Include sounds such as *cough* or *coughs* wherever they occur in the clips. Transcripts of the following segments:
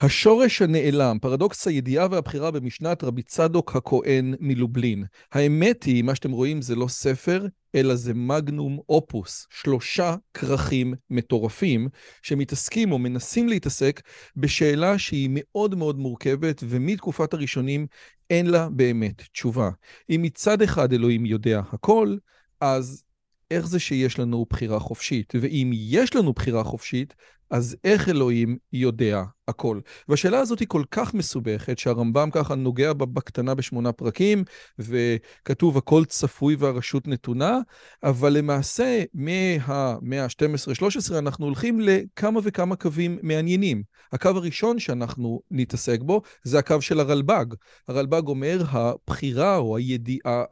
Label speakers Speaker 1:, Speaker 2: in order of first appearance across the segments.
Speaker 1: השורש הנעלם, פרדוקס הידיעה והבחירה במשנת רבי צדוק הכהן מלובלין. האמת היא, מה שאתם רואים זה לא ספר, אלא זה מגנום אופוס, שלושה כרכים מטורפים שמתעסקים או מנסים להתעסק בשאלה שהיא מאוד מאוד מורכבת ומתקופת הראשונים אין לה באמת תשובה. אם מצד אחד אלוהים יודע הכל, אז איך זה שיש לנו בחירה חופשית? ואם יש לנו בחירה חופשית, אז איך אלוהים יודע הכל? והשאלה הזאת היא כל כך מסובכת, שהרמב"ם ככה נוגע בקטנה בשמונה פרקים, וכתוב הכל צפוי והרשות נתונה, אבל למעשה מהמאה ה-12-13 אנחנו הולכים לכמה וכמה קווים מעניינים. הקו הראשון שאנחנו נתעסק בו זה הקו של הרלב"ג. הרלב"ג אומר, הבחירה או הידיעה,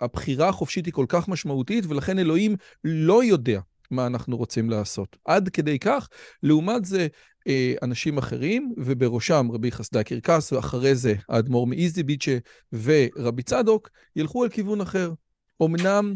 Speaker 1: הבחירה החופשית היא כל כך משמעותית, ולכן אלוהים לא יודע. מה אנחנו רוצים לעשות. עד כדי כך, לעומת זה, אה, אנשים אחרים, ובראשם רבי חסדה קרקס, ואחרי זה האדמו"ר מאיזיביצ'ה ורבי צדוק, ילכו על כיוון אחר. אמנם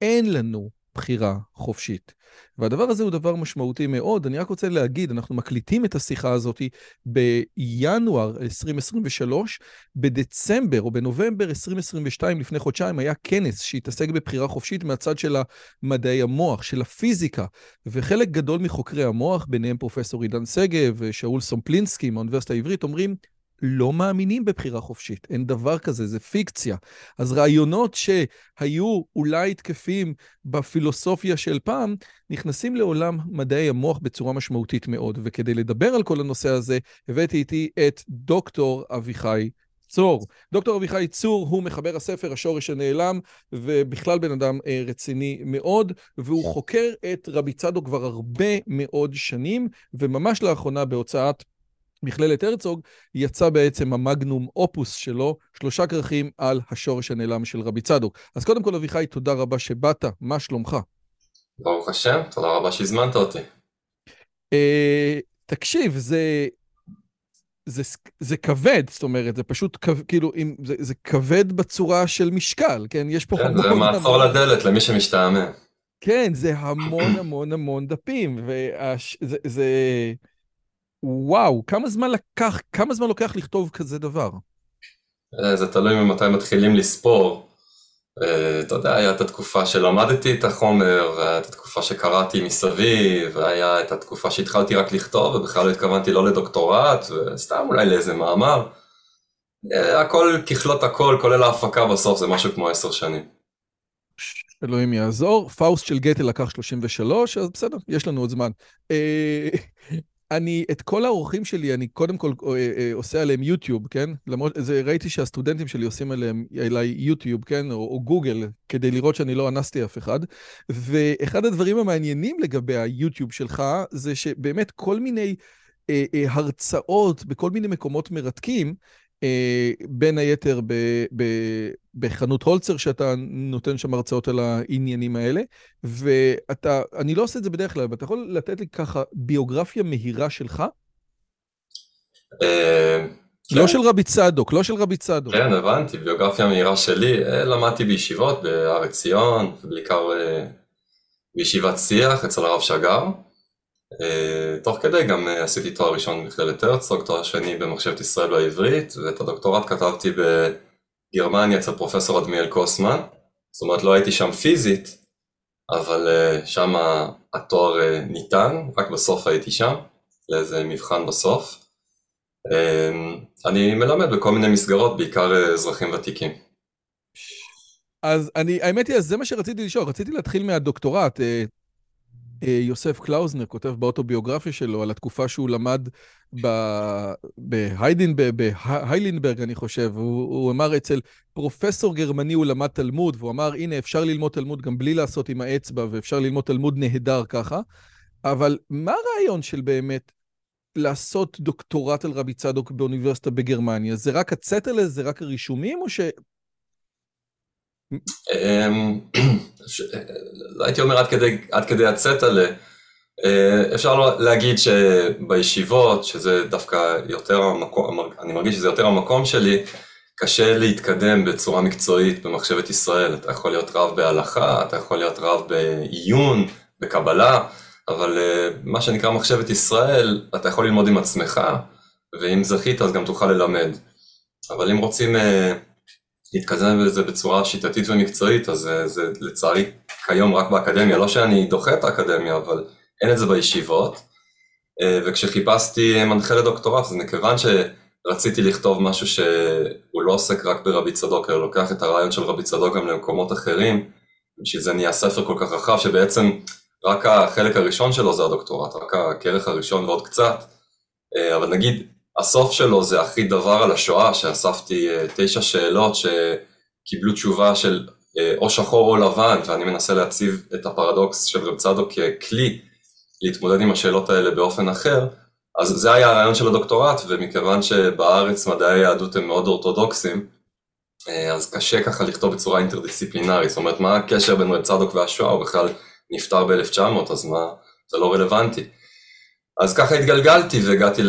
Speaker 1: אין לנו בחירה חופשית. והדבר הזה הוא דבר משמעותי מאוד. אני רק רוצה להגיד, אנחנו מקליטים את השיחה הזאת בינואר 2023, בדצמבר או בנובמבר 2022, לפני חודשיים, היה כנס שהתעסק בבחירה חופשית מהצד של המדעי המוח, של הפיזיקה, וחלק גדול מחוקרי המוח, ביניהם פרופסור עידן שגב ושאול סומפלינסקי מהאוניברסיטה העברית, אומרים, לא מאמינים בבחירה חופשית, אין דבר כזה, זה פיקציה. אז רעיונות שהיו אולי תקפים בפילוסופיה של פעם, נכנסים לעולם מדעי המוח בצורה משמעותית מאוד. וכדי לדבר על כל הנושא הזה, הבאתי איתי את דוקטור אביחי צור. דוקטור אביחי צור הוא מחבר הספר השורש הנעלם, ובכלל בן אדם אה, רציני מאוד, והוא חוקר את רבי צדוק כבר הרבה מאוד שנים, וממש לאחרונה בהוצאת מכללת הרצוג, יצא בעצם המגנום אופוס שלו, שלושה כרכים על השורש הנעלם של רבי צדוק. אז קודם כל, אביחי, תודה רבה שבאת, מה שלומך?
Speaker 2: ברוך השם, תודה רבה שהזמנת אותי.
Speaker 1: Uh, תקשיב, זה... זה, זה כבד, זאת אומרת, זה פשוט כ, כאילו, אם, זה, זה כבד בצורה של משקל, כן? יש פה
Speaker 2: כן, המון... זה מעצור לדלת למי שמשתעמם.
Speaker 1: כן, זה המון המון המון דפים, וזה... זה, וואו, כמה זמן לקח, כמה זמן לוקח לכתוב כזה דבר?
Speaker 2: אה, זה תלוי ממתי מתחילים לספור. אה, אתה יודע, היה את התקופה שלמדתי את החומר, והיה את התקופה שקראתי מסביב, והיה את התקופה שהתחלתי רק לכתוב, ובכלל לא התכוונתי לא לדוקטורט, וסתם אולי לאיזה מאמר. אה, הכל, ככלות הכל, כולל ההפקה בסוף, זה משהו כמו עשר שנים.
Speaker 1: אלוהים יעזור. פאוסט של גתה לקח 33, אז בסדר, יש לנו עוד זמן. אני, את כל האורחים שלי, אני קודם כל אה, אה, עושה עליהם יוטיוב, כן? למרות, זה, ראיתי שהסטודנטים שלי עושים עליהם, אליי יוטיוב, כן? או, או גוגל, כדי לראות שאני לא אנסתי אף אחד. ואחד הדברים המעניינים לגבי היוטיוב שלך, זה שבאמת כל מיני אה, אה, הרצאות בכל מיני מקומות מרתקים, אה, בין היתר ב, ב, בחנות הולצר, שאתה נותן שם הרצאות על העניינים האלה, ואתה, אני לא עושה את זה בדרך כלל, אבל אתה יכול לתת לי ככה ביוגרפיה מהירה שלך?
Speaker 2: אה,
Speaker 1: לא כן. של רבי צדוק, לא של רבי צדוק.
Speaker 2: כן, הבנתי, ביוגרפיה מהירה שלי. אה, למדתי בישיבות בארץ ציון, בעיקר בישיבת שיח אצל הרב שגר. אה, תוך כדי גם אה, עשיתי תואר ראשון במכללת הרצוג, תואר שני במחשבת ישראל בעברית, ואת הדוקטורט כתבתי בגרמניה אצל פרופסור אדמיאל קוסמן, זאת אומרת לא הייתי שם פיזית, אבל אה, שם התואר ניתן, רק בסוף הייתי שם, לאיזה מבחן בסוף. אני מלמד בכל מיני מסגרות, בעיקר אזרחים ותיקים.
Speaker 1: אז אני, האמת היא, אז זה מה שרציתי לשאול, רציתי להתחיל מהדוקטורט. יוסף קלאוזנר כותב באוטוביוגרפיה שלו על התקופה שהוא למד בהיילינברג, אני חושב, הוא אמר אצל פרופסור גרמני הוא למד תלמוד, והוא אמר, הנה, אפשר ללמוד תלמוד גם בלי לעשות עם האצבע, ואפשר ללמוד תלמוד נהדר ככה, אבל מה הרעיון של באמת לעשות דוקטורט על רבי צדוק באוניברסיטה בגרמניה? זה רק הצטלה, זה רק הרישומים, או ש...
Speaker 2: לא הייתי אומר עד כדי הצטלה. אה, אפשר להגיד שבישיבות, שזה דווקא יותר המקום, אני מרגיש שזה יותר המקום שלי, קשה להתקדם בצורה מקצועית במחשבת ישראל. אתה יכול להיות רב בהלכה, אתה יכול להיות רב בעיון, בקבלה, אבל אה, מה שנקרא מחשבת ישראל, אתה יכול ללמוד עם עצמך, ואם זכית אז גם תוכל ללמד. אבל אם רוצים אה, להתקדם בזה בצורה שיטתית ומקצועית, אז זה, זה לצערי כיום רק באקדמיה, לא שאני דוחה את האקדמיה, אבל אין את זה בישיבות. אה, וכשחיפשתי מנחה לדוקטורט, אז מכיוון שרציתי לכתוב משהו שהוא לא עוסק רק ברבי צדוק, אלא לוקח את הרעיון של רבי צדוק גם למקומות אחרים, בשביל זה נהיה ספר כל כך רחב, שבעצם רק החלק הראשון שלו זה הדוקטורט, רק הכרך הראשון ועוד קצת, אה, אבל נגיד הסוף שלו זה הכי דבר על השואה, שאספתי אה, תשע שאלות שקיבלו תשובה של או שחור או לבן, ואני מנסה להציב את הפרדוקס של רב צדוק ככלי להתמודד עם השאלות האלה באופן אחר, אז זה היה הרעיון של הדוקטורט, ומכיוון שבארץ מדעי היהדות הם מאוד אורתודוקסים, אה, אז קשה ככה לכתוב בצורה אינטרדיסציפלינרית, זאת אומרת מה הקשר בין רב צדוק והשואה, הוא בכלל נפטר ב-1900, אז מה, זה לא רלוונטי. אז ככה התגלגלתי והגעתי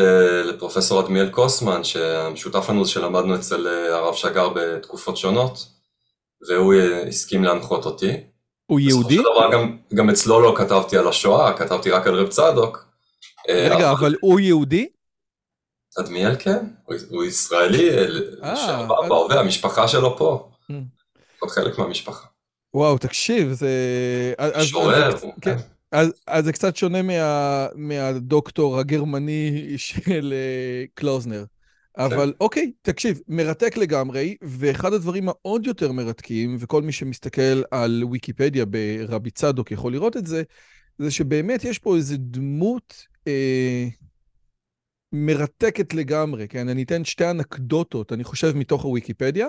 Speaker 2: לפרופסור אדמיאל קוסמן, שהמשותף לנו שלמדנו אצל אה, הרב שגר בתקופות שונות, והוא אה, הסכים להנחות אותי.
Speaker 1: הוא יהודי?
Speaker 2: בסופו של דבר גם, גם אצלו לא כתבתי על השואה, כתבתי רק על רב צדוק.
Speaker 1: אה, רגע, אבל אבל הוא יהודי?
Speaker 2: אדמיאל כן, הוא, הוא ישראלי, אה, בהווה, המשפחה שלו פה. Mm. עוד חלק מהמשפחה.
Speaker 1: וואו, תקשיב, זה...
Speaker 2: שורר.
Speaker 1: כן. אז, אז זה קצת שונה מה, מהדוקטור הגרמני של קלוזנר. אבל אוקיי, תקשיב, מרתק לגמרי, ואחד הדברים העוד יותר מרתקים, וכל מי שמסתכל על ויקיפדיה ברבי צדוק יכול לראות את זה, זה שבאמת יש פה איזו דמות אה, מרתקת לגמרי, כן? אני אתן שתי אנקדוטות, אני חושב, מתוך הוויקיפדיה.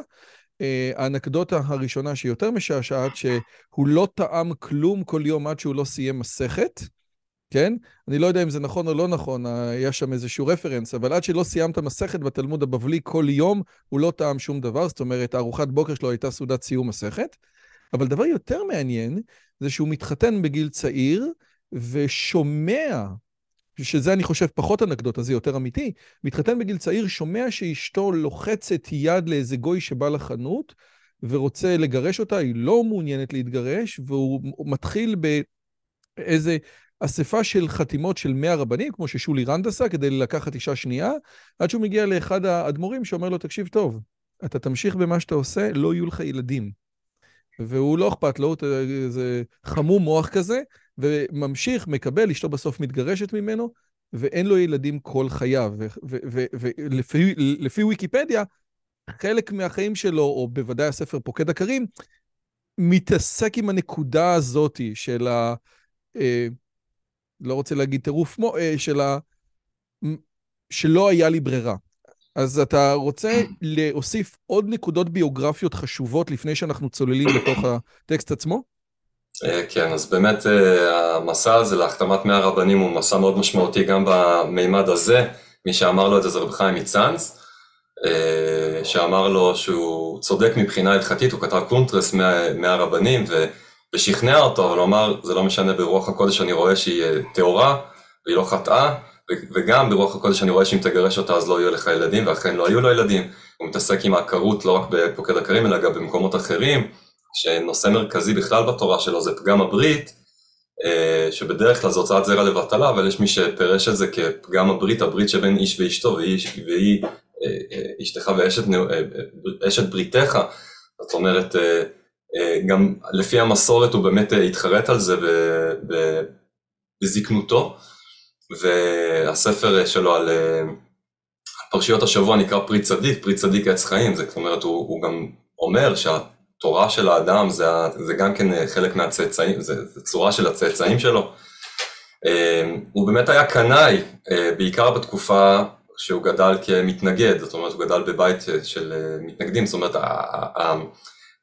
Speaker 1: אה, האנקדוטה הראשונה שהיא יותר משעשעת, שהוא לא טעם כלום כל יום עד שהוא לא סיים מסכת. כן? אני לא יודע אם זה נכון או לא נכון, היה שם איזשהו רפרנס, אבל עד שלא סיימת מסכת בתלמוד הבבלי כל יום, הוא לא טעם שום דבר, זאת אומרת, הארוחת בוקר שלו הייתה סעודת סיום מסכת. אבל דבר יותר מעניין, זה שהוא מתחתן בגיל צעיר, ושומע, שזה אני חושב פחות אנקדוטה, זה יותר אמיתי, מתחתן בגיל צעיר, שומע שאשתו לוחצת יד לאיזה גוי שבא לחנות, ורוצה לגרש אותה, היא לא מעוניינת להתגרש, והוא מתחיל באיזה אספה של חתימות של 100 רבנים, כמו ששולי רנד עשה, כדי לקחת אישה שנייה, עד שהוא מגיע לאחד האדמו"רים שאומר לו, תקשיב טוב, אתה תמשיך במה שאתה עושה, לא יהיו לך ילדים. והוא לא אכפת לו, זה חמום מוח כזה, וממשיך, מקבל, אשתו בסוף מתגרשת ממנו, ואין לו ילדים כל חייו. ולפי ויקיפדיה, חלק מהחיים שלו, או בוודאי הספר פוקד עקרים, מתעסק עם הנקודה הזאת של ה... אה, לא רוצה להגיד טירוף מו, אה, של ה... שלא היה לי ברירה. אז אתה רוצה להוסיף עוד נקודות ביוגרפיות חשובות לפני שאנחנו צוללים לתוך הטקסט עצמו?
Speaker 2: אה, כן, אז באמת אה, המסע הזה להחתמת 100 רבנים הוא מסע מאוד משמעותי גם במימד הזה. מי שאמר לו את זה זה רב חיים מצאנז, שאמר לו שהוא צודק מבחינה הלכתית, הוא כתב קונטרס 100 רבנים, ו... ושכנע אותו, אבל הוא אמר, זה לא משנה, ברוח הקודש אני רואה שהיא אה, טהורה, והיא לא חטאה, וגם ברוח הקודש אני רואה שאם תגרש אותה אז לא יהיו לך ילדים, ואכן לא היו לו ילדים. הוא מתעסק עם העקרות לא רק בפוקד עקרים, אלא גם במקומות אחרים, שנושא מרכזי בכלל בתורה שלו זה פגם הברית, אה, שבדרך כלל זו הוצאת זרע לבטלה, אבל יש מי שפירש את זה כפגם הברית, הברית שבין איש ואשתו, והיא, והיא אה, אשתך ואשת בריתך. זאת אומרת, אה, גם לפי המסורת הוא באמת אה, התחרט על זה בזקנותו, והספר שלו על פרשיות השבוע נקרא פרי צדיק, פרי צדיק עץ חיים, זאת אומרת הוא, הוא גם אומר שהתורה של האדם זה, זה גם כן אה, חלק מהצאצאים, זה, זה צורה של הצאצאים שלו, הוא באמת היה קנאי, בעיקר בתקופה שהוא גדל כמתנגד, זאת אומרת הוא גדל בבית של מתנגדים, זאת אומרת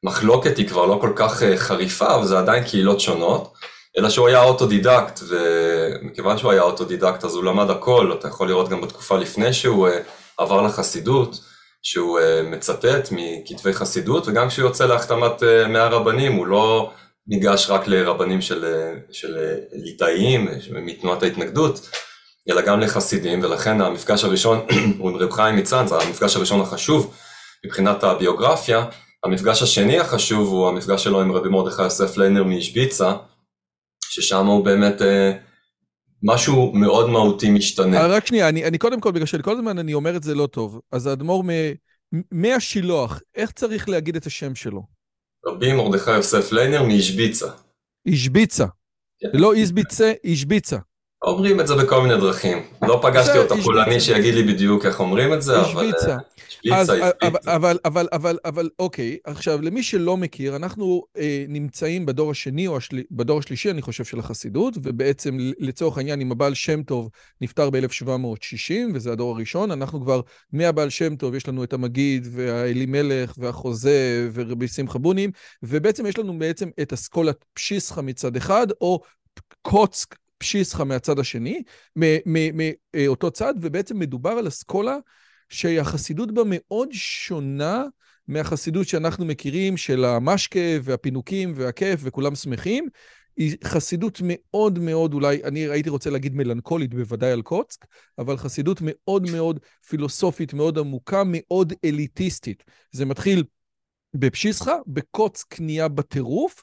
Speaker 2: המחלוקת היא כבר לא כל כך חריפה, אבל זה עדיין קהילות שונות. אלא שהוא היה אוטודידקט, ומכיוון שהוא היה אוטודידקט אז הוא למד הכל, אתה יכול לראות גם בתקופה לפני שהוא אה, עבר לחסידות, שהוא אה, מצטט מכתבי חסידות, וגם כשהוא יוצא להחתמת 100 אה, רבנים הוא לא ניגש רק לרבנים של, של ליטאיים, מתנועת ההתנגדות, אלא גם לחסידים, ולכן המפגש הראשון *clears throat* הוא עם רב חיים מצאנז, המפגש הראשון החשוב מבחינת הביוגרפיה, המפגש השני החשוב הוא המפגש שלו עם רבי מרדכי יוסף ליינר מאשביצה, ששם הוא באמת אה, משהו מאוד מהותי משתנה.
Speaker 1: אה, רק שנייה, אני, אני קודם כל, בגלל שכל הזמן אני אומר את זה לא טוב, אז האדמו"ר מהשילוח, איך צריך להגיד את השם שלו?
Speaker 2: רבי מרדכי יוסף ליינר מאישביצה.
Speaker 1: אישביצה. כן. לא איזביצה, אישביצה.
Speaker 2: אומרים את זה בכל מיני דרכים. לא פגשתי אותה פולני שיגיד לי בדיוק איך אומרים את זה, אבל...
Speaker 1: אישביצה. אז, אבל, אבל, אבל, אבל, אבל, אוקיי, עכשיו, למי שלא מכיר, אנחנו אה, נמצאים בדור השני או השל... בדור השלישי, אני חושב, של החסידות, ובעצם לצורך העניין, אם הבעל שם טוב נפטר ב-1760, וזה הדור הראשון, אנחנו כבר מהבעל שם טוב, יש לנו את המגיד והאלימלך והחוזה ורבי שמחה בונים, ובעצם יש לנו בעצם את אסכולת פשיסחה מצד אחד, או קוצק פשיסחה מהצד השני, מאותו צד, ובעצם מדובר על אסכולה שהחסידות בה מאוד שונה מהחסידות שאנחנו מכירים של המשקה והפינוקים והכיף וכולם שמחים. היא חסידות מאוד מאוד, אולי, אני הייתי רוצה להגיד מלנכולית בוודאי על קוצק, אבל חסידות מאוד מאוד פילוסופית, מאוד עמוקה, מאוד אליטיסטית. זה מתחיל בפשיסחה, בקוצק נהיה בטירוף,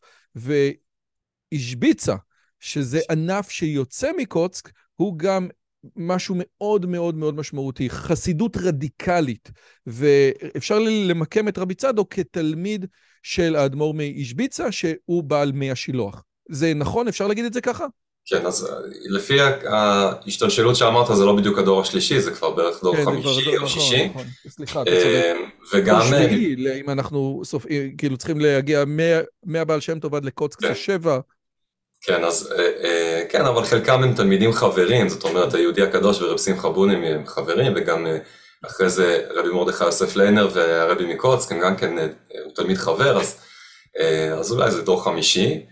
Speaker 1: והשביצה, שזה ענף שיוצא מקוצק, הוא גם משהו מאוד מאוד מאוד משמעותי, חסידות רדיקלית, ואפשר למקם את רבי צדוק כתלמיד של האדמו"ר מאישביצה, שהוא בעל מי השילוח. זה נכון? אפשר להגיד את זה ככה?
Speaker 2: כן, אז לפי ההשתלשלות שאמרת, זה לא בדיוק הדור השלישי, זה כבר בערך דור כן, חמישי או נכון, שישי. נכון,
Speaker 1: סליחה, אתה צודק. אמ, וגם... שביעי, אם אנחנו סופ... כאילו צריכים להגיע מהבעל שם טוב עד לקוצק זה שבע.
Speaker 2: כן, אז אה, אה, כן, אבל חלקם הם תלמידים חברים, זאת אומרת, היהודי הקדוש ורב שמחה בונים הם חברים, וגם אה, אחרי זה רבי מרדכי יוסף ליינר והרבי מקוצק, הם גם כן, הוא תלמיד חבר, אז, אז אולי זה דור חמישי.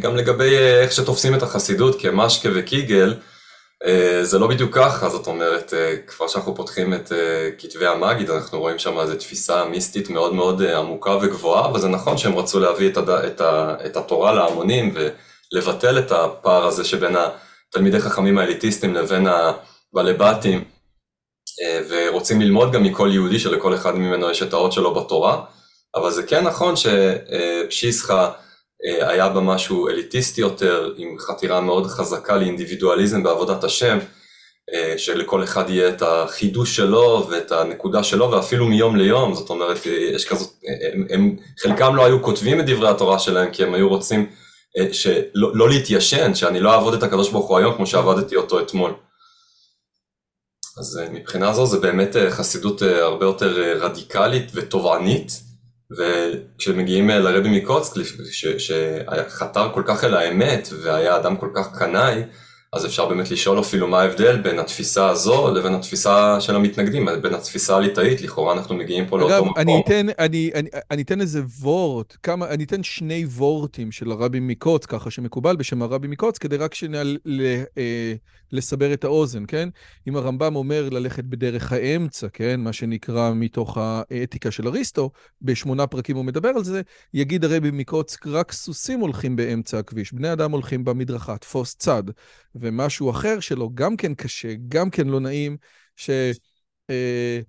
Speaker 2: גם לגבי איך שתופסים את החסידות כמשקה וקיגל, זה לא בדיוק ככה, זאת אומרת, כבר שאנחנו פותחים את כתבי המגיד, אנחנו רואים שם איזו תפיסה מיסטית מאוד מאוד עמוקה וגבוהה, וזה נכון שהם רצו להביא את, הד... את, ה... את התורה להמונים, ו... לבטל את הפער הזה שבין התלמידי חכמים האליטיסטים לבין הבעלי בתים, אה, ורוצים ללמוד גם מכל יהודי שלכל אחד ממנו יש את האות שלו בתורה, אבל זה כן נכון שפשיסחה אה, היה בה משהו אליטיסטי יותר, עם חתירה מאוד חזקה לאינדיבידואליזם בעבודת השם, אה, שלכל אחד יהיה את החידוש שלו ואת הנקודה שלו, ואפילו מיום ליום, זאת אומרת, יש כזאת, הם, הם חלקם לא היו כותבים את דברי התורה שלהם, כי הם היו רוצים אה, שלא לא להתיישן, שאני לא אעבוד את הקדוש ברוך הוא היום כמו שעבדתי אותו אתמול. אז אה, מבחינה זו זה באמת אה, חסידות הרבה יותר רדיקלית ותובענית, וכשמגיעים לרבי מקוצק, שחתר כל כך אל האמת והיה אדם כל כך קנאי, אז אפשר באמת לשאול אפילו מה ההבדל בין התפיסה הזו לבין התפיסה של המתנגדים, בין התפיסה הליטאית, לכאורה אנחנו מגיעים פה לאותו מקום.
Speaker 1: אני אתן, אני, אני, אני אתן איזה וורט, כמה, אני אתן שני וורטים של הרבי מקוץ, ככה שמקובל בשם הרבי מקוץ, כדי רק שנייה אה, לסבר את האוזן, כן? אם הרמב"ם אומר ללכת בדרך האמצע, כן? מה שנקרא מתוך האתיקה של אריסטו, בשמונה פרקים הוא מדבר על זה, יגיד הרבי מקוץ, רק סוסים הולכים באמצע הכביש, בני אדם הולכים במדרכה, תפוס צד. ומשהו אחר שלו גם כן קשה, גם כן לא נעים, ש... אה,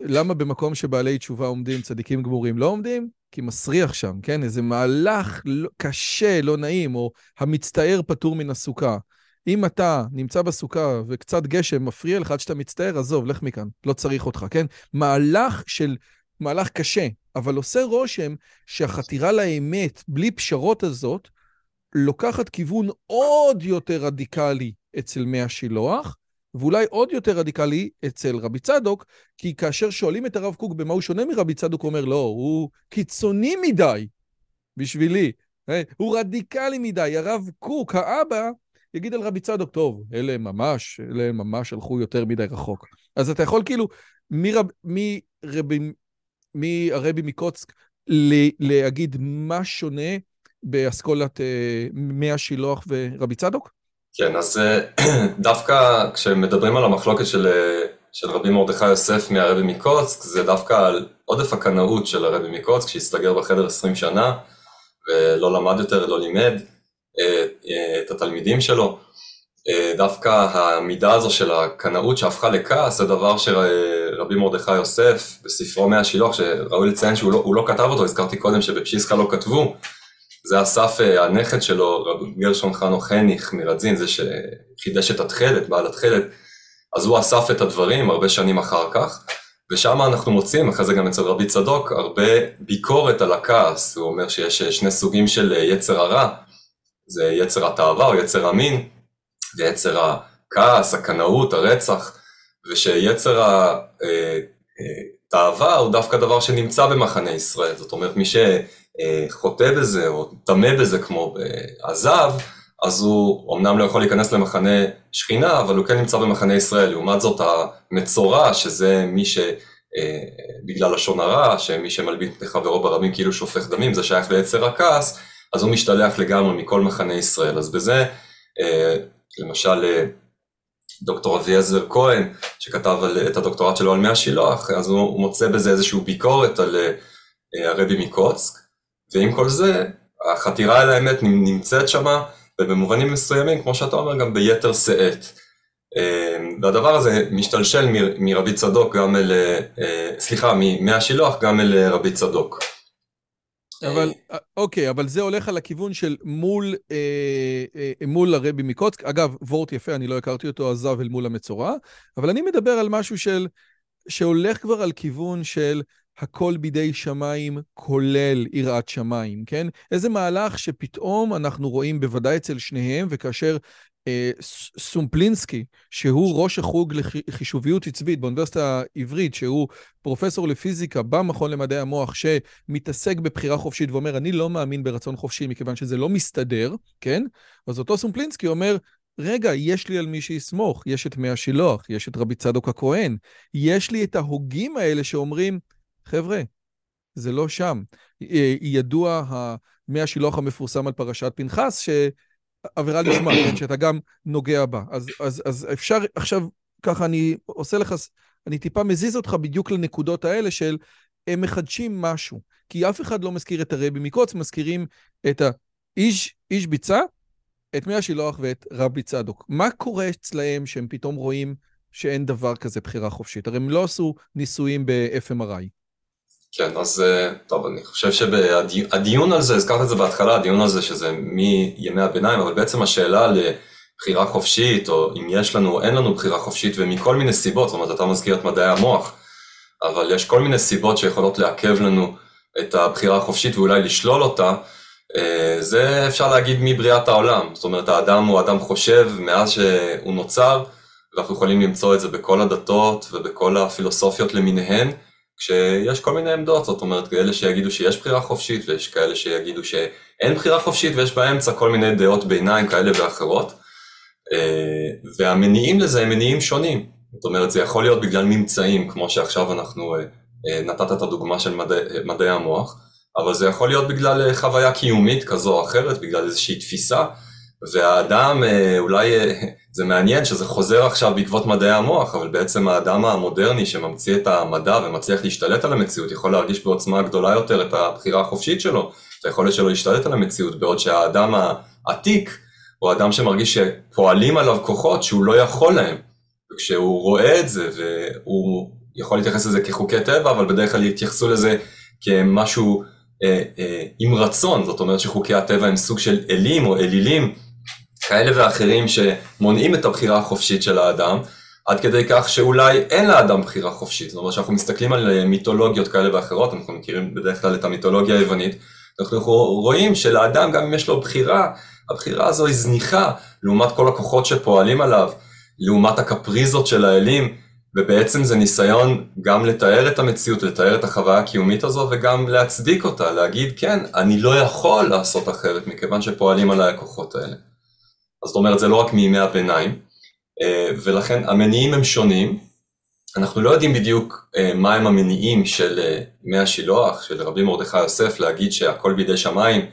Speaker 1: למה במקום שבעלי תשובה עומדים, צדיקים גמורים לא עומדים? כי מסריח שם, כן? איזה מהלך לא, קשה, לא נעים, או המצטער פטור מן הסוכה. אם אתה נמצא בסוכה וקצת גשם מפריע לך עד שאתה מצטער, עזוב, לך מכאן, לא צריך אותך, כן? מהלך של, מהלך קשה, אבל עושה רושם שהחתירה לאמת, בלי פשרות הזאת, לוקחת כיוון עוד יותר רדיקלי אצל מי השילוח, ואולי עוד יותר רדיקלי אצל רבי צדוק, כי כאשר שואלים את הרב קוק במה הוא שונה מרבי צדוק, הוא אומר, לא, הוא קיצוני מדי בשבילי, אה, הוא רדיקלי מדי. הרב קוק, האבא, יגיד על רבי צדוק, טוב, אלה ממש, אלה ממש הלכו יותר מדי רחוק. אז אתה יכול כאילו, מרבי, מהרבי מקוצק, להגיד מה שונה באסכולת מי השילוח ורבי צדוק?
Speaker 2: כן, אז *clears throat* דווקא כשמדברים על המחלוקת של של רבי מרדכי יוסף מהרבי מקוצק, זה דווקא על עודף הקנאות של הרבי מקוצק, שהסתגר בחדר 20 שנה, ולא למד יותר, לא לימד אה, אה, את התלמידים שלו. אה, דווקא המידה הזו של הקנאות שהפכה לכעס, זה דבר שרבי מרדכי יוסף, בספרו מאה שילוח, שראוי לציין שהוא לא, לא כתב אותו, הזכרתי קודם שבפשיסקה לא כתבו, זה אסף הנכד שלו, רבי גרשון חנו חניך מרדזין, זה שחידש את התכלת, בעל התכלת, אז הוא אסף את הדברים הרבה שנים אחר כך, ושם אנחנו מוצאים, אחרי זה גם אצל רבי צדוק, הרבה ביקורת על הכעס. הוא אומר שיש שני סוגים של יצר הרע, זה יצר התאווה או יצר המין, ויצר הכעס, הקנאות, הרצח, ושיצר התאווה הוא דווקא דבר שנמצא במחנה ישראל. זאת אומרת, מי שחוטא בזה או טמא בזה כמו עזב, אז הוא אמנם לא יכול להיכנס למחנה שכינה, אבל הוא כן נמצא במחנה ישראל. לעומת זאת המצורע, שזה מי ש... אה, בגלל לשון הרע, שמי שמלבין פני חברו ברבים כאילו שופך דמים, זה שייך ליצר הכעס, אז הוא משתלח לגמרי מכל מחנה ישראל. אז בזה, אה, למשל, אה, דוקטור אביעזר כהן, שכתב את הדוקטורט שלו על מי השילוח, אז הוא מוצא בזה איזושהי ביקורת על הרבי מקוצק, ועם כל זה, החתירה אל האמת נמצאת שמה, ובמובנים מסוימים, כמו שאתה אומר, גם ביתר שאת. אמ, והדבר הזה משתלשל מרבי צדוק גם אל, אה, סליחה, מהשילוח גם אל אה, רבי צדוק.
Speaker 1: אבל, אה, אוקיי, אבל זה הולך על הכיוון של מול, אה, אה, מול הרבי מקוצק. אגב, וורט יפה, אני לא הכרתי אותו, עזב אל מול המצורע, אבל אני מדבר על משהו של, שהולך כבר על כיוון של הכל בידי שמיים, כולל יראת שמיים, כן? איזה מהלך שפתאום אנחנו רואים בוודאי אצל שניהם, וכאשר אה, סומפלינסקי, שהוא ראש החוג לחישוביות עצבית באוניברסיטה העברית, שהוא פרופסור לפיזיקה במכון למדעי המוח, שמתעסק בבחירה חופשית ואומר, אני לא מאמין ברצון חופשי מכיוון שזה לא מסתדר, כן? אז אותו סומפלינסקי אומר, רגע, יש לי על מי שיסמוך, יש את מי השילוח, יש את רבי צדוק הכהן, יש לי את ההוגים האלה שאומרים, חבר'ה, זה לא שם. אה, ידוע מי השילוח המפורסם על פרשת פנחס, שעבירה לשמה, כן, שאתה גם נוגע בה. אז, אז, אז אפשר עכשיו, ככה אני עושה לך, אני טיפה מזיז אותך בדיוק לנקודות האלה של הם מחדשים משהו. כי אף אחד לא מזכיר את הרבי מקוץ, מזכירים את האיש איש ביצה, את מי השילוח ואת רבי צדוק. מה קורה אצלהם שהם פתאום רואים שאין דבר כזה בחירה חופשית? הרי הם לא עשו ניסויים ב-FMRI.
Speaker 2: כן, אז אה, טוב, אני חושב שהדיון על זה, הזכרת את זה בהתחלה, הדיון על זה שזה מימי הביניים, אבל בעצם השאלה לבחירה חופשית, או אם יש לנו או אין לנו בחירה חופשית, ומכל מיני סיבות, זאת אומרת, אתה מזכיר את מדעי המוח, אבל יש כל מיני סיבות שיכולות לעכב לנו את הבחירה החופשית ואולי לשלול אותה, אה, זה אפשר להגיד מבריאת העולם, זאת אומרת, האדם הוא אדם חושב מאז שהוא נוצר, ואנחנו יכולים למצוא את זה בכל הדתות ובכל הפילוסופיות למיניהן. כשיש כל מיני עמדות, זאת אומרת, כאלה שיגידו שיש בחירה חופשית, ויש כאלה שיגידו שאין בחירה חופשית, ויש באמצע כל מיני דעות ביניים כאלה ואחרות. אה, והמניעים לזה הם מניעים שונים. זאת אומרת, זה יכול להיות בגלל ממצאים, כמו שעכשיו אנחנו, אה, אה, נתת את הדוגמה של מדעי, מדעי המוח, אבל זה יכול להיות בגלל חוויה קיומית כזו או אחרת, בגלל איזושהי תפיסה, והאדם אולי *laughs* זה מעניין שזה חוזר עכשיו בעקבות מדעי המוח, אבל בעצם האדם המודרני שממציא את המדע ומצליח להשתלט על המציאות, יכול להרגיש בעוצמה גדולה יותר את הבחירה החופשית שלו, את היכולת שלו להשתלט על המציאות, בעוד שהאדם העתיק, הוא אדם שמרגיש שפועלים עליו כוחות שהוא לא יכול להם. וכשהוא רואה את זה, והוא יכול להתייחס לזה כחוקי טבע, אבל בדרך כלל יתייחסו לזה כמשהו אה, אה, עם רצון, זאת אומרת שחוקי הטבע הם סוג של אלים או אלילים. כאלה ואחרים שמונעים את הבחירה החופשית של האדם, עד כדי כך שאולי אין לאדם בחירה חופשית. זאת אומרת שאנחנו מסתכלים על אה, מיתולוגיות כאלה ואחרות, אנחנו מכירים בדרך כלל את המיתולוגיה היוונית, אנחנו רואים שלאדם גם אם יש לו בחירה, הבחירה הזו היא זניחה לעומת כל הכוחות שפועלים עליו, לעומת הקפריזות של האלים, ובעצם זה ניסיון גם לתאר את המציאות, לתאר את החוויה הקיומית הזו וגם להצדיק אותה, להגיד כן, אני לא יכול לעשות אחרת מכיוון שפועלים עליי הכוחות האלה. אז זאת אומרת זה לא רק מימי הביניים, ולכן המניעים הם שונים, אנחנו לא יודעים בדיוק מהם המניעים של ימי השילוח, של רבי מרדכי יוסף, להגיד שהכל בידי שמיים,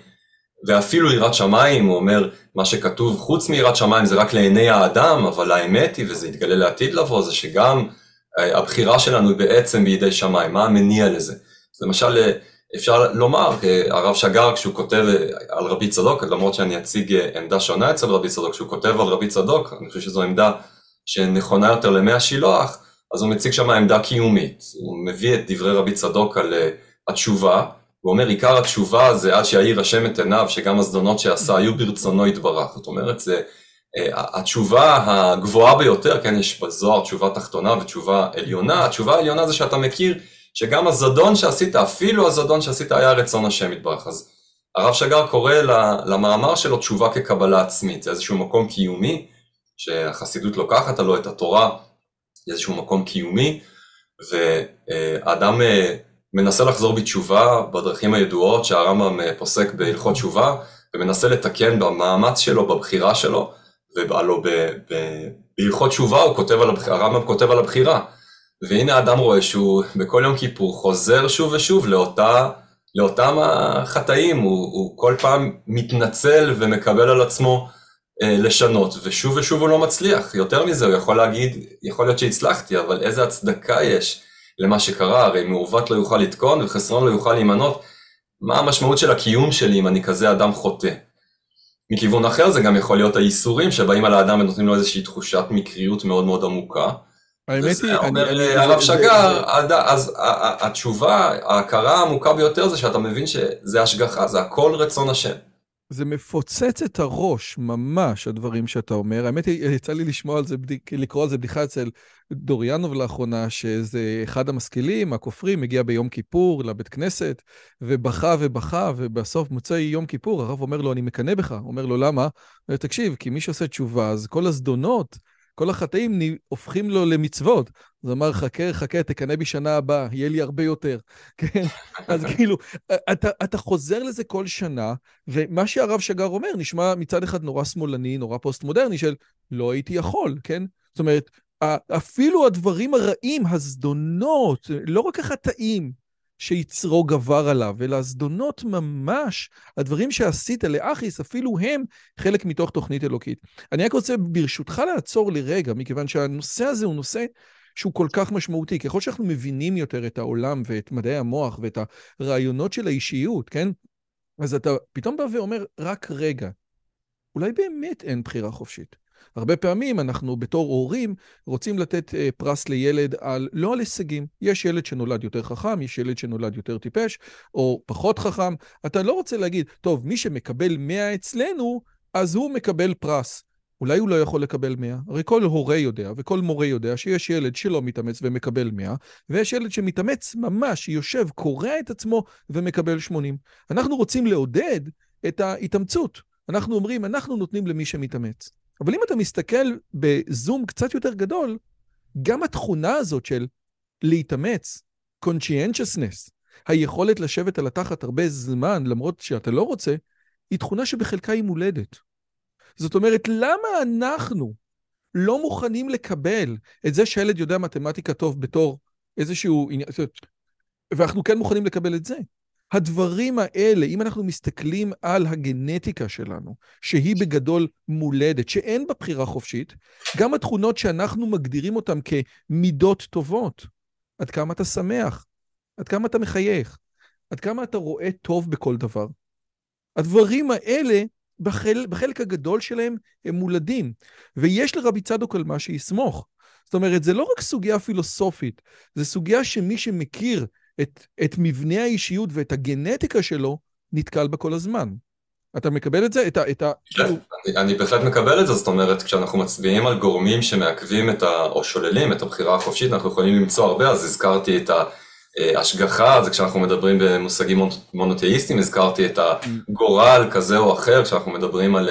Speaker 2: ואפילו יראת שמיים, הוא אומר, מה שכתוב חוץ מיראת שמיים זה רק לעיני האדם, אבל האמת היא, וזה יתגלה לעתיד לבוא, זה שגם הבחירה שלנו היא בעצם בידי שמיים, מה המניע לזה? למשל, אפשר לומר, הרב שגר כשהוא כותב על רבי צדוק, למרות שאני אציג עמדה שונה אצל רבי צדוק, כשהוא כותב על רבי צדוק, אני חושב שזו עמדה שנכונה יותר למי השילוח, אז הוא מציג שם עמדה קיומית, הוא מביא את דברי רבי צדוק על התשובה, הוא אומר עיקר התשובה זה עד שיאיר השם את עיניו שגם הזדונות שעשה היו ברצונו יתברך, זאת אומרת זה התשובה הגבוהה ביותר, כן יש בזוהר תשובה תחתונה ותשובה עליונה, התשובה העליונה זה שאתה מכיר שגם הזדון שעשית, אפילו הזדון שעשית היה רצון השם יתברך, אז הרב שגר קורא למאמר שלו תשובה כקבלה עצמית, זה איזשהו מקום קיומי שהחסידות לוקחת עלו את התורה, איזשהו מקום קיומי, והאדם מנסה לחזור בתשובה בדרכים הידועות שהרמב"ם פוסק בהלכות תשובה, ומנסה לתקן במאמץ שלו, בבחירה שלו, והלוא בהלכות תשובה הרמב"ם כותב על הבחירה. והנה האדם רואה שהוא בכל יום כיפור חוזר שוב ושוב לאותה, לאותם החטאים, הוא, הוא כל פעם מתנצל ומקבל על עצמו אה, לשנות, ושוב ושוב הוא לא מצליח. יותר מזה, הוא יכול להגיד, יכול להיות שהצלחתי, אבל איזה הצדקה יש למה שקרה, הרי מעוות לא יוכל לתקון וחסרון לא יוכל להימנות. מה המשמעות של הקיום שלי אם אני כזה אדם חוטא? מכיוון אחר זה גם יכול להיות האיסורים שבאים על האדם ונותנים לו איזושהי תחושת מקריות מאוד מאוד עמוקה.
Speaker 1: האמת היא,
Speaker 2: אומר הרב שגר, אז התשובה, ההכרה העמוקה ביותר זה שאתה מבין שזה השגחה, זה הכל רצון השם.
Speaker 1: זה מפוצץ את הראש, ממש, הדברים שאתה אומר. האמת היא, יצא לי לשמוע על זה, לקרוא על זה בדיחה אצל דוריאנוב לאחרונה, שזה אחד המשכילים, הכופרים, מגיע ביום כיפור לבית כנסת, ובכה ובכה, ובסוף מוצא יום כיפור, הרב אומר לו, אני מקנא בך. אומר לו, למה? תקשיב, כי מי שעושה תשובה, אז כל הזדונות, כל החטאים הופכים לו למצוות. אז אמר, חכה, חכה, תקנא בי שנה הבאה, יהיה לי הרבה יותר. *laughs* כן? אז *laughs* כאילו, אתה, אתה חוזר לזה כל שנה, ומה שהרב שגר אומר נשמע מצד אחד נורא שמאלני, נורא פוסט-מודרני, של לא הייתי יכול, כן? זאת אומרת, אפילו הדברים הרעים, הזדונות, לא רק החטאים, שיצרו גבר עליו, אלא הזדונות ממש, הדברים שעשית לאחיס, אפילו הם חלק מתוך תוכנית אלוקית. אני רק רוצה ברשותך לעצור לרגע, מכיוון שהנושא הזה הוא נושא שהוא כל כך משמעותי. ככל שאנחנו מבינים יותר את העולם ואת מדעי המוח ואת הרעיונות של האישיות, כן? אז אתה פתאום בא ואומר, רק רגע, אולי באמת אין בחירה חופשית. הרבה פעמים אנחנו בתור הורים רוצים לתת uh, פרס לילד על, לא על הישגים. יש ילד שנולד יותר חכם, יש ילד שנולד יותר טיפש, או פחות חכם. אתה לא רוצה להגיד, טוב, מי שמקבל 100 אצלנו, אז הוא מקבל פרס. אולי הוא לא יכול לקבל 100, הרי כל הורה יודע וכל מורה יודע שיש ילד שלא מתאמץ ומקבל 100, ויש ילד שמתאמץ ממש, יושב, קורע את עצמו ומקבל 80. אנחנו רוצים לעודד את ההתאמצות. אנחנו אומרים, אנחנו נותנים למי שמתאמץ. אבל אם אתה מסתכל בזום קצת יותר גדול, גם התכונה הזאת של להתאמץ, conscientiousness, היכולת לשבת על התחת הרבה זמן, למרות שאתה לא רוצה, היא תכונה שבחלקה היא מולדת. זאת אומרת, למה אנחנו לא מוכנים לקבל את זה שהילד יודע מתמטיקה טוב בתור איזשהו עניין, ואנחנו כן מוכנים לקבל את זה? הדברים האלה, אם אנחנו מסתכלים על הגנטיקה שלנו, שהיא בגדול מולדת, שאין בה בחירה חופשית, גם התכונות שאנחנו מגדירים אותן כמידות טובות, עד כמה אתה שמח, עד כמה אתה מחייך, עד כמה אתה רואה טוב בכל דבר. הדברים האלה, בחל, בחלק הגדול שלהם, הם מולדים. ויש לרבי צדוק על מה שיסמוך. זאת אומרת, זה לא רק סוגיה פילוסופית, זה סוגיה שמי שמכיר את, את מבנה האישיות ואת הגנטיקה שלו, נתקל בה כל הזמן. אתה מקבל את זה? את ה... את ה...
Speaker 2: כן, אני, אני בהחלט מקבל את זה, זאת אומרת, כשאנחנו מצביעים על גורמים שמעכבים את ה... או שוללים את הבחירה החופשית, אנחנו יכולים למצוא הרבה, אז הזכרתי את ההשגחה, זה כשאנחנו מדברים במושגים מונותאיסטיים, הזכרתי את הגורל כזה או אחר, כשאנחנו מדברים על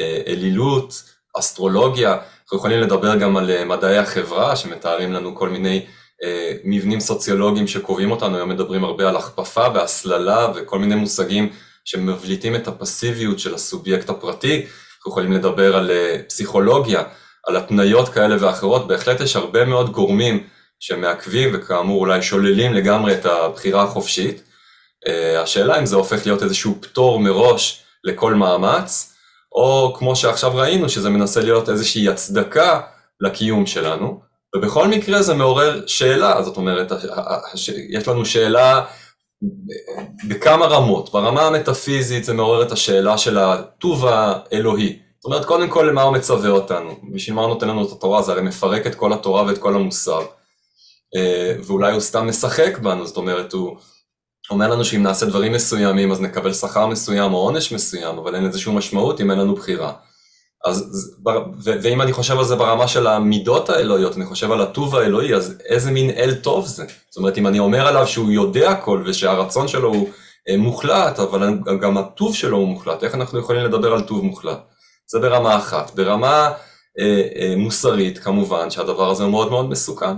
Speaker 2: אה, אלילות, אסטרולוגיה, אנחנו יכולים לדבר גם על אה, מדעי החברה, שמתארים לנו כל מיני אה, מבנים סוציולוגיים שקובעים אותנו, היום מדברים הרבה על הכפפה והסללה וכל מיני מושגים שמבליטים את הפסיביות של הסובייקט הפרטי. אנחנו יכולים לדבר על פסיכולוגיה, על התניות כאלה ואחרות, בהחלט יש הרבה מאוד גורמים שמעכבים וכאמור אולי שוללים לגמרי את הבחירה החופשית. השאלה אם זה הופך להיות איזשהו פטור מראש לכל מאמץ, או כמו שעכשיו ראינו, שזה מנסה להיות איזושהי הצדקה לקיום שלנו, ובכל מקרה זה מעורר שאלה, זאת אומרת, יש לנו שאלה בכמה רמות, ברמה המטאפיזית זה מעורר את השאלה של הטוב האלוהי, זאת אומרת, קודם כל למה הוא מצווה אותנו, בשביל מה הוא נותן לנו את התורה, זה הרי מפרק את כל התורה ואת כל המוסר, אה, ואולי הוא סתם משחק בנו, זאת אומרת, הוא אומר לנו שאם נעשה דברים מסוימים אז נקבל שכר מסוים או עונש מסוים, אבל אין לזה שום משמעות אם אין לנו בחירה. אז, ואם אני חושב על זה ברמה של המידות האלוהיות, אני חושב על הטוב האלוהי, אז איזה מין אל טוב זה? זאת אומרת, אם אני אומר עליו שהוא יודע הכל ושהרצון שלו הוא אה, מוחלט, אבל גם הטוב שלו הוא מוחלט, איך אנחנו יכולים לדבר על טוב מוחלט? זה ברמה אחת. ברמה אה, אה, מוסרית, כמובן, שהדבר הזה הוא מאוד מאוד מסוכן.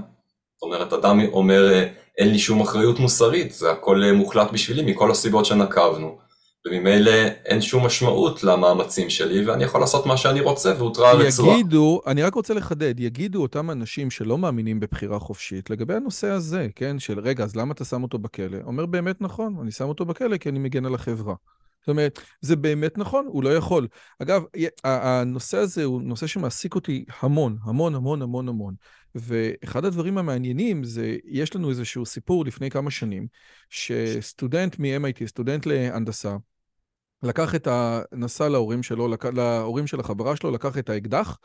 Speaker 2: זאת אומרת, אדם אומר, אה, אין לי שום אחריות מוסרית, זה הכל אה, מוחלט בשבילי מכל הסיבות שנקבנו. וממילא אין שום משמעות למאמצים שלי, ואני יכול לעשות מה שאני רוצה, והותרה הרצועה.
Speaker 1: יגידו, אני רק רוצה לחדד, יגידו אותם אנשים שלא מאמינים בבחירה חופשית, לגבי הנושא הזה, כן, של רגע, אז למה אתה שם אותו בכלא? אומר באמת נכון, אני שם אותו בכלא כי אני מגן על החברה. זאת אומרת, זה באמת נכון, הוא לא יכול. אגב, הנושא הזה הוא נושא שמעסיק אותי המון, המון, המון, המון, המון. ואחד הדברים המעניינים זה, יש לנו איזשהו סיפור לפני כמה שנים, שסטודנט מ-MIT, סטודנט להנדסה, לקח את ה... נסע להורים שלו, לק... להורים של החברה שלו, לקח את האקדח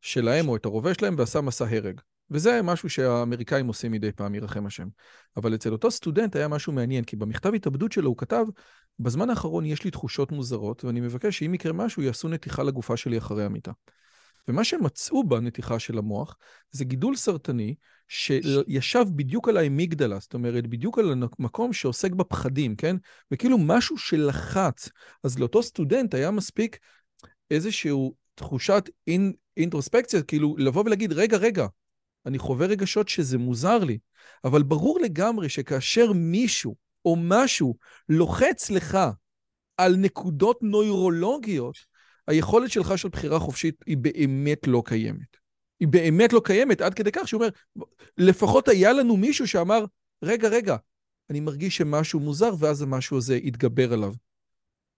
Speaker 1: שלהם או את הרובה שלהם ועשה מסע הרג. וזה משהו שהאמריקאים עושים מדי פעם, ירחם השם. אבל אצל אותו סטודנט היה משהו מעניין, כי במכתב התאבדות שלו הוא כתב, בזמן האחרון יש לי תחושות מוזרות, ואני מבקש שאם יקרה משהו, יעשו נתיחה לגופה שלי אחרי המיטה. ומה שהם מצאו בנתיחה של המוח זה גידול סרטני שישב בדיוק על האמיגדלה, זאת אומרת, בדיוק על המקום שעוסק בפחדים, כן? וכאילו משהו שלחץ. אז לאותו סטודנט היה מספיק איזושהי תחושת אינ, אינטרוספקציה, כאילו לבוא ולהגיד, רגע, רגע, אני חווה רגשות שזה מוזר לי, אבל ברור לגמרי שכאשר מישהו או משהו לוחץ לך על נקודות נוירולוגיות, היכולת שלך של בחירה חופשית היא באמת לא קיימת. היא באמת לא קיימת, עד כדי כך שהוא אומר, לפחות היה לנו מישהו שאמר, רגע, רגע, אני מרגיש שמשהו מוזר, ואז המשהו הזה יתגבר עליו.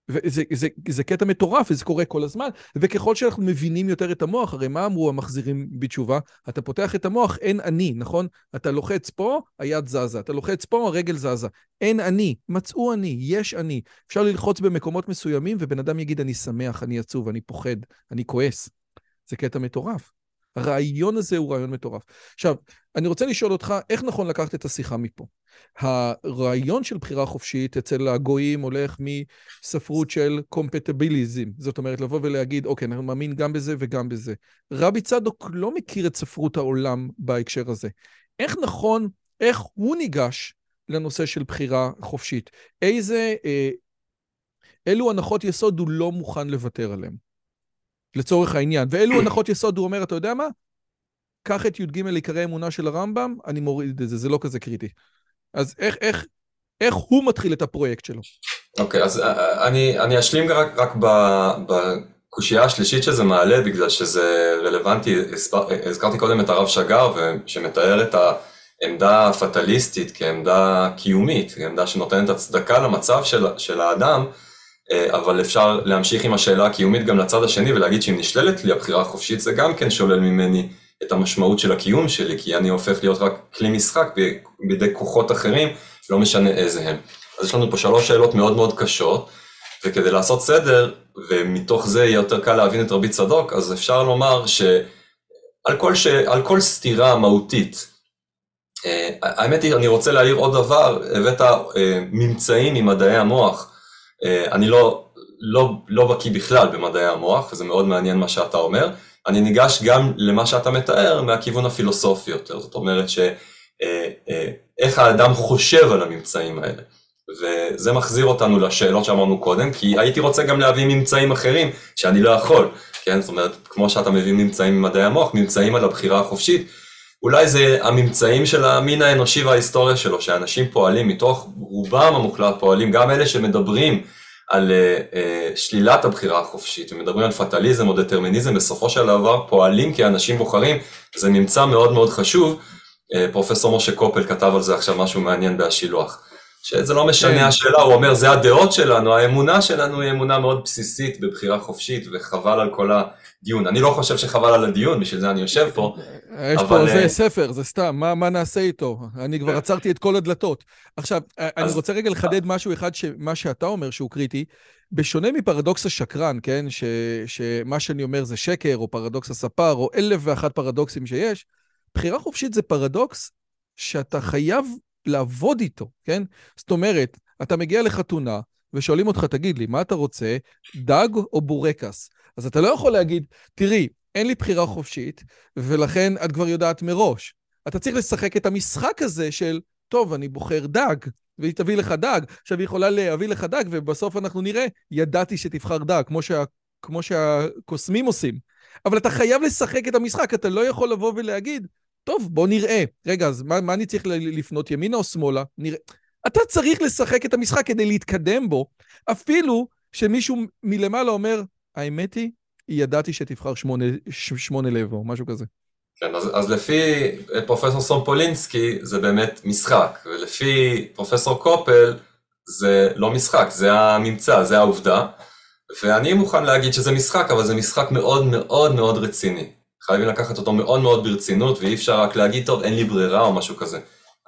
Speaker 1: וזה זה, זה קטע מטורף, וזה קורה כל הזמן, וככל שאנחנו מבינים יותר את המוח, הרי מה אמרו המחזירים בתשובה? אתה פותח את המוח, אין אני, נכון? אתה לוחץ פה, היד זזה, אתה לוחץ פה, הרגל זזה. אין אני, מצאו אני, יש אני. אפשר ללחוץ במקומות מסוימים, ובן אדם יגיד, אני שמח, אני עצוב, אני פוחד, אני כועס. זה קטע מטורף. הרעיון הזה הוא רעיון מטורף. עכשיו, אני רוצה לשאול אותך, איך נכון לקחת את השיחה מפה? הרעיון של בחירה חופשית אצל הגויים הולך מספרות של קומפטביליזם, זאת אומרת לבוא ולהגיד, אוקיי, אני מאמין גם בזה וגם בזה. רבי צדוק לא מכיר את ספרות העולם בהקשר הזה. איך נכון, איך הוא ניגש לנושא של בחירה חופשית? איזה, אה, אילו הנחות יסוד הוא לא מוכן לוותר עליהן? לצורך העניין. ואילו הנחות יסוד הוא אומר, אתה יודע מה? קח את י"ג עיקרי אמונה של הרמב"ם, אני מוריד את זה, זה לא כזה קריטי. אז איך, איך, איך הוא מתחיל את הפרויקט שלו?
Speaker 2: אוקיי, okay, אז אה, אני, אני אשלים רק, רק בקושייה השלישית שזה מעלה, בגלל שזה רלוונטי, הזכרתי קודם את הרב שגר, שמתאר את העמדה הפטליסטית כעמדה קיומית, כעמדה שנותנת הצדקה למצב של, של האדם, אבל אפשר להמשיך עם השאלה הקיומית גם לצד השני ולהגיד שאם נשללת לי הבחירה החופשית זה גם כן שולל ממני את המשמעות של הקיום שלי, כי אני הופך להיות רק כלי משחק בידי כוחות אחרים, לא משנה איזה הם. אז יש לנו פה שלוש שאלות מאוד מאוד קשות, וכדי לעשות סדר, ומתוך זה יהיה יותר קל להבין את רבי צדוק, אז אפשר לומר שעל כל, ש... כל סתירה מהותית, אה, האמת היא, אני רוצה להעיר עוד דבר, הבאת אה, ממצאים ממדעי המוח, אה, אני לא, לא, לא בקיא בכלל במדעי המוח, וזה מאוד מעניין מה שאתה אומר. אני ניגש גם למה שאתה מתאר מהכיוון הפילוסופי יותר, זאת אומרת שאיך אה, אה, האדם חושב על הממצאים האלה. וזה מחזיר אותנו לשאלות שאמרנו קודם, כי הייתי רוצה גם להביא ממצאים אחרים שאני לא יכול, כן? זאת אומרת, כמו שאתה מביא ממצאים ממדעי המוח, ממצאים על הבחירה החופשית, אולי זה הממצאים של המין האנושי וההיסטוריה שלו, שאנשים פועלים מתוך רובם המוחלט פועלים, גם אלה שמדברים על uh, uh, שלילת הבחירה החופשית, ומדברים על פטליזם או דטרמיניזם, בסופו של דבר פועלים כי אנשים בוחרים, זה ממצא מאוד מאוד חשוב, uh, פרופסור משה קופל כתב על זה עכשיו משהו מעניין בהשילוח. שזה לא משנה כן. השאלה, הוא אומר, זה הדעות שלנו, האמונה שלנו היא אמונה מאוד בסיסית בבחירה חופשית, וחבל על כל הדיון. אני לא חושב שחבל על הדיון, בשביל זה אני יושב פה.
Speaker 1: יש אבל... פה, זה ספר, זה סתם, מה, מה נעשה איתו? אני כבר עצרתי את כל הדלתות. עכשיו, אז... אני רוצה רגע לחדד משהו אחד, מה שאתה אומר שהוא קריטי. בשונה מפרדוקס השקרן, כן, ש, שמה שאני אומר זה שקר, או פרדוקס הספר, או אלף ואחת פרדוקסים שיש, בחירה חופשית זה פרדוקס שאתה חייב לעבוד איתו, כן? זאת אומרת, אתה מגיע לחתונה, ושואלים אותך, תגיד לי, מה אתה רוצה, דג או בורקס? אז אתה לא יכול להגיד, תראי, אין לי בחירה חופשית, ולכן את כבר יודעת מראש. אתה צריך לשחק את המשחק הזה של, טוב, אני בוחר דג, והיא תביא לך דג. עכשיו, היא יכולה להביא לך דג, ובסוף אנחנו נראה, ידעתי שתבחר דג, כמו, שה, כמו שהקוסמים עושים. אבל אתה חייב לשחק את המשחק, אתה לא יכול לבוא ולהגיד, טוב, בוא נראה. רגע, אז מה, מה אני צריך לפנות, ימינה או שמאלה? נראה. אתה צריך לשחק את המשחק כדי להתקדם בו, אפילו שמישהו מלמעלה אומר, האמת היא, ידעתי שתבחר שמונה, שמונה לב או משהו כזה.
Speaker 2: כן, אז, אז לפי פרופסור סומפולינסקי זה באמת משחק, ולפי פרופסור קופל זה לא משחק, זה הממצא, זה העובדה, ואני מוכן להגיד שזה משחק, אבל זה משחק מאוד מאוד מאוד רציני. חייבים לקחת אותו מאוד מאוד ברצינות, ואי אפשר רק להגיד, טוב, אין לי ברירה או משהו כזה.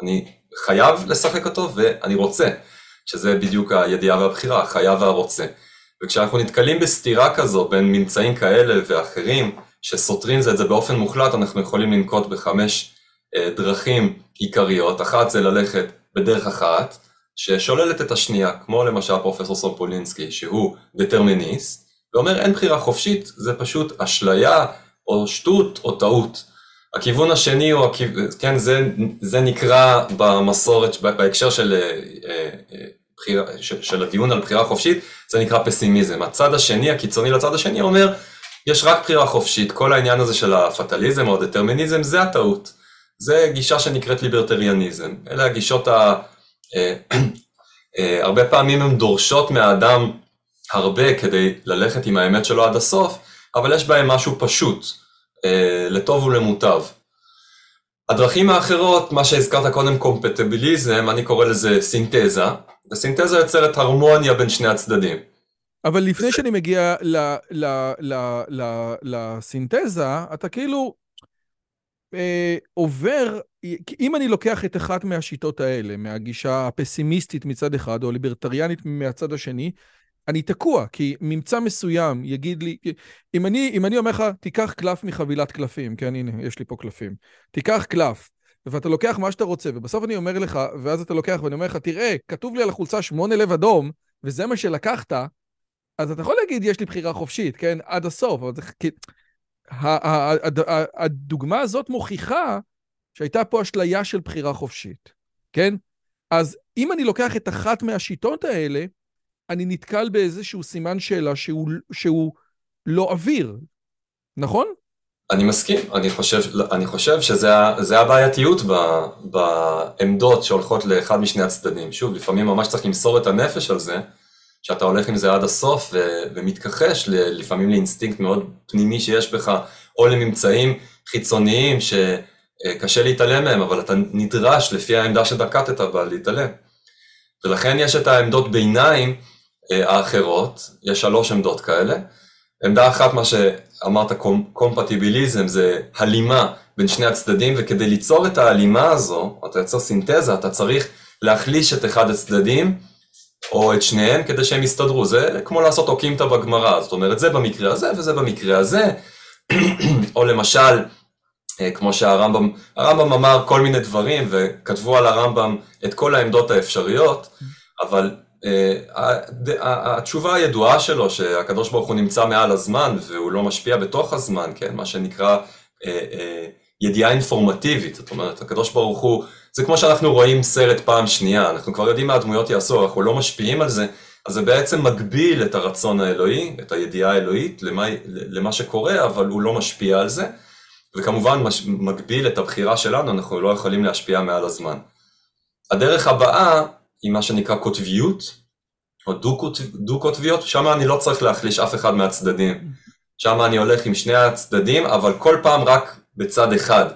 Speaker 2: אני חייב לשחק אותו ואני רוצה, שזה בדיוק הידיעה והבחירה, חייב והרוצה. וכשאנחנו נתקלים בסתירה כזו בין ממצאים כאלה ואחרים, שסותרים זה את זה באופן מוחלט, אנחנו יכולים לנקוט בחמש אה, דרכים עיקריות. אחת זה ללכת בדרך אחת, ששוללת את השנייה, כמו למשל פרופסור סופולינסקי, שהוא דטרמיניסט, ואומר אין בחירה חופשית, זה פשוט אשליה או שטות או טעות. הכיוון השני הוא, כן, זה, זה נקרא במסורת, בהקשר של, אה, אה, של הדיון על בחירה חופשית, זה נקרא פסימיזם. הצד השני, הקיצוני לצד השני, אומר, יש רק בחירה חופשית, כל העניין הזה של הפטליזם או דטרמיניזם, זה הטעות. זה גישה שנקראת ליברטריאניזם. אלה הגישות ה... אה, הרבה פעמים הן דורשות מהאדם הרבה כדי ללכת עם האמת שלו עד הסוף, אבל יש בהם משהו פשוט, אה, לטוב ולמוטב. הדרכים האחרות, מה שהזכרת קודם קומפטביליזם, אני קורא לזה סינתזה, וסינתזה יוצרת הרמוניה בין שני הצדדים.
Speaker 1: אבל לפני שאני מגיע לסינתזה, אתה כאילו אה, עובר, אם אני לוקח את אחת מהשיטות האלה, מהגישה הפסימיסטית מצד אחד, או ליברטריאנית מהצד השני, אני תקוע, כי ממצא מסוים יגיד לי, אם אני, אם אני אומר לך, תיקח קלף מחבילת קלפים, כן, הנה, יש לי פה קלפים. תיקח קלף, ואתה לוקח מה שאתה רוצה, ובסוף אני אומר לך, ואז אתה לוקח ואני אומר לך, תראה, כתוב לי על החולצה שמונה לב אדום, וזה מה שלקחת, אז אתה יכול להגיד, יש לי בחירה חופשית, כן, עד הסוף, אבל זה כי... הדוגמה הזאת מוכיחה שהייתה פה אשליה של בחירה חופשית, כן? אז אם אני לוקח את אחת מהשיטות האלה, אני נתקל באיזשהו סימן שאלה שהוא, שהוא לא אוויר, נכון?
Speaker 2: אני מסכים, אני חושב, אני חושב שזה הבעייתיות ב, בעמדות שהולכות לאחד משני הצדדים. שוב, לפעמים ממש צריך למסור את הנפש על זה, שאתה הולך עם זה עד הסוף ו, ומתכחש לפעמים לאינסטינקט מאוד פנימי שיש בך, או לממצאים חיצוניים שקשה להתעלם מהם, אבל אתה נדרש לפי העמדה שדקטת בה להתעלם. ולכן יש את העמדות ביניים, אה, האחרות, יש שלוש עמדות כאלה. עמדה אחת, מה שאמרת קומפטיביליזם, זה הלימה בין שני הצדדים, וכדי ליצור את ההלימה הזו, או אתה יוצר סינתזה, אתה צריך להחליש את אחד הצדדים, או את שניהם, כדי שהם יסתדרו. זה כמו לעשות אוקימתא בגמרא, זאת אומרת, זה במקרה הזה וזה במקרה הזה, *clears throat* או למשל, אה, כמו שהרמב"ם, הרמב"ם אמר כל מיני דברים, וכתבו על הרמב"ם את כל העמדות האפשריות, אבל התשובה הידועה שלו שהקדוש ברוך הוא נמצא מעל הזמן והוא לא משפיע בתוך הזמן, כן, מה שנקרא אה, אה, ידיעה אינפורמטיבית, זאת אומרת הקדוש ברוך הוא, זה כמו שאנחנו רואים סרט פעם שנייה, אנחנו כבר יודעים מה הדמויות יעשו, אנחנו לא משפיעים על זה, אז זה בעצם מגביל את הרצון האלוהי, את הידיעה האלוהית למה, למה שקורה, אבל הוא לא משפיע על זה, וכמובן מגביל את הבחירה שלנו, אנחנו לא יכולים להשפיע מעל הזמן. הדרך הבאה היא מה שנקרא קוטביות, או דו-קוטביות, שם אני לא צריך להחליש אף אחד מהצדדים. שם אני הולך עם שני הצדדים, אבל כל פעם רק בצד אחד.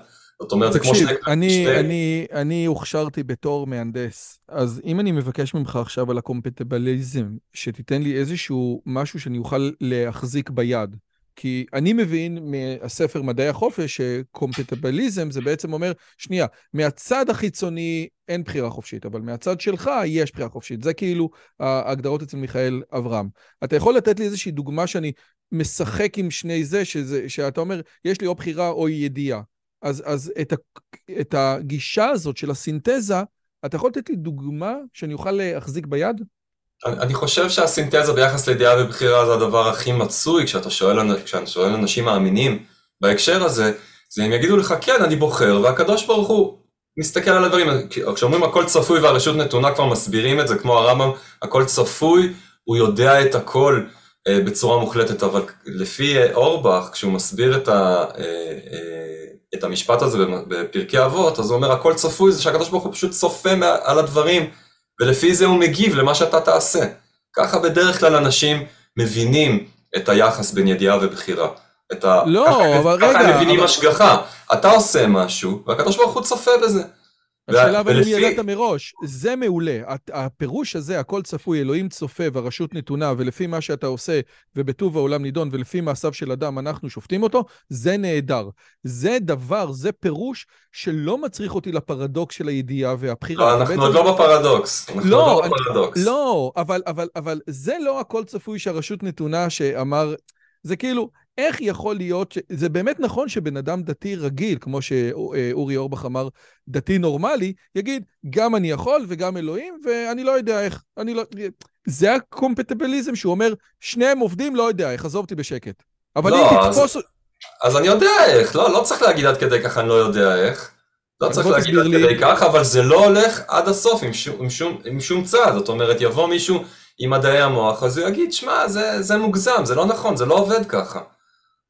Speaker 2: זאת אומרת, זה כמו
Speaker 1: שני... אני, אני, אני הוכשרתי בתור מהנדס, אז אם אני מבקש ממך עכשיו על הקומפטבליזם, שתיתן לי איזשהו משהו שאני אוכל להחזיק ביד. כי אני מבין מהספר מדעי החופש שקומפטבליזם זה בעצם אומר, שנייה, מהצד החיצוני אין בחירה חופשית, אבל מהצד שלך יש בחירה חופשית. זה כאילו ההגדרות אצל מיכאל אברהם. אתה יכול לתת לי איזושהי דוגמה שאני משחק עם שני זה, שזה, שאתה אומר, יש לי או בחירה או ידיעה. אז, אז את, ה, את הגישה הזאת של הסינתזה, אתה יכול לתת לי דוגמה שאני אוכל להחזיק ביד?
Speaker 2: אני חושב שהסינתזה ביחס לידיעה ובחירה זה הדבר הכי מצוי כשאתה שואל, כשאתה שואל אנשים מאמינים בהקשר הזה, זה הם יגידו לך כן אני בוחר והקדוש ברוך הוא מסתכל על הדברים, כשאומרים הכל צפוי והרשות נתונה כבר מסבירים את זה כמו הרמב"ם, הכל צפוי, הוא יודע את הכל אה, בצורה מוחלטת, אבל לפי אה, אורבך כשהוא מסביר את, ה, אה, אה, את המשפט הזה בפרקי אבות, אז הוא אומר הכל צפוי זה שהקדוש ברוך הוא פשוט צופה על הדברים ולפי זה הוא מגיב למה שאתה תעשה. ככה בדרך כלל אנשים מבינים את היחס בין ידיעה ובחירה. את ה...
Speaker 1: לא,
Speaker 2: ככה,
Speaker 1: אבל
Speaker 2: ככה
Speaker 1: רגע...
Speaker 2: ככה הם מבינים אבל... השגחה. אתה עושה משהו, והקדוש ברוך הוא צופה בזה.
Speaker 1: השאלה אבל אם ידעת מראש, זה מעולה. הפירוש הזה, הכל צפוי, אלוהים צופה והרשות נתונה, ולפי מה שאתה עושה, ובטוב העולם נידון, ולפי מעשיו של אדם אנחנו שופטים אותו, זה נהדר. זה דבר, זה פירוש שלא מצריך אותי לפרדוקס של הידיעה והבחירה.
Speaker 2: לא, אנחנו עוד לא בפרדוקס. אנחנו לא, לא בפרדוקס.
Speaker 1: לא, אבל, אבל, אבל זה לא הכל צפוי שהרשות נתונה שאמר... זה כאילו, איך יכול להיות, ש... זה באמת נכון שבן אדם דתי רגיל, כמו שאורי אורבך אמר, דתי נורמלי, יגיד, גם אני יכול וגם אלוהים, ואני לא יודע איך, אני לא... זה הקומפטבליזם שהוא אומר, שניהם עובדים, לא יודע איך, עזוב אותי בשקט. אבל לא, אם תתפוס...
Speaker 2: אז, אז אני יודע איך, לא, לא צריך להגיד עד כדי כך אני לא יודע איך. לא צריך להגיד עד לי... כדי כך, אבל זה לא הולך עד הסוף עם שום, עם שום, עם שום צעד. זאת אומרת, יבוא מישהו עם מדעי המוח, אז הוא יגיד, שמע, זה, זה מוגזם, זה לא נכון, זה לא עובד ככה.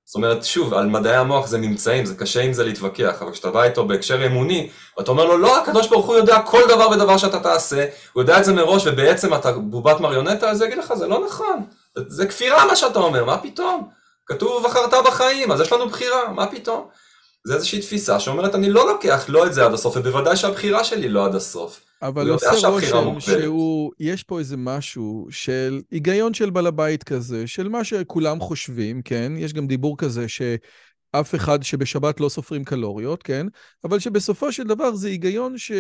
Speaker 2: זאת אומרת, שוב, על מדעי המוח זה ממצאים, זה קשה עם זה להתווכח, אבל כשאתה בא איתו בהקשר אמוני, ואתה אומר לו, לא, הקדוש ברוך הוא יודע כל דבר ודבר שאתה תעשה, הוא יודע את זה מראש, ובעצם אתה בובת מריונטה, אז יגיד לך, זה לא נכון, זה כפירה מה שאתה אומר, מה פתאום? כתוב ובחרת בחיים, אז יש לנו בחירה, מה פתאום? זה איזושהי תפיסה שאומרת, אני לא לוקח לא את זה עד הסוף, ובוודאי שהבחירה שלי לא עד הסוף.
Speaker 1: אבל עושה רושם שהוא, יש פה איזה משהו של היגיון של בעל הבית כזה, של מה שכולם חושבים, כן? יש גם דיבור כזה שאף אחד שבשבת לא סופרים קלוריות, כן? אבל שבסופו של דבר זה היגיון ש...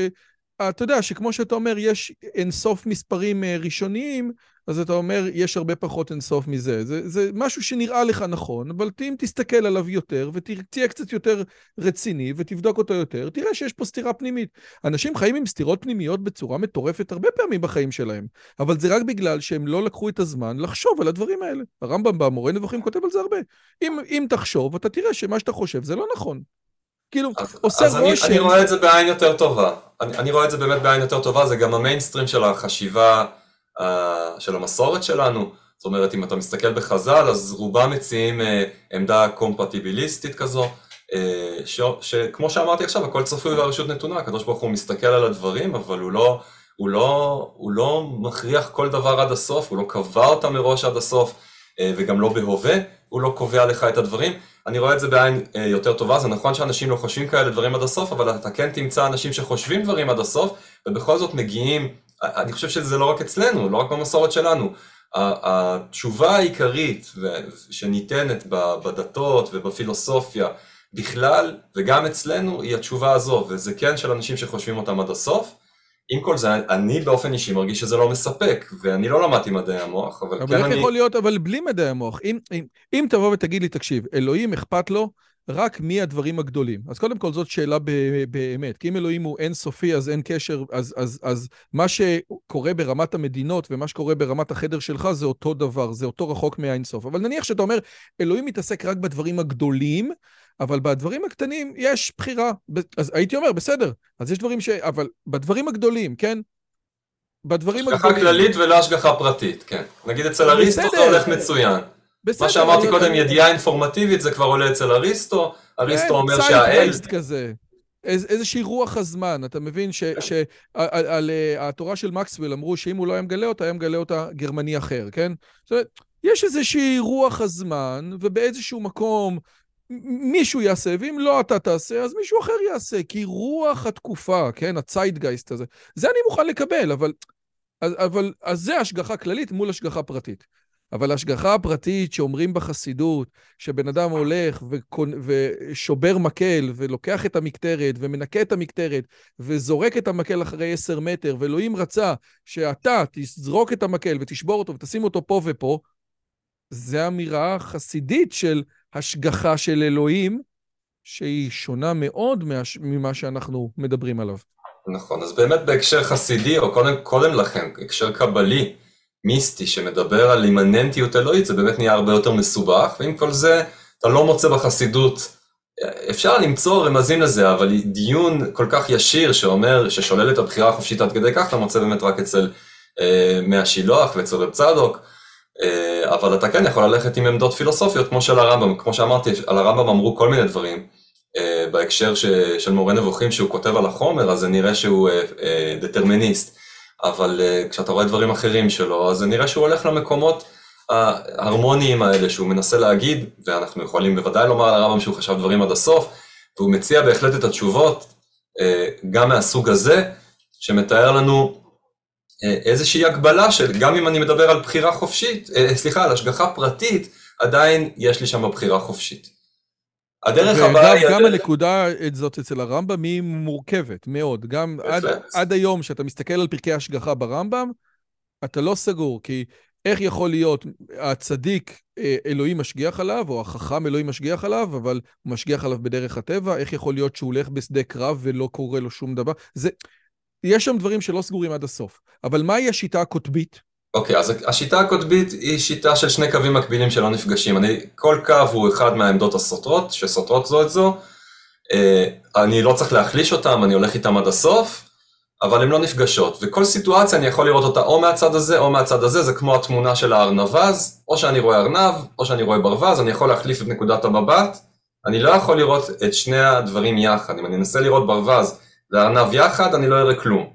Speaker 1: אתה יודע שכמו שאתה אומר, יש אינסוף מספרים אה, ראשוניים, אז אתה אומר, יש הרבה פחות אינסוף מזה. זה, זה משהו שנראה לך נכון, אבל אם תסתכל עליו יותר ותהיה קצת יותר רציני ותבדוק אותו יותר, תראה שיש פה סתירה פנימית. אנשים חיים עם סתירות פנימיות בצורה מטורפת הרבה פעמים בחיים שלהם, אבל זה רק בגלל שהם לא לקחו את הזמן לחשוב על הדברים האלה. הרמב"ם במורה נבוכים כותב על זה הרבה. אם, אם תחשוב, אתה תראה שמה שאתה חושב זה לא נכון. כאילו, אז, עושה
Speaker 2: אז
Speaker 1: רושם...
Speaker 2: אז אני, אני רואה את זה בעין יותר טובה. אני, אני רואה את זה באמת בעין יותר טובה, זה גם המיינסטרים של החשיבה של המסורת שלנו. זאת אומרת, אם אתה מסתכל בחז"ל, אז רובם מציעים uh, עמדה קומפטיביליסטית כזו, ש, שכמו שאמרתי עכשיו, הכל צפוי והרשות נתונה, הקדוש ברוך הוא מסתכל על הדברים, אבל הוא לא, הוא לא, הוא לא מכריח כל דבר עד הסוף, הוא לא קבע אותם מראש עד הסוף, uh, וגם לא בהווה, הוא לא קובע לך את הדברים. אני רואה את זה בעין אה, יותר טובה, זה נכון שאנשים לא חושבים כאלה דברים עד הסוף, אבל אתה כן תמצא אנשים שחושבים דברים עד הסוף, ובכל זאת מגיעים, אני חושב שזה לא רק אצלנו, לא רק במסורת שלנו. התשובה העיקרית שניתנת בדתות ובפילוסופיה בכלל, וגם אצלנו, היא התשובה הזו, וזה כן של אנשים שחושבים אותם עד הסוף. עם כל זה, אני באופן אישי מרגיש שזה לא מספק, ואני לא למדתי מדעי המוח, אבל,
Speaker 1: אבל
Speaker 2: כן אני...
Speaker 1: אבל איך יכול להיות, אבל בלי מדעי המוח? אם, אם, אם תבוא ותגיד לי, תקשיב, אלוהים אכפת לו רק מהדברים הגדולים. אז קודם כל זאת שאלה באמת, כי אם אלוהים הוא אינסופי אז אין קשר, אז, אז, אז מה שקורה ברמת המדינות ומה שקורה ברמת החדר שלך זה אותו דבר, זה אותו רחוק מהאינסוף. אבל נניח שאתה אומר, אלוהים מתעסק רק בדברים הגדולים, אבל בדברים הקטנים יש בחירה. אז הייתי אומר, בסדר, אז יש דברים ש... אבל בדברים הגדולים, כן?
Speaker 2: בדברים הגדולים... השגחה כללית ולא השגחה פרטית, כן. נגיד אצל אריסטו זה הולך מצוין. בסדר. מה שאמרתי קודם, ידיעה אינפורמטיבית, זה כבר עולה אצל אריסטו. אריסטו כן, אומר שהאל...
Speaker 1: כזה. איזושהי רוח הזמן, אתה מבין שעל התורה של מקסוול אמרו שאם הוא לא היה מגלה אותה, היה מגלה אותה גרמני אחר, כן? זאת אומרת, יש איזושהי רוח הזמן, ובאיזשהו מקום מישהו יעשה, ואם לא אתה תעשה, אז מישהו אחר יעשה, כי רוח התקופה, כן, הציידגייסט הזה, זה אני מוכן לקבל, אבל, אבל אז זה השגחה כללית מול השגחה פרטית. אבל השגחה הפרטית שאומרים בחסידות, שבן אדם הולך וקונ... ושובר מקל ולוקח את המקטרת ומנקה את המקטרת וזורק את המקל אחרי עשר מטר, ואלוהים רצה שאתה תזרוק את המקל ותשבור אותו ותשים אותו פה ופה, זה אמירה חסידית של השגחה של אלוהים, שהיא שונה מאוד ממה שאנחנו מדברים עליו.
Speaker 2: נכון, אז באמת בהקשר חסידי, או קודם, קודם לכן, הקשר קבלי, מיסטי, שמדבר על אימננטיות אלוהית, זה באמת נהיה הרבה יותר מסובך, ועם כל זה, אתה לא מוצא בחסידות, אפשר למצוא רמזים לזה, אבל דיון כל כך ישיר שאומר, ששולל את הבחירה החופשית עד כדי כך, אתה מוצא באמת רק אצל אה, מי השילוח ואצל רב צדוק. אה, אבל אתה כן יכול ללכת עם עמדות פילוסופיות כמו של הרמב"ם, כמו שאמרתי, על הרמב"ם אמרו כל מיני דברים אה, בהקשר ש, של מורה נבוכים שהוא כותב על החומר, אז זה נראה שהוא אה, דטרמיניסט, אבל כשאתה רואה דברים אחרים שלו, אז זה נראה שהוא הולך למקומות ההרמוניים האלה שהוא מנסה להגיד, ואנחנו יכולים בוודאי לומר על הרמב"ם שהוא חשב דברים עד הסוף, והוא מציע בהחלט את התשובות, גם מהסוג הזה, שמתאר לנו אה, איזושהי הגבלה של גם אם אני מדבר על בחירה חופשית, אה, סליחה, על השגחה פרטית, עדיין יש לי שם בחירה חופשית.
Speaker 1: הדרך הבאה היא... גם הנקודה הזאת אצל הרמב"ם היא מורכבת מאוד. גם עד, עד היום, כשאתה מסתכל על פרקי השגחה ברמב"ם, אתה לא סגור, כי איך יכול להיות הצדיק אה, אלוהים משגיח עליו, או החכם אלוהים משגיח עליו, אבל הוא משגיח עליו בדרך הטבע? איך יכול להיות שהוא הולך בשדה קרב ולא קורה לו שום דבר? זה, יש שם דברים שלא סגורים עד הסוף. אבל מהי השיטה הקוטבית?
Speaker 2: אוקיי, okay, אז השיטה הקוטבית היא שיטה של שני קווים מקבילים שלא נפגשים. אני, כל קו הוא אחד מהעמדות הסותרות, שסותרות זו את זו. אה, אני לא צריך להחליש אותם, אני הולך איתם עד הסוף, אבל הן לא נפגשות. וכל סיטואציה אני יכול לראות אותה או מהצד הזה או מהצד הזה, זה כמו התמונה של הארנבז, או שאני רואה ארנב, או שאני רואה ברווז, אני יכול להחליף את נקודת המבט. אני לא יכול לראות את שני הדברים יחד. אם אני אנסה לראות ברווז וארנב יחד, אני לא אראה כלום.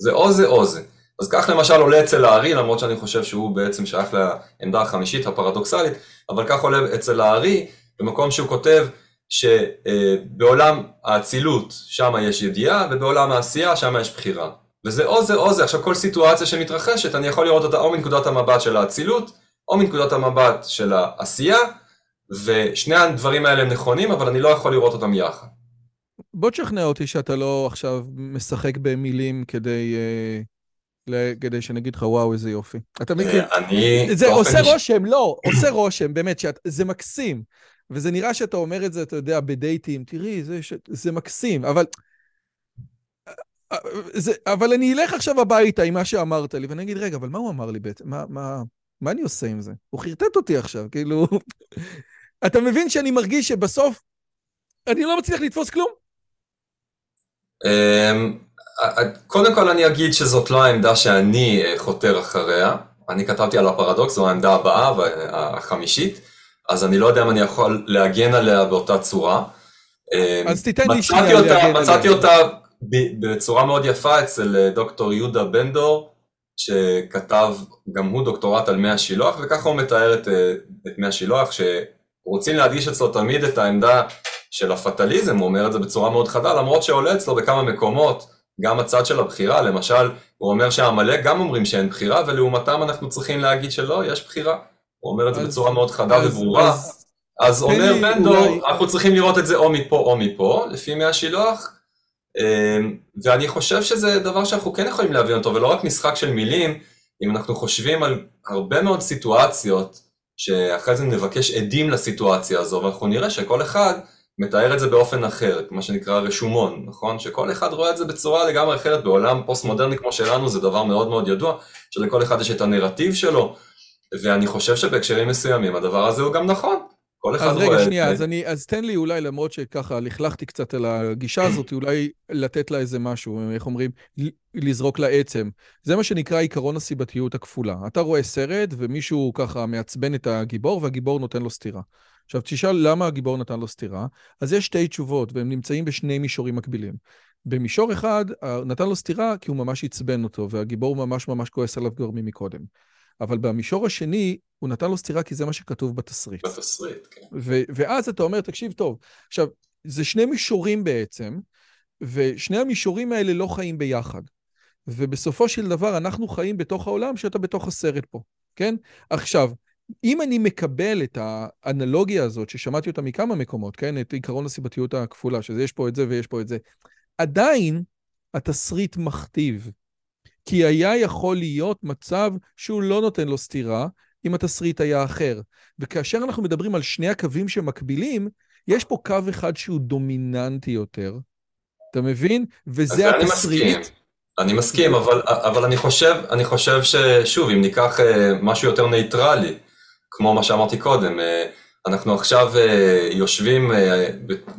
Speaker 2: זה או זה או זה. אז כך למשל עולה אצל הארי, למרות שאני חושב שהוא בעצם שייך לעמדה החמישית הפרדוקסלית, אבל כך עולה אצל הארי, במקום שהוא כותב שבעולם האצילות שם יש ידיעה, ובעולם העשייה שם יש בחירה. וזה או זה או זה, עכשיו כל סיטואציה שמתרחשת, אני יכול לראות אותה או מנקודת המבט של האצילות, או מנקודת המבט של העשייה, ושני הדברים האלה הם נכונים, אבל אני לא יכול לראות אותם יחד.
Speaker 1: בוא תשכנע אותי שאתה לא עכשיו משחק במילים כדי, אה, כדי שנגיד לך וואו איזה יופי. אתה מכיר?
Speaker 2: אה, אני...
Speaker 1: זה עושה רושם, לא, עושה רושם, באמת, זה מקסים. וזה נראה שאתה אומר את זה, אתה יודע, בדייטים, תראי, זה, זה מקסים, אבל... זה, אבל אני אלך עכשיו הביתה עם מה שאמרת לי, ואני אגיד, רגע, אבל מה הוא אמר לי בעצם? מה, מה, מה אני עושה עם זה? הוא חרטט אותי עכשיו, כאילו... *laughs* אתה מבין שאני מרגיש שבסוף אני לא מצליח לתפוס כלום?
Speaker 2: קודם כל אני אגיד שזאת לא העמדה שאני אה, חותר אחריה, אני כתבתי על הפרדוקס, זו העמדה הבאה החמישית, אז אני לא יודע אם אני יכול להגן עליה באותה צורה.
Speaker 1: אמ, אז תיתן לי שנייה להגן
Speaker 2: עליה. מצאתי אותה בצורה מאוד יפה אצל אה, דוקטור יהודה בנדור, שכתב גם הוא דוקטורט על מי השילוח, וככה הוא מתאר את, אה, את מי השילוח, שרוצים להדגיש אצלו תמיד את העמדה של הפטליזם, הוא אומר את זה בצורה מאוד חדה, למרות שעולה אצלו בכמה מקומות, גם הצד של הבחירה, למשל, הוא אומר שהעמלק גם אומרים שאין בחירה, ולעומתם אנחנו צריכים להגיד שלא, יש בחירה. הוא אומר את זה בצורה מאוד חדה וברורה. אז, אומר בנדור, אולי... אנחנו צריכים לראות את זה או מפה או מפה, לפי מי השילוח, אמ, ואני חושב שזה דבר שאנחנו כן יכולים להבין אותו, ולא רק משחק של מילים, אם אנחנו חושבים על הרבה מאוד סיטואציות, שאחרי זה נבקש עדים לסיטואציה הזו, ואנחנו נראה שכל אחד מתאר את זה באופן אחר, מה שנקרא רשומון, נכון? שכל אחד רואה את זה בצורה לגמרי אחרת, בעולם פוסט-מודרני כמו שלנו זה דבר מאוד מאוד ידוע, שלכל אחד יש את הנרטיב שלו, ואני חושב שבהקשרים מסוימים הדבר הזה הוא גם נכון. כל אחד
Speaker 1: אז
Speaker 2: רואה...
Speaker 1: רגע,
Speaker 2: את
Speaker 1: שנייה,
Speaker 2: זה.
Speaker 1: אז, אני, אז תן לי אולי, למרות שככה לכלכתי קצת על הגישה הזאת, אולי לתת לה איזה משהו, איך אומרים? לזרוק לה עצם. זה מה שנקרא עקרון הסיבתיות הכפולה. אתה רואה סרט ומישהו ככה מעצבן את הגיבור, והגיבור נותן לו סטירה. עכשיו, תשאל למה הגיבור נתן לו סטירה, אז יש שתי תשובות, והם נמצאים בשני מישורים מקבילים. במישור אחד, נתן לו סטירה כי הוא ממש עצבן אותו, והגיבור ממש ממש כועס עליו כבר ממקודם. אבל במישור השני, הוא נתן לו סטירה כי זה מה שכתוב בתסריט.
Speaker 2: בתסריט, כן.
Speaker 1: ו- ואז אתה אומר, תקשיב טוב, עכשיו, זה שני מישורים בעצם, ושני המישורים האלה לא חיים ביחד. ובסופו של דבר אנחנו חיים בתוך העולם שאתה בתוך הסרט פה, כן? עכשיו, אם אני מקבל את האנלוגיה הזאת, ששמעתי אותה מכמה מקומות, כן? את עקרון הסיבתיות הכפולה, שזה יש פה את זה ויש פה את זה, עדיין התסריט מכתיב. כי היה יכול להיות מצב שהוא לא נותן לו סטירה, אם התסריט היה אחר. וכאשר אנחנו מדברים על שני הקווים שמקבילים, יש פה קו אחד שהוא דומיננטי יותר. אתה מבין? וזה
Speaker 2: אז אני
Speaker 1: התסריט.
Speaker 2: מסכים. אני מסכים, אבל, אבל אני חושב, אני חושב ששוב, אם ניקח אה, משהו יותר נייטרלי, כמו מה שאמרתי קודם, אה, אנחנו עכשיו אה, יושבים אה,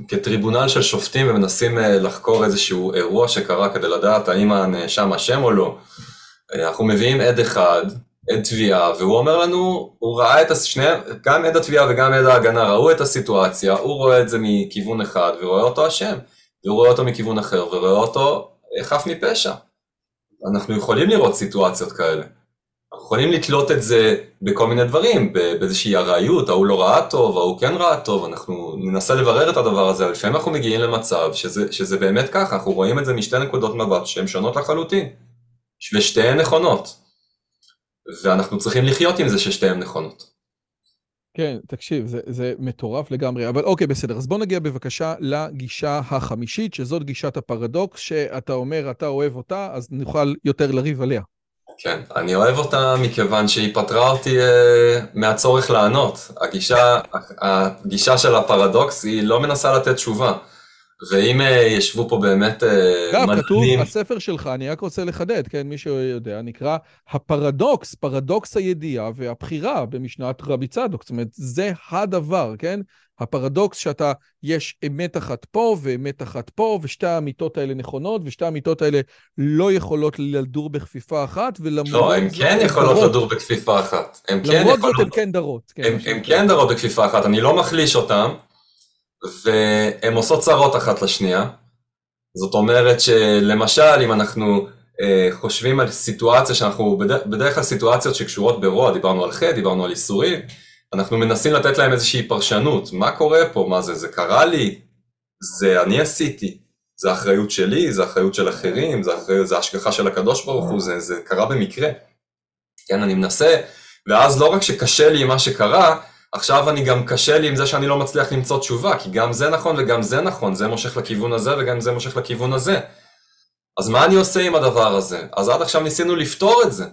Speaker 2: כטריבונל של שופטים ומנסים לחקור איזשהו אירוע שקרה כדי לדעת האם הנאשם אשם או לא. אנחנו מביאים עד אחד, עד תביעה, והוא אומר לנו, הוא ראה את השניהם, גם עד התביעה וגם עד ההגנה ראו את הסיטואציה, הוא רואה את זה מכיוון אחד ורואה אותו אשם, והוא רואה אותו מכיוון אחר ורואה אותו חף מפשע. אנחנו יכולים לראות סיטואציות כאלה. אנחנו יכולים לתלות את זה בכל מיני דברים, באיזושהי ארעיות, ההוא לא ראה טוב, ההוא כן ראה טוב, אנחנו ננסה לברר את הדבר הזה, לפעמים אנחנו מגיעים למצב שזה, שזה באמת ככה, אנחנו רואים את זה משתי נקודות מבט שהן שונות לחלוטין, ושתיהן נכונות, ואנחנו צריכים לחיות עם זה ששתיהן נכונות.
Speaker 1: כן, תקשיב, זה, זה מטורף לגמרי. אבל אוקיי, בסדר. אז בוא נגיע בבקשה לגישה החמישית, שזאת גישת הפרדוקס, שאתה אומר, אתה אוהב אותה, אז נוכל יותר לריב עליה.
Speaker 2: כן, אני אוהב אותה מכיוון שהיא פטרה אותי אה, מהצורך לענות. הגישה, הגישה של הפרדוקס היא לא מנסה לתת תשובה. ואם אה, ישבו פה באמת אה,
Speaker 1: אגב, כתוב,
Speaker 2: מדענים,
Speaker 1: הספר שלך, אני רק רוצה לחדד, כן, מי שיודע, נקרא הפרדוקס, פרדוקס הידיעה והבחירה במשנת רבי צדוק. זאת אומרת, זה הדבר, כן? הפרדוקס שאתה, יש אמת אחת פה ואמת אחת פה, ושתי האמיתות האלה נכונות, ושתי האמיתות האלה לא יכולות לדור בכפיפה אחת, ולמרות
Speaker 2: לא, הן
Speaker 1: זאת
Speaker 2: כן יכולות
Speaker 1: דרות.
Speaker 2: לדור בכפיפה אחת. הן כן
Speaker 1: למרות זאת
Speaker 2: יכולות,
Speaker 1: הן כן דרות. כן,
Speaker 2: הן
Speaker 1: שנקרא.
Speaker 2: כן דרות בכפיפה אחת, אני לא מחליש אותן, והן עושות צרות אחת לשנייה. זאת אומרת שלמשל, אם אנחנו אה, חושבים על סיטואציה שאנחנו, בדרך, בדרך כלל סיטואציות שקשורות ברוע, דיברנו על חטא, דיברנו על איסורים, אנחנו מנסים לתת להם איזושהי פרשנות. מה קורה פה? מה זה? זה קרה לי? זה אני עשיתי? זה אחריות שלי? זה אחריות של אחרים? זה, אחריות, זה השגחה של הקדוש ברוך הוא? זה, זה קרה במקרה? כן, אני מנסה, ואז לא רק שקשה לי עם מה שקרה, עכשיו אני גם קשה לי עם זה שאני לא מצליח למצוא תשובה, כי גם זה נכון וגם זה נכון, זה מושך לכיוון הזה וגם זה מושך לכיוון הזה. אז מה אני עושה עם הדבר הזה? אז עד עכשיו ניסינו לפתור את זה.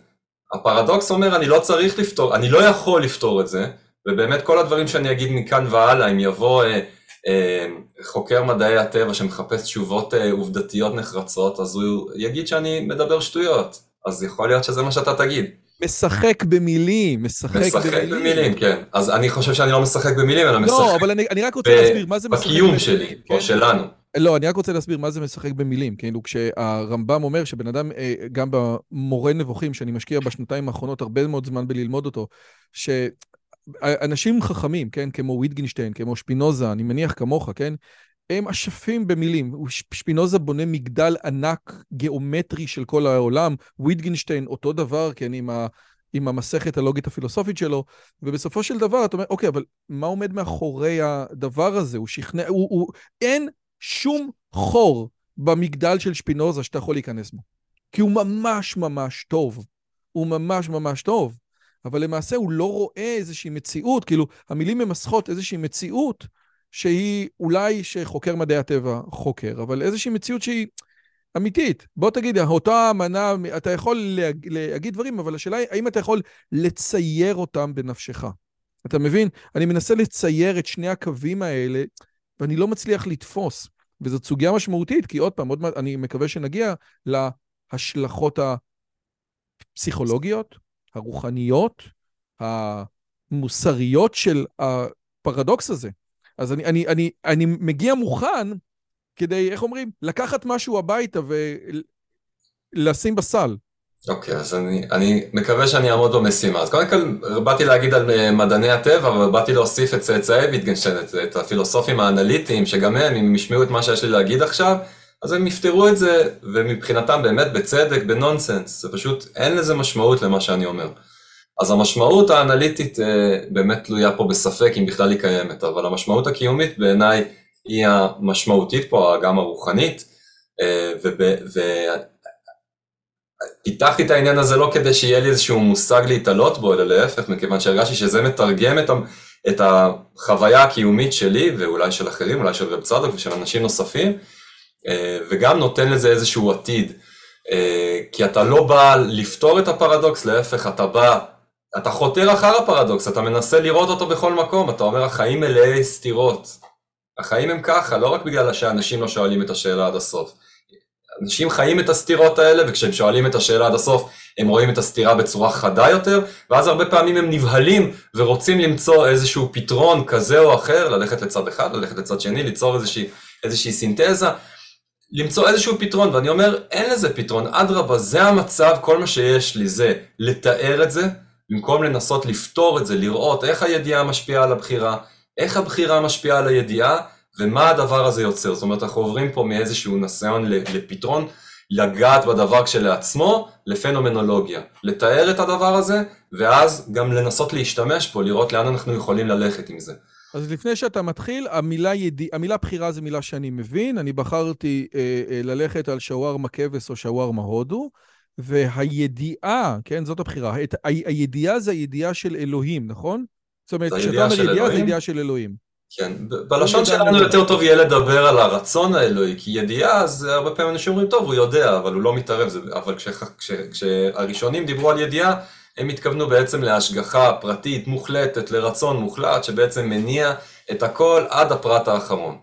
Speaker 2: הפרדוקס אומר, אני לא צריך לפתור, אני לא יכול לפתור את זה, ובאמת כל הדברים שאני אגיד מכאן והלאה, אם יבוא אה, אה, חוקר מדעי הטבע שמחפש תשובות אה, עובדתיות נחרצות, אז הוא יגיד שאני מדבר שטויות. אז יכול להיות שזה מה שאתה תגיד.
Speaker 1: משחק במילים, משחק,
Speaker 2: משחק במילים, כן. אז אני חושב שאני לא משחק במילים, אלא משחק
Speaker 1: לא, אבל אני, אני רק רוצה
Speaker 2: ב-
Speaker 1: להסביר מה זה משחק
Speaker 2: בקיום
Speaker 1: במילים.
Speaker 2: שלי,
Speaker 1: כן?
Speaker 2: או שלנו.
Speaker 1: לא, אני רק רוצה להסביר מה זה משחק במילים. כאילו, כשהרמב"ם אומר שבן אדם, אה, גם במורה נבוכים, שאני משקיע בשנתיים האחרונות הרבה מאוד זמן בללמוד אותו, שאנשים חכמים, כן, כמו ויטגנשטיין, כמו שפינוזה, אני מניח כמוך, כן, הם אשפים במילים. שפינוזה בונה מגדל ענק, גיאומטרי של כל העולם, ויטגנשטיין אותו דבר, כן, עם ה... עם המסכת הלוגית הפילוסופית שלו, ובסופו של דבר אתה אומר, אוקיי, אבל מה עומד מאחורי הדבר הזה? הוא שכנע, הוא, הוא, אין שום חור במגדל של שפינוזה שאתה יכול להיכנס בו. כי הוא ממש ממש טוב. הוא ממש ממש טוב. אבל למעשה הוא לא רואה איזושהי מציאות, כאילו, המילים ממסכות איזושהי מציאות שהיא אולי שחוקר מדעי הטבע חוקר, אבל איזושהי מציאות שהיא אמיתית. בוא תגיד, אותה אמנה, אתה יכול להג, להגיד דברים, אבל השאלה היא, האם אתה יכול לצייר אותם בנפשך? אתה מבין? אני מנסה לצייר את שני הקווים האלה, ואני לא מצליח לתפוס. וזאת סוגיה משמעותית, כי עוד פעם, עוד מעט, אני מקווה שנגיע להשלכות הפסיכולוגיות, הרוחניות, המוסריות של הפרדוקס הזה. אז אני, אני, אני, אני מגיע מוכן כדי, איך אומרים, לקחת משהו הביתה ולשים בסל.
Speaker 2: אוקיי, okay, אז אני, אני מקווה שאני אעמוד במשימה. אז קודם כל, באתי להגיד על אה, מדעני הטבע, אבל באתי להוסיף את צאצאי ויטגנשטיין, את, את הפילוסופים האנליטיים, שגם הם, אם ישמעו את מה שיש לי להגיד עכשיו, אז הם יפתרו את זה, ומבחינתם באמת בצדק, בנונסנס, זה פשוט, אין לזה משמעות למה שאני אומר. אז המשמעות האנליטית אה, באמת תלויה פה בספק אם בכלל היא קיימת, אבל המשמעות הקיומית בעיניי היא המשמעותית פה, גם הרוחנית, אה, ופיתחתי את העניין הזה לא כדי שיהיה לי איזשהו מושג להתעלות בו, אלא להפך, מכיוון שהרגשתי שזה מתרגם את, את החוויה הקיומית שלי, ואולי של אחרים, אולי של רב צדוק ושל אנשים נוספים, אה, וגם נותן לזה איזשהו עתיד. כי אתה לא בא לפתור את הפרדוקס, להפך, אתה בא אתה חותר אחר הפרדוקס, אתה מנסה לראות אותו בכל מקום, אתה אומר החיים מלאי סתירות. החיים הם ככה, לא רק בגלל שאנשים לא שואלים את השאלה עד הסוף. אנשים חיים את הסתירות האלה, וכשהם שואלים את השאלה עד הסוף, הם רואים את הסתירה בצורה חדה יותר, ואז הרבה פעמים הם נבהלים ורוצים למצוא איזשהו פתרון כזה או אחר, ללכת לצד אחד, ללכת לצד שני, ליצור איזושהי, איזושהי סינתזה, למצוא איזשהו פתרון, ואני אומר, אין לזה פתרון, אדרבה, זה המצב, כל מה שיש לי זה לתאר את זה, במקום לנסות לפתור את זה, לראות איך הידיעה משפיעה על הבחירה, איך הבחירה משפיעה על הידיעה, ומה הדבר הזה יוצר. זאת אומרת, אנחנו עוברים פה מאיזשהו ניסיון לפתרון, לגעת בדבר כשלעצמו, לפנומנולוגיה. לתאר את הדבר הזה, ואז גם לנסות להשתמש פה, לראות לאן אנחנו יכולים ללכת עם זה.
Speaker 1: אז לפני שאתה מתחיל, המילה, ידי... המילה בחירה זו מילה שאני מבין, אני בחרתי אה, אה, ללכת על שווארמה כבש או שווארמה הודו. והידיעה, כן, זאת הבחירה, את, ה, הידיעה זה הידיעה של אלוהים, נכון? זאת אומרת, כשאתה אומר ידיעה זה ידיעה של אלוהים.
Speaker 2: כן, בלשון שלנו יותר טוב יהיה לדבר על הרצון האלוהי, כי ידיעה, זה הרבה פעמים אנשים אומרים, טוב, הוא יודע, אבל הוא לא מתערב, זה, אבל כש, כש, כשהראשונים דיברו על ידיעה, הם התכוונו בעצם להשגחה פרטית מוחלטת, לרצון מוחלט, שבעצם מניע את הכל עד הפרט האחרון.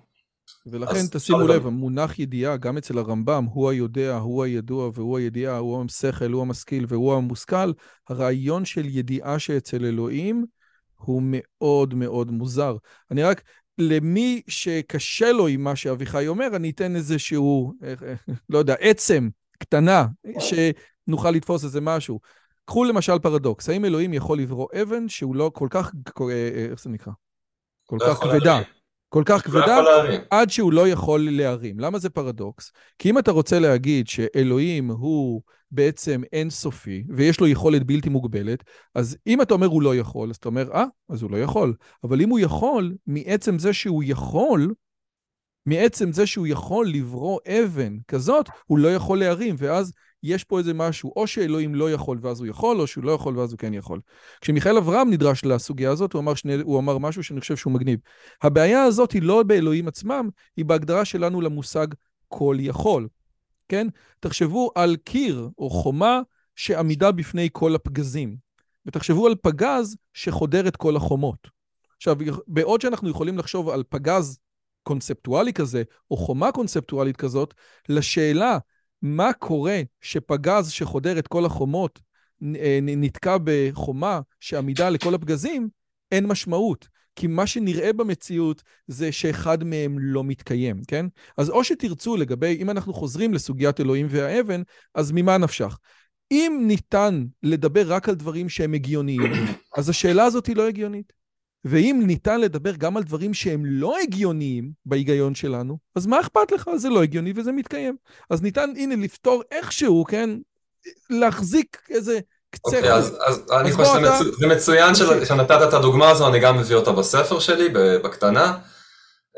Speaker 1: ולכן תשימו לב, המונח ידיעה, גם אצל הרמב"ם, הוא היודע, הוא הידוע והוא הידיעה, הוא השכל, הוא המשכיל והוא המושכל, הרעיון של ידיעה שאצל אלוהים הוא מאוד מאוד מוזר. אני רק, למי שקשה לו עם מה שאביחי אומר, אני אתן איזשהו, לא יודע, עצם קטנה, שנוכל לתפוס איזה משהו. קחו למשל פרדוקס, האם אלוהים יכול לברוא אבן שהוא לא כל כך, איך זה נקרא? כל לא כך כבדה. כל כך לא כבדה, עד שהוא לא יכול להרים. למה זה פרדוקס? כי אם אתה רוצה להגיד שאלוהים הוא בעצם אינסופי, ויש לו יכולת בלתי מוגבלת, אז אם אתה אומר הוא לא יכול, אז אתה אומר, אה, אז הוא לא יכול. אבל אם הוא יכול, מעצם זה שהוא יכול, מעצם זה שהוא יכול לברוא אבן כזאת, הוא לא יכול להרים, ואז יש פה איזה משהו, או שאלוהים לא יכול ואז הוא יכול, או שהוא לא יכול ואז הוא כן יכול. כשמיכאל אברהם נדרש לסוגיה הזאת, הוא אמר, שני, הוא אמר משהו שאני חושב שהוא מגניב. הבעיה הזאת היא לא באלוהים עצמם, היא בהגדרה שלנו למושג כל יכול. כן? תחשבו על קיר או חומה שעמידה בפני כל הפגזים, ותחשבו על פגז שחודר את כל החומות. עכשיו, בעוד שאנחנו יכולים לחשוב על פגז קונספטואלי כזה, או חומה קונספטואלית כזאת, לשאלה מה קורה שפגז שחודר את כל החומות אה, נתקע בחומה שעמידה לכל הפגזים, אין משמעות. כי מה שנראה במציאות זה שאחד מהם לא מתקיים, כן? אז או שתרצו לגבי, אם אנחנו חוזרים לסוגיית אלוהים והאבן, אז ממה נפשך? אם ניתן לדבר רק על דברים שהם הגיוניים, אז השאלה הזאת היא לא הגיונית. ואם ניתן לדבר גם על דברים שהם לא הגיוניים בהיגיון שלנו, אז מה אכפת לך? זה לא הגיוני וזה מתקיים. אז ניתן, הנה, לפתור איכשהו, כן? להחזיק איזה קצה.
Speaker 2: אוקיי, אז, אז, אז אני חושב שזה מצו, מצוין של, שנתת את הדוגמה הזו, אני גם מביא אותה בספר שלי, בקטנה.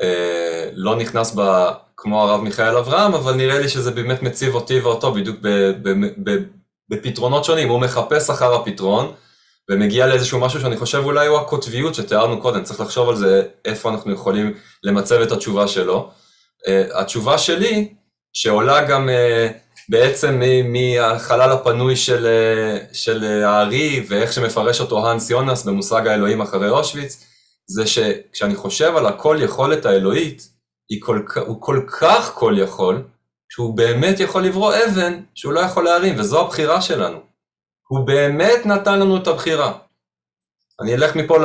Speaker 2: אה, לא נכנס בה כמו הרב מיכאל אברהם, אבל נראה לי שזה באמת מציב אותי ואותו בדיוק בפתרונות שונים. הוא מחפש אחר הפתרון. ומגיע לאיזשהו משהו שאני חושב אולי הוא הקוטביות שתיארנו קודם, צריך לחשוב על זה, איפה אנחנו יכולים למצב את התשובה שלו. Uh, התשובה שלי, שעולה גם uh, בעצם מהחלל הפנוי של, uh, של הארי, ואיך שמפרש אותו האנס יונס במושג האלוהים אחרי אושוויץ, זה שכשאני חושב על הכל יכולת האלוהית, כל, הוא כל כך כל יכול, שהוא באמת יכול לברוא אבן שהוא לא יכול להרים, וזו הבחירה שלנו. הוא באמת נתן לנו את הבחירה. אני אלך מפה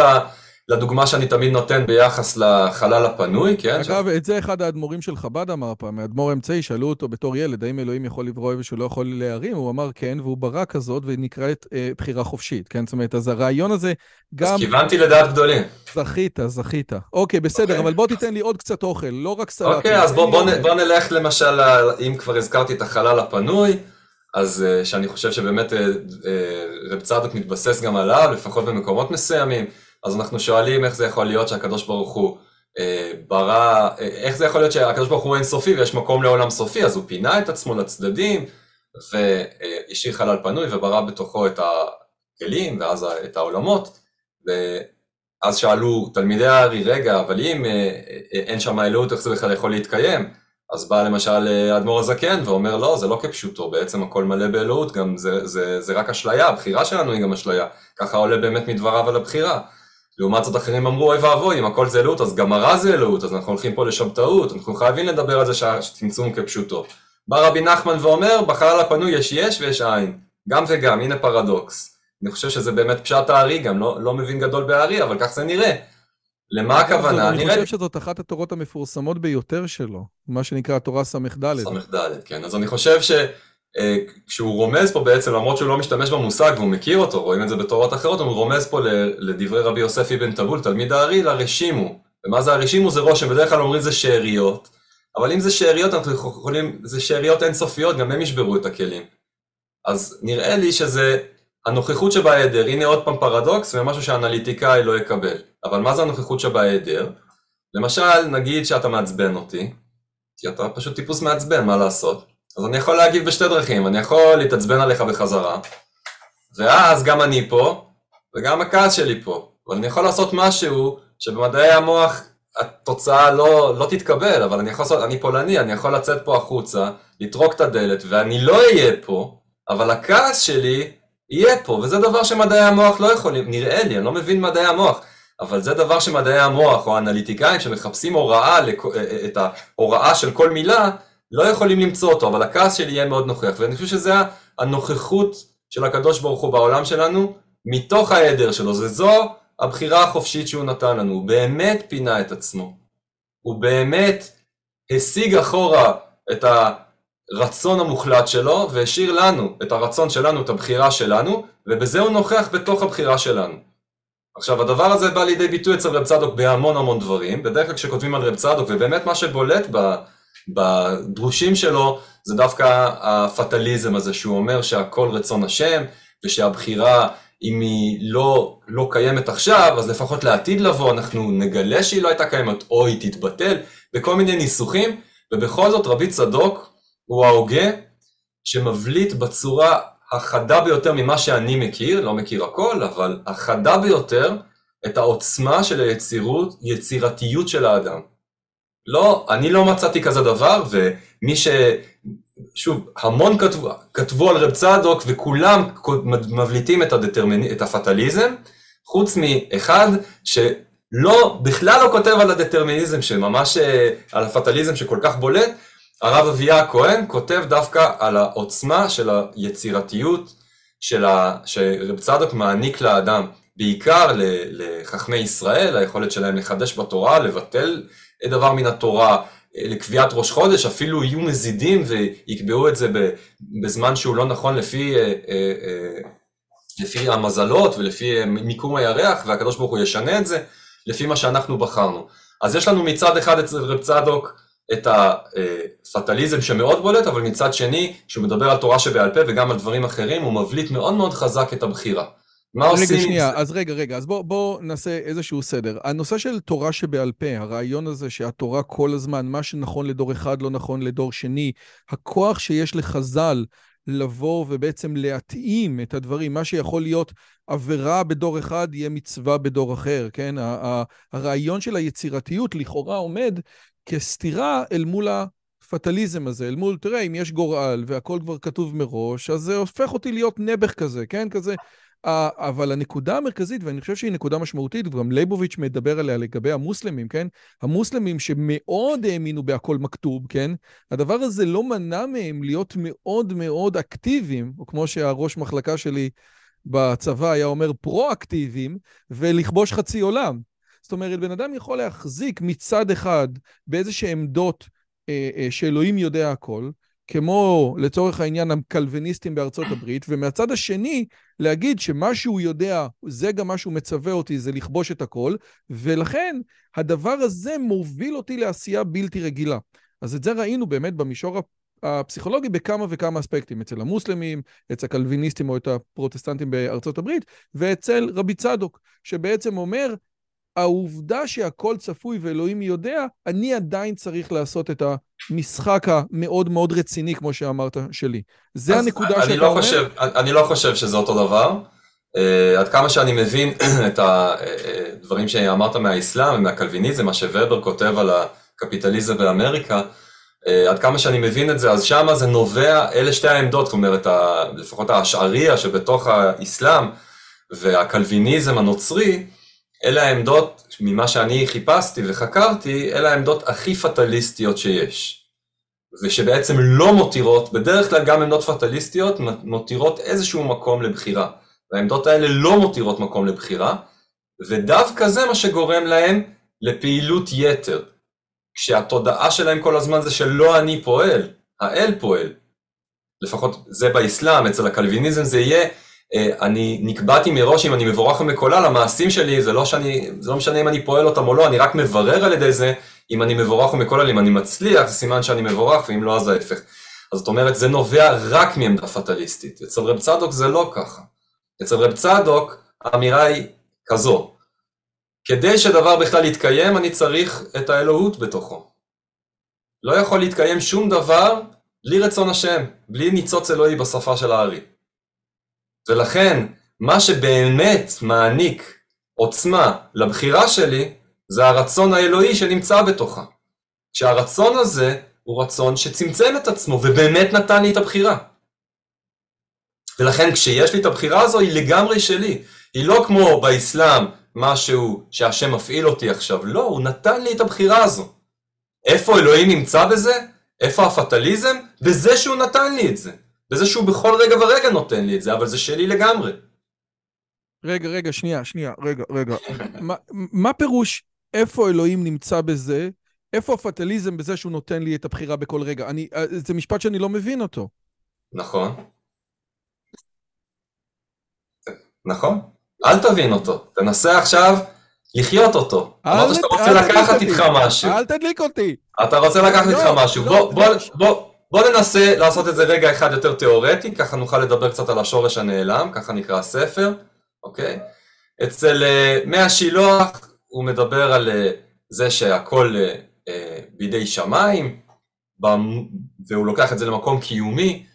Speaker 2: לדוגמה שאני תמיד נותן ביחס לחלל הפנוי, כן?
Speaker 1: אגב, את זה אחד האדמו"רים של חב"ד אמר פעם, האדמו"ר האמצעי, שאלו אותו בתור ילד, האם אלוהים יכול לברוא אוהב ושהוא לא יכול להרים? הוא אמר כן, והוא ברא כזאת ונקראת אה, בחירה חופשית, כן? זאת אומרת, אז הרעיון הזה גם...
Speaker 2: אז כיוונתי לדעת גדולים.
Speaker 1: זכית, זכית. אוקיי, בסדר, okay. אוקיי. אבל בוא תיתן לי עוד קצת אוכל, לא רק סלט.
Speaker 2: אוקיי, okay, אז בוא, בוא, נ, בוא נלך למשל, אם כבר הזכרתי את החלל הפנוי, אז uh, שאני חושב שבאמת uh, uh, רב צדוק מתבסס גם עליו, לפחות במקומות מסוימים. אז אנחנו שואלים איך זה יכול להיות שהקדוש ברוך הוא אה, ברא, אה, איך זה יכול להיות שהקדוש ברוך הוא אינסופי ויש מקום לעולם סופי, אז הוא פינה את עצמו לצדדים והשאיר חלל פנוי וברא בתוכו את הכלים ואז את העולמות. ואז שאלו תלמידי הארי, רגע, אבל אם אה, אה, אין שם אלוהות, איך זה בכלל יכול להתקיים? אז בא למשל אדמו"ר הזקן ואומר לא, זה לא כפשוטו, בעצם הכל מלא באלוהות, גם זה, זה, זה רק אשליה, הבחירה שלנו היא גם אשליה, ככה עולה באמת מדבריו על הבחירה. לעומת זאת אחרים אמרו אוי ואבוי אם הכל זה אלוהות אז גם הרע זה אלוהות אז אנחנו הולכים פה לשבתאות אנחנו חייבים לדבר על זה שצמצום כפשוטו. בא רבי נחמן ואומר בחלל הפנוי יש יש ויש עין גם וגם הנה פרדוקס. אני חושב שזה באמת פשט הארי גם לא, לא מבין גדול בארי אבל כך זה נראה. למה הכוונה?
Speaker 1: אני חושב שזאת אחת התורות המפורסמות ביותר שלו מה שנקרא התורה ס"ד.
Speaker 2: ס"ד כן אז אני חושב ש... אה, כשהוא רומז פה בעצם, למרות שהוא לא משתמש במושג והוא מכיר אותו, רואים את זה בתורות אחרות, הוא רומז פה לדברי רבי יוסף אבן טבול, תלמיד הארי, לרשימו. ומה זה הרשימו? זה רושם, בדרך כלל אומרים זה שאריות, אבל אם זה שאריות, אנחנו יכולים, זה שאריות אינסופיות, גם הם ישברו את הכלים. אז נראה לי שזה הנוכחות שבהיעדר, הנה עוד פעם פרדוקס ומשהו שאנליטיקאי לא יקבל. אבל מה זה הנוכחות שבהיעדר? למשל, נגיד שאתה מעצבן אותי, כי אתה פשוט טיפוס מעצבן, מה לעשות? אז אני יכול להגיב בשתי דרכים, אני יכול להתעצבן עליך בחזרה, ואז גם אני פה, וגם הכעס שלי פה. אבל אני יכול לעשות משהו שבמדעי המוח התוצאה לא, לא תתקבל, אבל אני יכול לעשות, אני פולני, אני יכול לצאת פה החוצה, לטרוק את הדלת, ואני לא אהיה פה, אבל הכעס שלי יהיה פה, וזה דבר שמדעי המוח לא יכולים, נראה לי, אני לא מבין מדעי המוח, אבל זה דבר שמדעי המוח, או האנליטיקאים שמחפשים הוראה, את ההוראה של כל מילה, לא יכולים למצוא אותו, אבל הכעס שלי יהיה מאוד נוכח, ואני חושב שזה הנוכחות של הקדוש ברוך הוא בעולם שלנו, מתוך העדר שלו, וזו הבחירה החופשית שהוא נתן לנו, הוא באמת פינה את עצמו, הוא באמת השיג אחורה את הרצון המוחלט שלו, והשאיר לנו את הרצון שלנו, את הבחירה שלנו, ובזה הוא נוכח בתוך הבחירה שלנו. עכשיו הדבר הזה בא לידי ביטוי אצל רב צדוק בהמון המון דברים, בדרך כלל כשכותבים על רב צדוק, ובאמת מה שבולט ב... בדרושים שלו זה דווקא הפטליזם הזה שהוא אומר שהכל רצון השם ושהבחירה אם היא לא, לא קיימת עכשיו אז לפחות לעתיד לבוא אנחנו נגלה שהיא לא הייתה קיימת או היא תתבטל בכל מיני ניסוחים ובכל זאת רבי צדוק הוא ההוגה שמבליט בצורה החדה ביותר ממה שאני מכיר, לא מכיר הכל, אבל החדה ביותר את העוצמה של היצירות, יצירתיות של האדם. לא, אני לא מצאתי כזה דבר, ומי ש... שוב, המון כתבו, כתבו על רב צדוק וכולם מבליטים את, הדטרמיני, את הפטליזם, חוץ מאחד שלא, בכלל לא כותב על הדטרמיניזם, שממש אה, על הפטליזם שכל כך בולט, הרב אביה הכהן כותב דווקא על העוצמה של היצירתיות של ה... שרב צדוק מעניק לאדם, בעיקר לחכמי ישראל, היכולת שלהם לחדש בתורה, לבטל דבר מן התורה אה, לקביעת ראש חודש, אפילו יהיו מזידים ויקבעו את זה בזמן שהוא לא נכון לפי, אה, אה, לפי המזלות ולפי מיקום הירח, והקדוש ברוך הוא ישנה את זה לפי מה שאנחנו בחרנו. אז יש לנו מצד אחד אצל רב צדוק את הפטליזם שמאוד בולט, אבל מצד שני, כשהוא מדבר על תורה שבעל פה וגם על דברים אחרים, הוא מבליט מאוד מאוד חזק את הבחירה.
Speaker 1: מה עושים? רגע, שנייה, אז רגע, רגע, אז בואו בוא נעשה איזשהו סדר. הנושא של תורה שבעל פה, הרעיון הזה שהתורה כל הזמן, מה שנכון לדור אחד לא נכון לדור שני, הכוח שיש לחז"ל לבוא ובעצם להתאים את הדברים, מה שיכול להיות עבירה בדור אחד יהיה מצווה בדור אחר, כן? הרעיון של היצירתיות לכאורה עומד כסתירה אל מול הפטליזם הזה, אל מול, תראה, אם יש גורל והכל כבר כתוב מראש, אז זה הופך אותי להיות נעבך כזה, כן? כזה אבל הנקודה המרכזית, ואני חושב שהיא נקודה משמעותית, וגם ליבוביץ' מדבר עליה לגבי המוסלמים, כן? המוסלמים שמאוד האמינו בהכל מכתוב, כן? הדבר הזה לא מנע מהם להיות מאוד מאוד אקטיביים, או כמו שהראש מחלקה שלי בצבא היה אומר, פרו-אקטיביים, ולכבוש חצי עולם. זאת אומרת, בן אדם יכול להחזיק מצד אחד באיזה שהן עמדות אה, אה, שאלוהים יודע הכל, כמו לצורך העניין הקלוויניסטים בארצות הברית, ומהצד השני להגיד שמה שהוא יודע, זה גם מה שהוא מצווה אותי, זה לכבוש את הכל, ולכן הדבר הזה מוביל אותי לעשייה בלתי רגילה. אז את זה ראינו באמת במישור הפסיכולוגי בכמה וכמה אספקטים, אצל המוסלמים, אצל הקלוויניסטים או את הפרוטסטנטים בארצות הברית, ואצל רבי צדוק, שבעצם אומר, העובדה שהכל צפוי ואלוהים יודע, אני עדיין צריך לעשות את המשחק המאוד מאוד רציני, כמו שאמרת, שלי. זה הנקודה שאתה
Speaker 2: לא אומר? חושב, אני לא חושב שזה אותו דבר. Uh, עד כמה שאני מבין *clears throat* את הדברים אה, אה, שאמרת מהאסלאם ומהקלוויניזם, מה שוורבר כותב על הקפיטליזם באמריקה, uh, עד כמה שאני מבין את זה, אז שמה זה נובע, אלה שתי העמדות, זאת אומרת, ה, לפחות האשעריה שבתוך האסלאם והקלוויניזם הנוצרי, אלה העמדות, ממה שאני חיפשתי וחקרתי, אלה העמדות הכי פטליסטיות שיש. ושבעצם לא מותירות, בדרך כלל גם עמדות פטליסטיות מותירות איזשהו מקום לבחירה. והעמדות האלה לא מותירות מקום לבחירה, ודווקא זה מה שגורם להם לפעילות יתר. כשהתודעה שלהם כל הזמן זה שלא אני פועל, האל פועל. לפחות זה באסלאם, אצל הקלוויניזם זה יהיה אני נקבעתי מראש אם אני מבורך או מקולל, המעשים שלי זה לא שאני, זה לא משנה אם אני פועל אותם או לא, אני רק מברר על ידי זה אם אני מבורך או מקולל, אם אני מצליח זה סימן שאני מבורך ואם לא אז ההפך. אז זאת אומרת זה נובע רק מעמדה פטליסטית, אצל רב צדוק זה לא ככה. אצל רב צדוק האמירה היא כזו, כדי שדבר בכלל יתקיים אני צריך את האלוהות בתוכו. לא יכול להתקיים שום דבר בלי רצון השם, בלי ניצוץ אלוהי בשפה של הארי. ולכן, מה שבאמת מעניק עוצמה לבחירה שלי, זה הרצון האלוהי שנמצא בתוכה. כשהרצון הזה הוא רצון שצמצם את עצמו ובאמת נתן לי את הבחירה. ולכן כשיש לי את הבחירה הזו היא לגמרי שלי. היא לא כמו באסלאם משהו שהשם מפעיל אותי עכשיו, לא, הוא נתן לי את הבחירה הזו. איפה אלוהים נמצא בזה? איפה הפטליזם? בזה שהוא נתן לי את זה. בזה שהוא בכל רגע ורגע נותן לי את זה, אבל זה שלי לגמרי.
Speaker 1: רגע, רגע, שנייה, שנייה, רגע, רגע. מה, מה פירוש איפה אלוהים נמצא בזה? איפה הפטליזם בזה שהוא נותן לי את הבחירה בכל רגע? אני, אה, זה משפט שאני לא מבין אותו.
Speaker 2: נכון. נכון. אל תבין אותו. תנסה עכשיו לחיות אותו. אמרת שאתה רוצה לקחת איתך משהו.
Speaker 1: אל תדליק אותי.
Speaker 2: אתה רוצה לקחת איתך לא, משהו. בוא, לא, בוא, בוא. בוא ננסה לעשות את זה רגע אחד יותר תיאורטי, ככה נוכל לדבר קצת על השורש הנעלם, ככה נקרא הספר, אוקיי? אצל uh, מי השילוח הוא מדבר על uh, זה שהכל uh, בידי שמיים, והוא לוקח את זה למקום קיומי,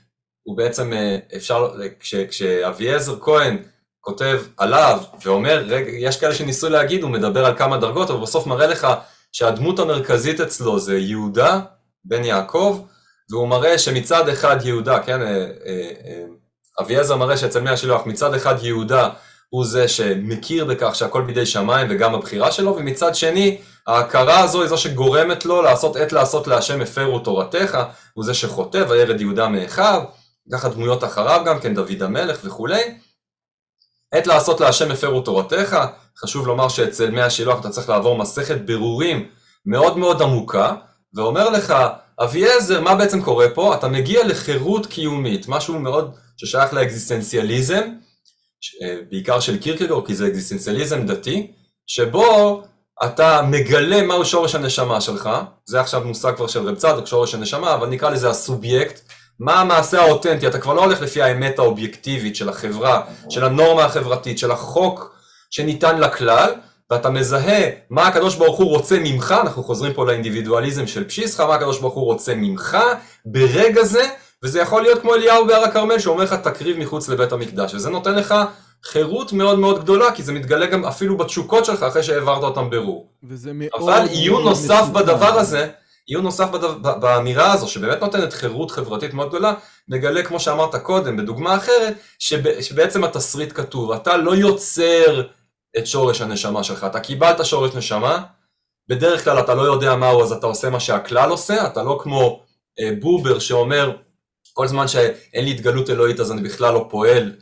Speaker 2: הוא בעצם אפשר, כש, כשאביעזר כהן כותב עליו ואומר, רגע, יש כאלה שניסו להגיד, הוא מדבר על כמה דרגות, אבל בסוף מראה לך שהדמות המרכזית אצלו זה יהודה בן יעקב, והוא מראה שמצד אחד יהודה, כן, אה, אה, אה, אביעזר מראה שאצל מי השילוח, מצד אחד יהודה הוא זה שמכיר בכך שהכל בידי שמיים וגם הבחירה שלו, ומצד שני ההכרה הזו היא זו שגורמת לו לעשות עת לעשות להשם הפרו תורתך, הוא זה שחוטא, וירד יהודה מאחיו, ככה דמויות אחריו גם כן, דוד המלך וכולי. עת לעשות להשם הפרו תורתך, חשוב לומר שאצל מי השילוח אתה צריך לעבור מסכת בירורים מאוד מאוד עמוקה, ואומר לך אביעזר, מה בעצם קורה פה? אתה מגיע לחירות קיומית, משהו מאוד ששייך לאקזיסטנציאליזם, אה, בעיקר של קירקגור, כי זה אקזיסטנציאליזם דתי, שבו אתה מגלה מהו שורש הנשמה שלך, זה עכשיו מושג כבר של רב צדוק, שורש הנשמה, אבל נקרא לזה הסובייקט, מה המעשה האותנטי, אתה כבר לא הולך לפי האמת האובייקטיבית של החברה, של הנורמה החברתית, של החוק שניתן לכלל, ואתה מזהה מה הקדוש ברוך הוא רוצה ממך, אנחנו חוזרים פה לאינדיבידואליזם של פשיסחה, מה הקדוש ברוך הוא רוצה ממך ברגע זה, וזה יכול להיות כמו אליהו בהר הכרמל שאומר לך תקריב מחוץ לבית המקדש, וזה נותן לך חירות מאוד מאוד גדולה, כי זה מתגלה גם אפילו בתשוקות שלך אחרי שהעברת אותם ברור.
Speaker 1: וזה מאוד...
Speaker 2: אבל עיון נוסף בדבר הזה, עיון נוסף בדבר, באמירה הזו, שבאמת נותנת חירות חברתית מאוד גדולה, נגלה, כמו שאמרת קודם, בדוגמה אחרת, שבעצם התסריט כתוב, אתה לא יוצר את שורש הנשמה שלך. אתה קיבלת שורש נשמה, בדרך כלל אתה לא יודע מהו אז אתה עושה מה שהכלל עושה, אתה לא כמו אה, בובר שאומר כל זמן שאין לי התגלות אלוהית אז אני בכלל לא פועל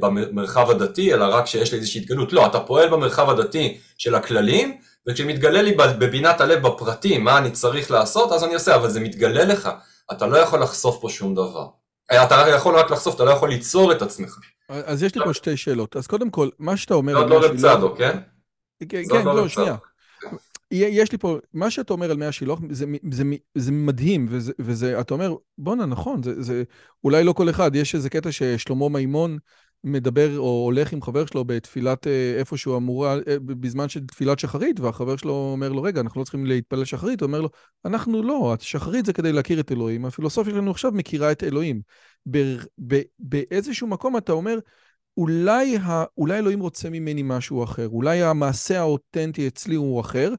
Speaker 2: במרחב הדתי, אלא רק שיש לי איזושהי התגלות. לא, אתה פועל במרחב הדתי של הכללים, וכשמתגלה לי בבינת הלב בפרטים מה אני צריך לעשות, אז אני עושה, אבל זה מתגלה לך, אתה לא יכול לחשוף פה שום דבר. אתה יכול רק לחשוף, אתה לא יכול ליצור את עצמך.
Speaker 1: אז יש לי פה שתי שאלות. אז קודם כל, מה שאתה אומר...
Speaker 2: זה עוד לא רב כן?
Speaker 1: כן, כן, לא, שנייה. יש לי פה, מה שאתה אומר על מי השילוח, זה, זה, זה מדהים, וזה, וזה, אתה אומר, בואנה, נכון, זה, זה אולי לא כל אחד, יש איזה קטע ששלמה מימון מדבר או הולך עם חבר שלו בתפילת איפה שהוא אמור, בזמן של תפילת שחרית, והחבר שלו אומר לו, רגע, אנחנו לא צריכים להתפלל שחרית, הוא אומר לו, אנחנו לא, שחרית זה כדי להכיר את אלוהים, הפילוסופיה שלנו עכשיו מכירה את אלוהים. באיזשהו מקום אתה אומר, אולי, ה, אולי אלוהים רוצה ממני משהו אחר, אולי המעשה האותנטי אצלי הוא אחר,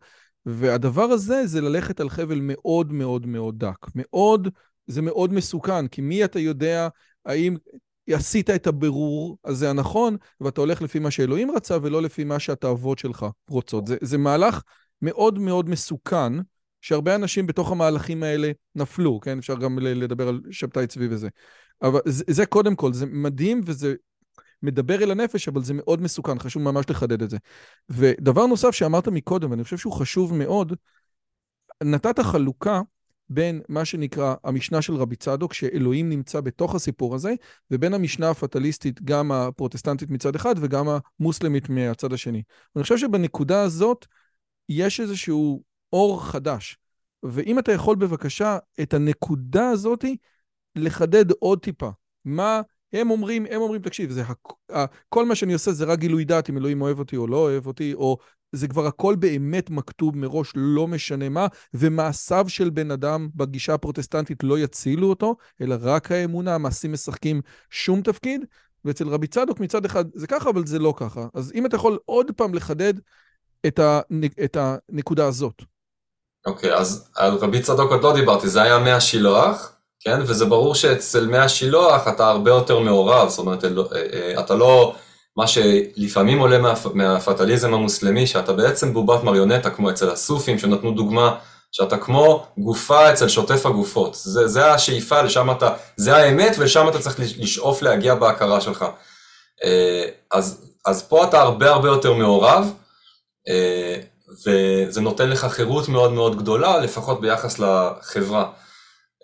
Speaker 1: והדבר הזה זה ללכת על חבל מאוד מאוד מאוד דק. מאוד, זה מאוד מסוכן, כי מי אתה יודע האם עשית את הבירור הזה הנכון, ואתה הולך לפי מה שאלוהים רצה ולא לפי מה שהתאוות שלך רוצות. זה, זה מהלך מאוד מאוד מסוכן, שהרבה אנשים בתוך המהלכים האלה נפלו, כן? אפשר גם לדבר על שבתאי צבי וזה. אבל זה, זה קודם כל, זה מדהים וזה מדבר אל הנפש, אבל זה מאוד מסוכן, חשוב ממש לחדד את זה. ודבר נוסף שאמרת מקודם, ואני חושב שהוא חשוב מאוד, נתת חלוקה בין מה שנקרא המשנה של רבי צדוק, שאלוהים נמצא בתוך הסיפור הזה, ובין המשנה הפטליסטית, גם הפרוטסטנטית מצד אחד וגם המוסלמית מהצד השני. אני חושב שבנקודה הזאת יש איזשהו אור חדש. ואם אתה יכול בבקשה את הנקודה הזאת לחדד עוד טיפה. מה הם אומרים, הם אומרים, תקשיב, זה הכ... כל מה שאני עושה זה רק גילוי דעת אם אלוהים אוהב אותי או לא אוהב אותי, או זה כבר הכל באמת מכתוב מראש, לא משנה מה, ומעשיו של בן אדם בגישה הפרוטסטנטית לא יצילו אותו, אלא רק האמונה, המעשים משחקים שום תפקיד, ואצל רבי צדוק מצד אחד זה ככה, אבל זה לא ככה. אז אם אתה יכול עוד פעם לחדד את, הנ... את הנקודה הזאת.
Speaker 2: אוקיי, okay, אז על רבי צדוק עוד לא דיברתי, זה היה מהשילוח. כן? וזה ברור שאצל מי השילוח אתה הרבה יותר מעורב, זאת אומרת, אה, אה, אתה לא, מה שלפעמים עולה מה, מהפטליזם המוסלמי, שאתה בעצם בובת מריונטה, כמו אצל הסופים, שנתנו דוגמה, שאתה כמו גופה אצל שוטף הגופות. זה, זה השאיפה, לשם אתה, זה האמת, ולשם אתה צריך לשאוף להגיע בהכרה שלך. אה, אז, אז פה אתה הרבה הרבה יותר מעורב, וזה נותן לך חירות מאוד מאוד גדולה, לפחות ביחס לחברה.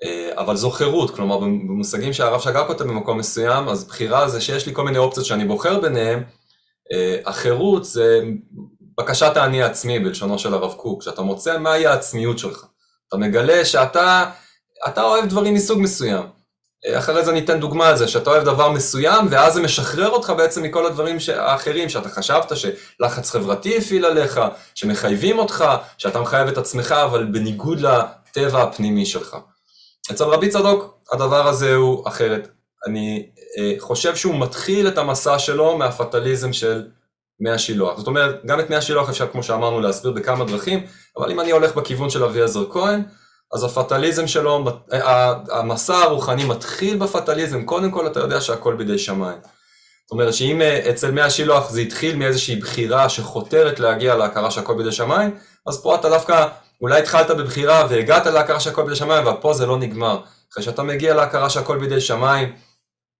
Speaker 2: אה, אבל זו חירות, כלומר במושגים שהרב שגר כותב במקום מסוים, אז בחירה זה שיש לי כל מיני אופציות שאני בוחר ביניהם, אה, החירות זה בקשת האני העצמי בלשונו של הרב קוק, שאתה מוצא מהי העצמיות שלך. אתה מגלה שאתה אתה אוהב דברים מסוג מסוים. אה, אחרי זה אני אתן דוגמה על זה, שאתה אוהב דבר מסוים, ואז זה משחרר אותך בעצם מכל הדברים האחרים שאתה חשבת שלחץ חברתי הפעיל עליך, שמחייבים אותך, שאתה מחייב את עצמך, אבל בניגוד לטבע הפנימי שלך. אצל רבי צדוק הדבר הזה הוא אחרת. אני אה, חושב שהוא מתחיל את המסע שלו מהפטליזם של מי השילוח. זאת אומרת, גם את מי השילוח אפשר, כמו שאמרנו, להסביר בכמה דרכים, אבל אם אני הולך בכיוון של אבי עזר כהן, אז הפטליזם שלו, אה, המסע הרוחני מתחיל בפטליזם, קודם כל אתה יודע שהכל בידי שמיים. זאת אומרת שאם אה, אצל מי השילוח זה התחיל מאיזושהי בחירה שחותרת להגיע להכרה שהכל בידי שמיים, אז פה אתה דווקא אולי התחלת בבחירה והגעת להכרה שהכל בידי שמיים, ופה זה לא נגמר. אחרי שאתה מגיע להכרה שהכל בידי שמיים,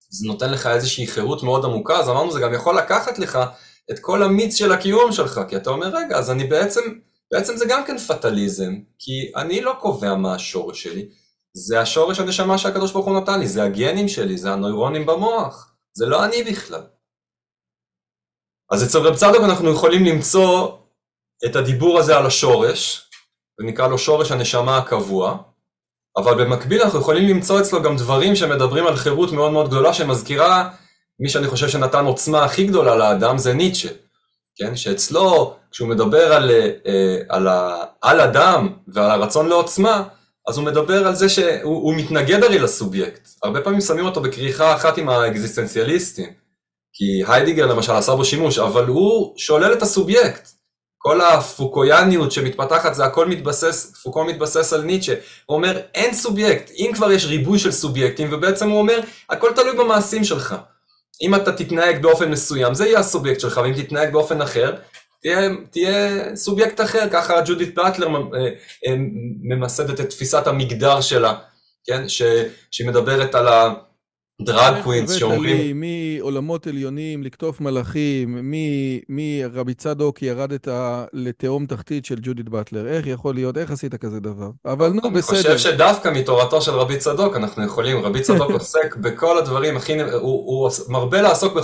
Speaker 2: זה נותן לך איזושהי חירות מאוד עמוקה, אז אמרנו, זה גם יכול לקחת לך את כל המיץ של הקיום שלך, כי אתה אומר, רגע, אז אני בעצם, בעצם זה גם כן פטליזם, כי אני לא קובע מה השורש שלי, זה השורש הנשמה שהקדוש ברוך הוא נתן לי, זה הגנים שלי, זה הנוירונים במוח, זה לא אני בכלל. אז אצל רב צדוק אנחנו יכולים למצוא את הדיבור הזה על השורש, ונקרא לו שורש הנשמה הקבוע, אבל במקביל אנחנו יכולים למצוא אצלו גם דברים שמדברים על חירות מאוד מאוד גדולה שמזכירה מי שאני חושב שנתן עוצמה הכי גדולה לאדם זה ניטשה, כן? שאצלו כשהוא מדבר על, אה, על, על אדם ועל הרצון לעוצמה אז הוא מדבר על זה שהוא מתנגד הרי לסובייקט, הרבה פעמים שמים אותו בכריכה אחת עם האקזיסטנציאליסטים כי היידיגר למשל עשה בו שימוש, אבל הוא שולל את הסובייקט כל הפוקויאניות שמתפתחת זה הכל מתבסס, פוקו מתבסס על ניטשה, הוא אומר אין סובייקט, אם כבר יש ריבוי של סובייקטים ובעצם הוא אומר הכל תלוי במעשים שלך. אם אתה תתנהג באופן מסוים זה יהיה הסובייקט שלך ואם תתנהג באופן אחר תהיה, תהיה סובייקט אחר, ככה ג'ודית באטלר אה, אה, ממסדת את תפיסת המגדר שלה, כן, שהיא מדברת על, ה, drag queens שאומרים...
Speaker 1: מעולמות עליונים, לקטוף מלאכים, מרבי צדוק ירדת לתהום תחתית של ג'ודית באטלר. איך יכול להיות? איך עשית כזה דבר? אבל נו, בסדר.
Speaker 2: אני חושב שדווקא מתורתו של רבי צדוק אנחנו יכולים, רבי צדוק *laughs* עוסק בכל הדברים הכי... הוא מרבה לעסוק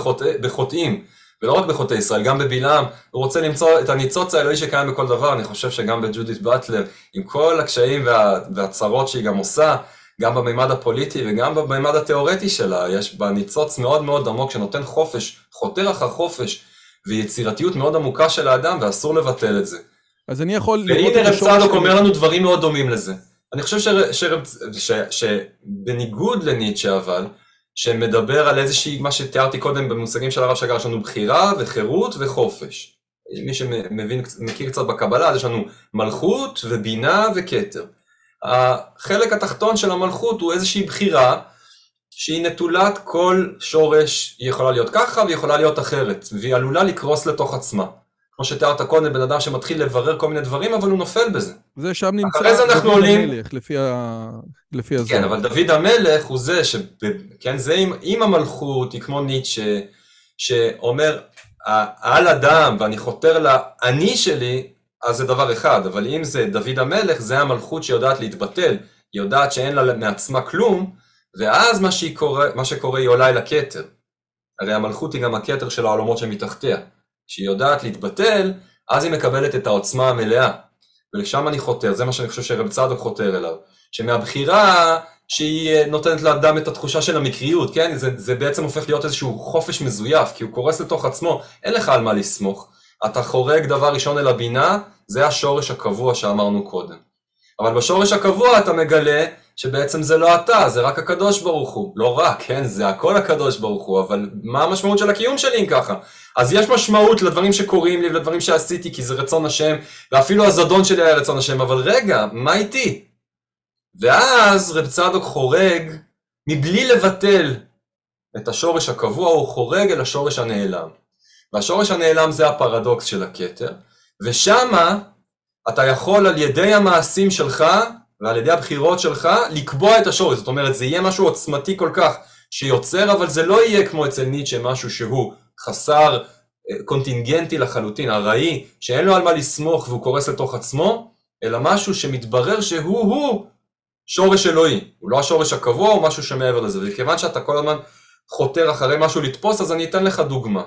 Speaker 2: בחוטאים, ולא רק בחוטאי ישראל, גם בבלעם. הוא רוצה למצוא את הניצוץ האלוהי שקיים בכל דבר. אני חושב שגם בג'ודית באטלר, עם כל הקשיים והצרות שהיא גם עושה, גם במימד הפוליטי וגם במימד התיאורטי שלה, יש בה ניצוץ מאוד מאוד עמוק שנותן חופש, חותר אחר חופש ויצירתיות מאוד עמוקה של האדם ואסור לבטל את זה.
Speaker 1: אז אני יכול...
Speaker 2: והנה רב צדוק אומר לנו דברים מאוד דומים לזה. אני חושב שבניגוד לניטשה אבל, שמדבר על איזושהי, מה שתיארתי קודם במושגים של הרב שגר, יש לנו בחירה וחירות וחופש. מי שמבין, מכיר קצת בקבלה, אז יש לנו מלכות ובינה וכתר. החלק התחתון של המלכות הוא איזושהי בחירה שהיא נטולת כל שורש, היא יכולה להיות ככה והיא יכולה להיות אחרת, והיא עלולה לקרוס לתוך עצמה. כמו שתיארת קודם, בן אדם שמתחיל לברר כל מיני דברים, אבל הוא נופל בזה.
Speaker 1: זה שם נמצא אחרי זה אנחנו עולים... המלך, לפי, ה... לפי הזמן.
Speaker 2: כן, אבל דוד המלך הוא זה, ש... כן, זה עם, עם המלכות, היא כמו ניטשה, שאומר, על אדם, ואני חותר לאני שלי, אז זה דבר אחד, אבל אם זה דוד המלך, זה המלכות שיודעת להתבטל, היא יודעת שאין לה מעצמה כלום, ואז מה, קורא, מה שקורה היא עולה אל הכתר. הרי המלכות היא גם הכתר של העולמות שמתחתיה. כשהיא יודעת להתבטל, אז היא מקבלת את העוצמה המלאה. ולשם אני חותר, זה מה שאני חושב שרב צדוק חותר אליו. שמהבחירה שהיא נותנת לאדם את התחושה של המקריות, כן? זה, זה בעצם הופך להיות איזשהו חופש מזויף, כי הוא קורס לתוך עצמו, אין לך על מה לסמוך. אתה חורג דבר ראשון אל הבינה, זה השורש הקבוע שאמרנו קודם. אבל בשורש הקבוע אתה מגלה שבעצם זה לא אתה, זה רק הקדוש ברוך הוא. לא רק, כן, זה הכל הקדוש ברוך הוא, אבל מה המשמעות של הקיום שלי אם ככה? אז יש משמעות לדברים שקורים לי ולדברים שעשיתי כי זה רצון השם, ואפילו הזדון שלי היה רצון השם, אבל רגע, מה איתי? ואז רב צדוק חורג, מבלי לבטל את השורש הקבוע, הוא חורג אל השורש הנעלם. והשורש הנעלם זה הפרדוקס של הכתר, ושמה אתה יכול על ידי המעשים שלך ועל ידי הבחירות שלך לקבוע את השורש, זאת אומרת זה יהיה משהו עוצמתי כל כך שיוצר, אבל זה לא יהיה כמו אצל ניטשה משהו שהוא חסר אה, קונטינגנטי לחלוטין, ארעי, שאין לו על מה לסמוך והוא קורס לתוך עצמו, אלא משהו שמתברר שהוא-הוא שורש אלוהי, הוא לא השורש הקבוע, הוא משהו שמעבר לזה, וכיוון שאתה כל הזמן חותר אחרי משהו לתפוס, אז אני אתן לך דוגמה.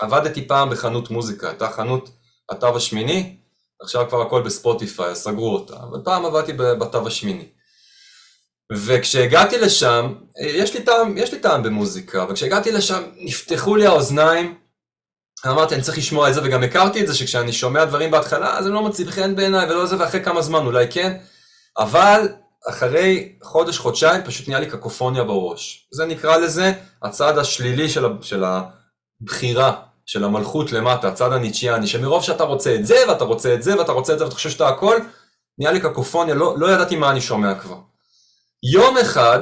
Speaker 2: עבדתי פעם בחנות מוזיקה, הייתה חנות התו השמיני, עכשיו כבר הכל בספוטיפיי, סגרו אותה, אבל פעם עבדתי בתו השמיני. וכשהגעתי לשם, יש לי טעם, יש לי טעם במוזיקה, וכשהגעתי לשם נפתחו לי האוזניים, אמרתי אני צריך לשמוע את זה, וגם הכרתי את זה שכשאני שומע דברים בהתחלה, אז הם לא מציב חן בעיניי ולא זה, ואחרי כמה זמן אולי כן, אבל אחרי חודש, חודשיים, פשוט נהיה לי קקופוניה בראש. זה נקרא לזה הצד השלילי של, של הבחירה של המלכות למטה, הצד הניטשיאני, שמרוב שאתה רוצה את זה, ואתה רוצה את זה, ואתה רוצה את זה, ואתה חושב שאתה הכל, נהיה לי קקופוניה, לא, לא ידעתי מה אני שומע כבר. יום אחד,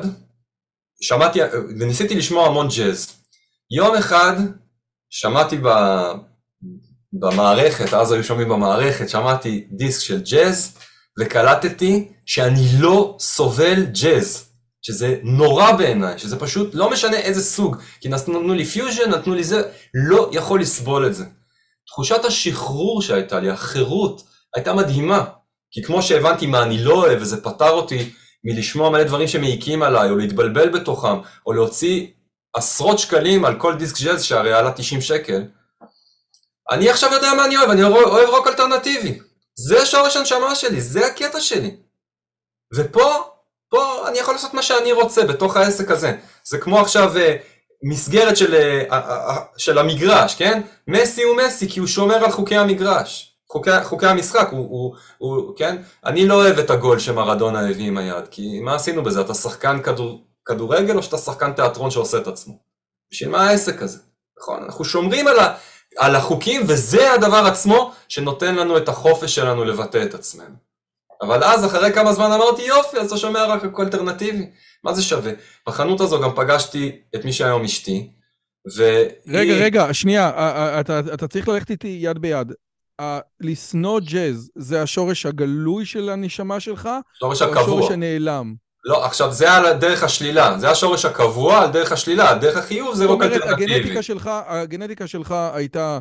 Speaker 2: שמעתי, וניסיתי לשמוע המון ג'אז. יום אחד, שמעתי ב, במערכת, אז היו שומעים במערכת, שמעתי דיסק של ג'אז, וקלטתי שאני לא סובל ג'אז. שזה נורא בעיניי, שזה פשוט לא משנה איזה סוג, כי נתנו לי פיוז'ן, נתנו לי זה, לא יכול לסבול את זה. תחושת השחרור שהייתה לי, החירות, הייתה מדהימה. כי כמו שהבנתי מה אני לא אוהב, וזה פטר אותי מלשמוע מלא דברים שמעיקים עליי, או להתבלבל בתוכם, או להוציא עשרות שקלים על כל דיסק ג'אז שהרי עלה 90 שקל, אני עכשיו יודע מה אני אוהב, אני אוהב רוק אלטרנטיבי. זה שורש הנשמה שלי, זה הקטע שלי. ופה פה אני יכול לעשות מה שאני רוצה בתוך העסק הזה. זה כמו עכשיו uh, מסגרת של, uh, uh, של המגרש, כן? מסי הוא מסי כי הוא שומר על חוקי המגרש, חוקי, חוקי המשחק, הוא, הוא, הוא, כן? אני לא אוהב את הגול שמרדונה הביא עם היד, כי מה עשינו בזה? אתה שחקן כדור, כדורגל או שאתה שחקן תיאטרון שעושה את עצמו? בשביל מה העסק הזה? נכון? אנחנו שומרים על, ה, על החוקים וזה הדבר עצמו שנותן לנו את החופש שלנו לבטא את עצמנו. אבל אז אחרי כמה זמן אמרתי יופי, אז אתה שומע רק הכל אלטרנטיבי, מה זה שווה? בחנות הזו גם פגשתי את מי שהיום אשתי, והיא...
Speaker 1: רגע, רגע, שנייה, אתה, אתה צריך ללכת איתי יד ביד. לשנוא ג'אז זה השורש הגלוי של הנשמה שלך?
Speaker 2: שורש הקבוע. או
Speaker 1: השורש הנעלם?
Speaker 2: לא, עכשיו זה על דרך השלילה, זה השורש הקבוע על דרך השלילה, דרך החיוב זה רוק אלטרנטיבי.
Speaker 1: הגנטיקה שלך, הגנטיקה שלך הייתה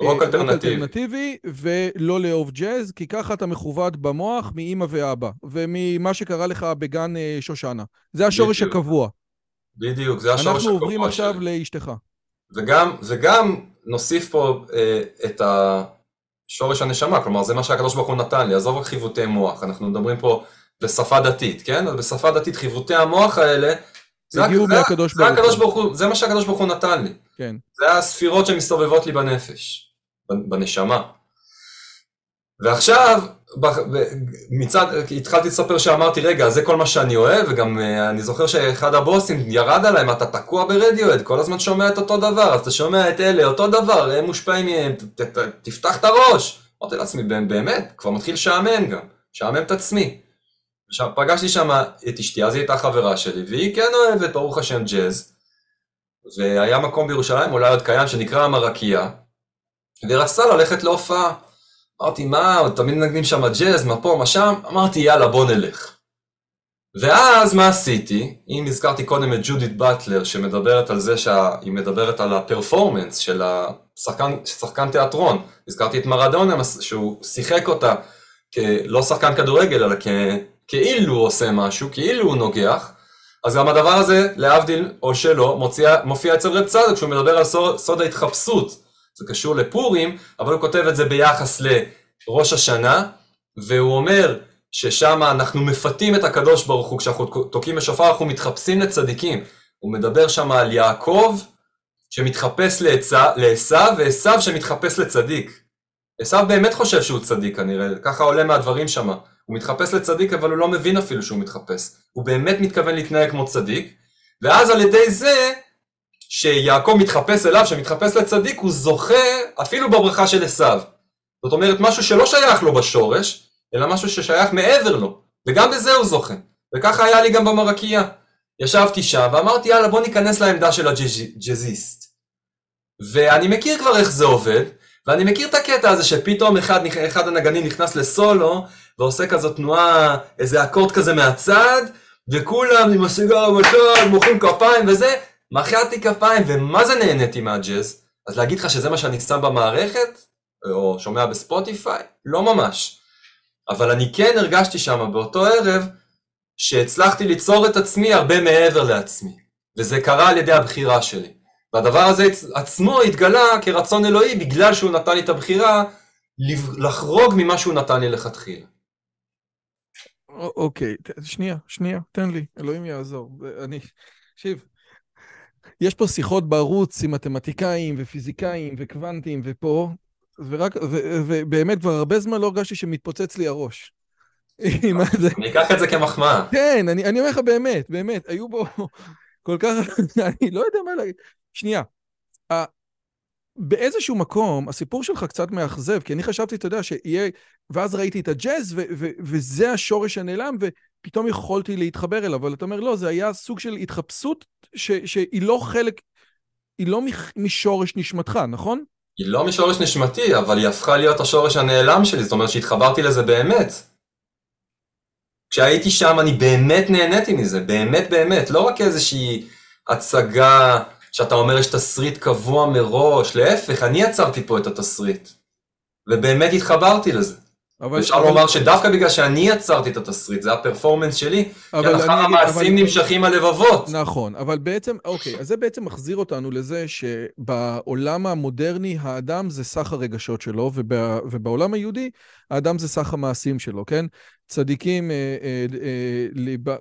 Speaker 2: רוק אלטרנטיבי.
Speaker 1: אלטרנטיבי ולא לאהוב ג'אז, כי ככה אתה מכווט במוח מאימא ואבא, וממה שקרה לך בגן אה, שושנה. זה השורש
Speaker 2: בדיוק.
Speaker 1: הקבוע.
Speaker 2: בדיוק, זה השורש הקבוע
Speaker 1: אנחנו עוברים. עכשיו לאשתך.
Speaker 2: וגם, וגם נוסיף פה אה, את השורש הנשמה, כלומר זה מה שהקדוש ברוך הוא נתן לי, עזוב רק חיווטי מוח, אנחנו מדברים פה בשפה דתית, כן? אז בשפה דתית חיווטי המוח האלה, זה,
Speaker 1: הגיעו
Speaker 2: זה,
Speaker 1: מהקדוש
Speaker 2: זה,
Speaker 1: ברוך.
Speaker 2: הקדוש ברוך הוא, זה מה שהקדוש ברוך הוא נתן לי,
Speaker 1: כן.
Speaker 2: זה הספירות שמסתובבות לי בנפש, בנשמה. ועכשיו, מצד, התחלתי לספר שאמרתי, רגע, זה כל מה שאני אוהב, וגם uh, אני זוכר שאחד הבוסים ירד עליי, אתה תקוע ברדיואד, כל הזמן שומע את אותו דבר, אז אתה שומע את אלה, אותו דבר, הם מושפעים מהם, תפתח את הראש. אמרתי לעצמי, "באמת, כבר מתחיל לשעמם גם, לשעמם את עצמי. עכשיו, פגשתי שם את אשתי, אז היא הייתה חברה שלי, והיא כן אוהבת, ברוך השם, ג'אז. והיה מקום בירושלים, אולי עוד קיים, שנקרא המרקייה, והיא רצתה ללכת להופעה. אמרתי, מה, תמיד מנגנים שם ג'אז, מה פה, מה שם? אמרתי, יאללה, בוא נלך. ואז מה עשיתי? אם הזכרתי קודם את ג'ודית באטלר, שמדברת על זה שהיא מדברת על הפרפורמנס של השחקן, שחקן תיאטרון. הזכרתי את מרדונה, שהוא שיחק אותה כלא שחקן כדורגל, אלא כ, כאילו הוא עושה משהו, כאילו הוא נוגח. אז גם הדבר הזה, להבדיל או שלא, מופיע אצל רב צדוק, כשהוא מדבר על סוד ההתחפשות. זה קשור לפורים, אבל הוא כותב את זה ביחס לראש השנה, והוא אומר ששם אנחנו מפתים את הקדוש ברוך הוא, כשאנחנו תוקעים בשופר אנחנו מתחפשים לצדיקים. הוא מדבר שם על יעקב שמתחפש לעשו, ועשו שמתחפש לצדיק. עשו באמת חושב שהוא צדיק כנראה, ככה עולה מהדברים שם. הוא מתחפש לצדיק אבל הוא לא מבין אפילו שהוא מתחפש. הוא באמת מתכוון להתנהג כמו צדיק, ואז על ידי זה שיעקב מתחפש אליו, שמתחפש לצדיק, הוא זוכה אפילו בברכה של עשיו. זאת אומרת, משהו שלא שייך לו בשורש, אלא משהו ששייך מעבר לו, וגם בזה הוא זוכה. וככה היה לי גם במרקייה. ישבתי שם ואמרתי, יאללה, בוא ניכנס לעמדה של הג'אזיסט. ואני מכיר כבר איך זה עובד, ואני מכיר את הקטע הזה שפתאום אחד, אחד הנגנים נכנס לסולו, ועושה כזאת תנועה, איזה אקורד כזה מהצד, וכולם עם הסיגר בצד, מוחאים כפיים וזה, מחאתי כפיים, ומה זה נהניתי מהג'אז? אז להגיד לך שזה מה שאני שם במערכת, או שומע בספוטיפיי? לא ממש. אבל אני כן הרגשתי שם באותו ערב, שהצלחתי ליצור את עצמי הרבה מעבר לעצמי. וזה קרה על ידי הבחירה שלי. והדבר הזה עצמו התגלה כרצון אלוהי, בגלל שהוא נתן לי את הבחירה לחרוג ממה שהוא נתן לי לכתחילה.
Speaker 1: אוקיי, שנייה, שנייה, תן לי, אלוהים יעזור. אני, תקשיב, יש פה שיחות בערוץ עם מתמטיקאים ופיזיקאים וקוונטים ופה, ורק, ו, ובאמת כבר הרבה זמן לא הרגשתי שמתפוצץ לי הראש.
Speaker 2: אני אקח את זה כמחמאה.
Speaker 1: כן, אני, אני אומר לך באמת, באמת, היו בו כל כך, *laughs* אני לא יודע מה להגיד. שנייה, באיזשהו מקום הסיפור שלך קצת מאכזב, כי אני חשבתי, אתה יודע, שיהיה, ואז ראיתי את הג'אז, ו- ו- וזה השורש הנעלם, ופתאום יכולתי להתחבר אליו, אבל אתה אומר, לא, זה היה סוג של התחפשות ש- שהיא לא חלק, היא לא משורש נשמתך, נכון?
Speaker 2: היא לא משורש נשמתי, אבל היא הפכה להיות השורש הנעלם שלי, זאת אומרת שהתחברתי לזה באמת. כשהייתי שם אני באמת נהניתי מזה, באמת באמת, לא רק איזושהי הצגה שאתה אומר יש תסריט קבוע מראש, להפך, אני יצרתי פה את התסריט. ובאמת התחברתי לזה. אבל, אפשר אבל... לומר שדווקא בגלל שאני יצרתי את התסריט, זה הפרפורמנס שלי, כי לאחר המעשים אבל... נמשכים הלבבות.
Speaker 1: נכון, אבל בעצם, אוקיי, אז זה בעצם מחזיר אותנו לזה שבעולם המודרני האדם זה סך הרגשות שלו, ובע... ובעולם היהודי האדם זה סך המעשים שלו, כן? צדיקים, אה, אה, אה, ליב... אה,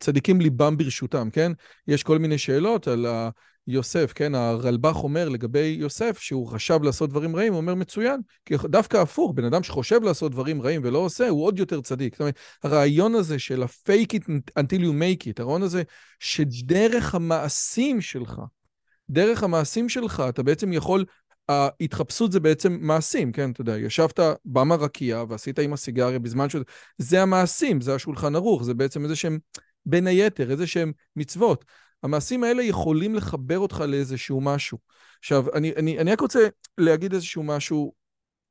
Speaker 1: צדיקים ליבם ברשותם, כן? יש כל מיני שאלות על ה... יוסף, כן, הרלב"ח אומר לגבי יוסף שהוא חשב לעשות דברים רעים, הוא אומר מצוין, כי דווקא הפוך, בן אדם שחושב לעשות דברים רעים ולא עושה, הוא עוד יותר צדיק. זאת אומרת, הרעיון הזה של ה-fake it until you make it, הרעיון הזה שדרך המעשים שלך, דרך המעשים שלך, אתה בעצם יכול, ההתחפשות זה בעצם מעשים, כן, אתה יודע, ישבת במרקייה ועשית עם הסיגריה בזמן ש... זה המעשים, זה השולחן ערוך, זה בעצם איזה שהם, בין היתר, איזה שהם מצוות. המעשים האלה יכולים לחבר אותך לאיזשהו משהו. עכשיו, אני, אני, אני רק רוצה להגיד איזשהו משהו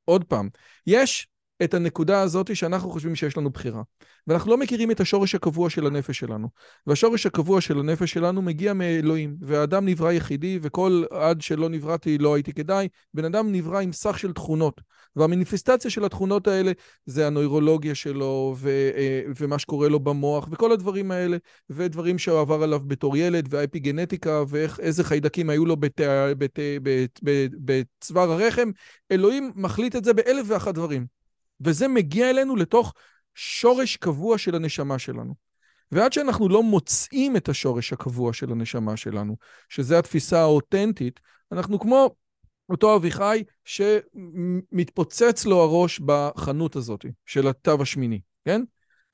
Speaker 1: עוד פעם. יש את הנקודה הזאת שאנחנו חושבים שיש לנו בחירה. ואנחנו לא מכירים את השורש הקבוע של הנפש שלנו. והשורש הקבוע של הנפש שלנו מגיע מאלוהים. והאדם נברא יחידי, וכל עד שלא נבראתי לא הייתי כדאי. בן אדם נברא עם סך של תכונות. והמניפיסטציה של התכונות האלה זה הנוירולוגיה שלו, ו- אה, ומה שקורה לו במוח, וכל הדברים האלה, ודברים שהוא עבר עליו בתור ילד, והאפיגנטיקה, ואיזה חיידקים היו לו בת- בת- בת- בצוואר הרחם. אלוהים מחליט את זה באלף ואחת דברים. וזה מגיע אלינו לתוך שורש קבוע של הנשמה שלנו. ועד שאנחנו לא מוצאים את השורש הקבוע של הנשמה שלנו, שזה התפיסה האותנטית, אנחנו כמו אותו אביחי שמתפוצץ לו הראש בחנות הזאת של התו השמיני, כן?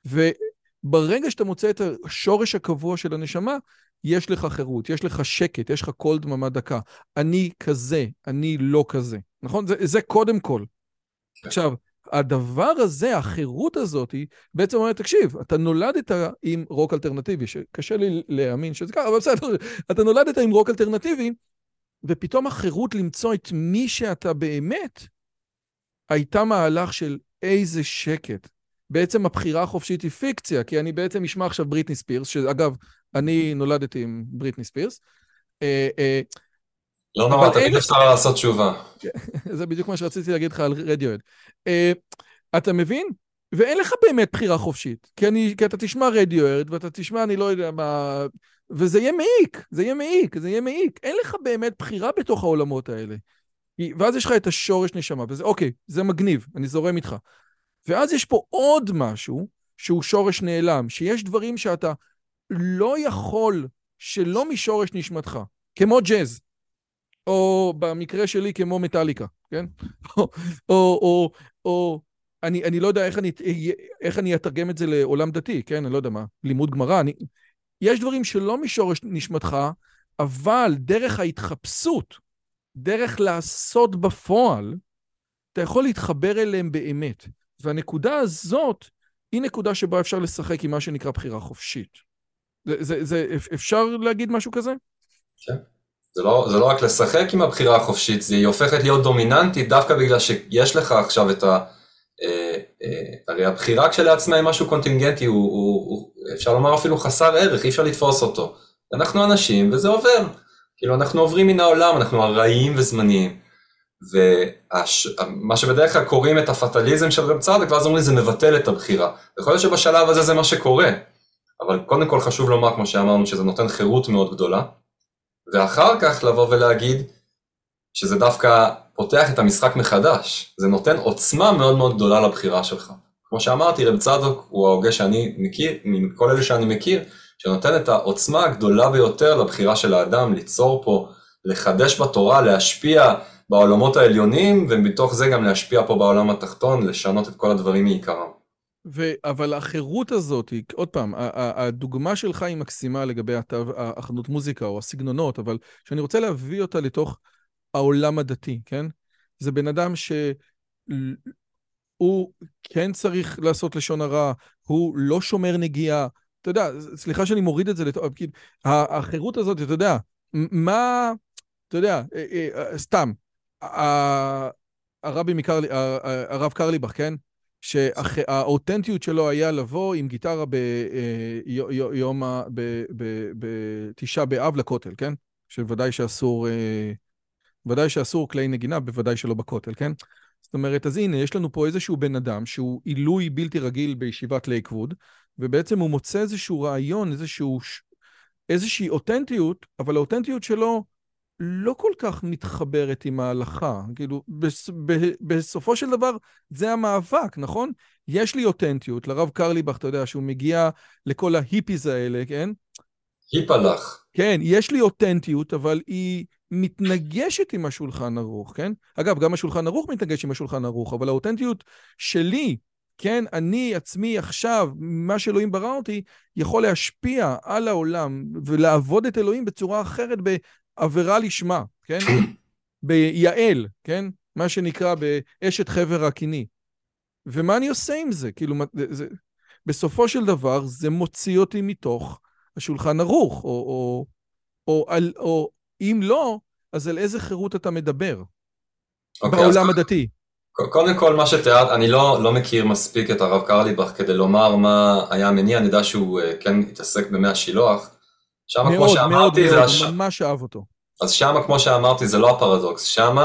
Speaker 1: וברגע שאתה מוצא את השורש הקבוע של הנשמה, יש לך חירות, יש לך שקט, יש לך קול דממה דקה. אני כזה, אני לא כזה, נכון? זה, זה קודם כל. עכשיו, הדבר הזה, החירות הזאת, בעצם אומרת, תקשיב, אתה נולדת עם רוק אלטרנטיבי, שקשה לי להאמין שזה ככה, אבל בסדר, אתה נולדת עם רוק אלטרנטיבי, ופתאום החירות למצוא את מי שאתה באמת, הייתה מהלך של איזה שקט. בעצם הבחירה החופשית היא פיקציה, כי אני בעצם אשמע עכשיו בריטני ספירס, שאגב, אני נולדתי עם בריטני ספירס. אה, אה,
Speaker 2: לא נורא, תמיד אפשר לעשות תשובה. *laughs*
Speaker 1: זה בדיוק מה שרציתי להגיד לך על רדיואד. אה, אתה מבין? ואין לך באמת בחירה חופשית, כי, אני, כי אתה תשמע רדיוארד ואתה תשמע, אני לא יודע מה... וזה יהיה מעיק, זה יהיה מעיק, זה יהיה מעיק. אין לך באמת בחירה בתוך העולמות האלה. ואז יש לך את השורש נשמה, וזה אוקיי, זה מגניב, אני זורם איתך. ואז יש פה עוד משהו שהוא שורש נעלם, שיש דברים שאתה לא יכול שלא משורש נשמתך, כמו ג'אז, או במקרה שלי כמו מטאליקה, כן? או, או, או, או אני, אני לא יודע איך אני, איך אני אתרגם את זה לעולם דתי, כן? אני לא יודע מה, לימוד גמרא. אני... יש דברים שלא משורש נשמתך, אבל דרך ההתחפשות, דרך לעשות בפועל, אתה יכול להתחבר אליהם באמת. והנקודה הזאת היא נקודה שבה אפשר לשחק עם מה שנקרא בחירה חופשית. זה, זה, זה, אפשר להגיד משהו כזה?
Speaker 2: כן. זה לא, זה לא רק לשחק עם הבחירה החופשית, היא הופכת להיות דומיננטית דווקא בגלל שיש לך עכשיו את ה... אה, אה, הרי הבחירה כשלעצמה היא משהו קונטינגנטי, הוא, הוא, הוא, אפשר לומר אפילו חסר ערך, אי אפשר לתפוס אותו. אנחנו אנשים וזה עובר. כאילו אנחנו עוברים מן העולם, אנחנו ארעיים וזמניים. ומה שבדרך כלל קוראים את הפטליזם של רב צדק, ואז אומרים זה מבטל את הבחירה. יכול להיות שבשלב הזה זה מה שקורה, אבל קודם כל חשוב לומר, כמו שאמרנו, שזה נותן חירות מאוד גדולה, ואחר כך לבוא ולהגיד שזה דווקא פותח את המשחק מחדש, זה נותן עוצמה מאוד מאוד גדולה לבחירה שלך. כמו שאמרתי, רב צדוק הוא ההוגה שאני מכיר, מכל אלה שאני מכיר, שנותן את העוצמה הגדולה ביותר לבחירה של האדם, ליצור פה, לחדש בתורה, להשפיע בעולמות העליונים, ומתוך זה גם להשפיע פה בעולם התחתון, לשנות את כל הדברים מעיקרם.
Speaker 1: ו- אבל החירות הזאת, עוד פעם, הדוגמה שלך היא מקסימה לגבי החנות מוזיקה או הסגנונות, אבל שאני רוצה להביא אותה לתוך העולם הדתי, כן? זה בן אדם שהוא כן צריך לעשות לשון הרע, הוא לא שומר נגיעה. אתה יודע, סליחה שאני מוריד את זה, לת... החירות הזאת, אתה יודע, מה, אתה יודע, אה, אה, סתם, הרבי מקרלי, הרב קרליבך, כן? שהאותנטיות שלו היה לבוא עם גיטרה ביום, בתשעה באב לכותל, כן? שוודאי שאסור, ודאי שאסור כלי נגינה, בוודאי שלא בכותל, כן? זאת אומרת, אז הנה, יש לנו פה איזשהו בן אדם שהוא עילוי בלתי רגיל בישיבת לייקווד, ובעצם הוא מוצא איזשהו רעיון, איזשהו, איזושהי אותנטיות, אבל האותנטיות שלו לא כל כך מתחברת עם ההלכה. כאילו, בס, ב, בסופו של דבר, זה המאבק, נכון? יש לי אותנטיות, לרב קרליבך, אתה יודע, שהוא מגיע לכל ההיפיז האלה, כן?
Speaker 2: היפלח.
Speaker 1: כן, יש לי אותנטיות, אבל היא מתנגשת עם השולחן ערוך, כן? אגב, גם השולחן ערוך מתנגש עם השולחן ערוך, אבל האותנטיות שלי, כן, אני עצמי עכשיו, מה שאלוהים ברא אותי, יכול להשפיע על העולם ולעבוד את אלוהים בצורה אחרת בעבירה לשמה, כן? *coughs* ביעל, כן? מה שנקרא באשת חבר הקיני. ומה אני עושה עם זה? כאילו, זה, בסופו של דבר זה מוציא אותי מתוך השולחן ערוך, או, או, או, או, או אם לא, אז על איזה חירות אתה מדבר? Okay, אוקיי, בעולם אז... הדתי.
Speaker 2: קודם כל מה שתיארת, אני לא, לא מכיר מספיק את הרב קרליבך כדי לומר מה היה המניע, אני יודע שהוא כן התעסק במי השילוח.
Speaker 1: שם מאוד, כמו שאמרתי, מאוד, מאוד, הש... ממש אהב אותו.
Speaker 2: אז שם כמו שאמרתי זה לא הפרדוקס, שם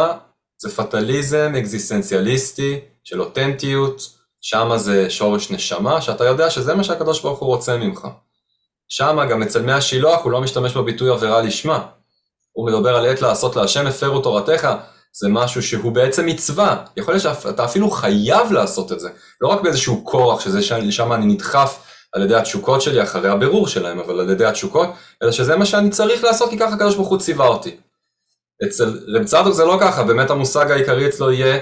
Speaker 2: זה פטליזם אקזיסטנציאליסטי של אותנטיות, שם זה שורש נשמה, שאתה יודע שזה מה שהקדוש ברוך הוא רוצה ממך. שם גם אצל מי השילוח הוא לא משתמש בביטוי עבירה לשמה. הוא מדבר על עת לעשות להשם הפרו תורתך, זה משהו שהוא בעצם מצווה. יכול להיות שאתה אפילו חייב לעשות את זה. לא רק באיזשהו כורח, שזה שם אני נדחף על ידי התשוקות שלי אחרי הבירור שלהם, אבל על ידי התשוקות, אלא שזה מה שאני צריך לעשות כי ככה הקדוש ברוך הוא ציווה אותי. אצל רב צדוק זה לא ככה, באמת המושג העיקרי אצלו יהיה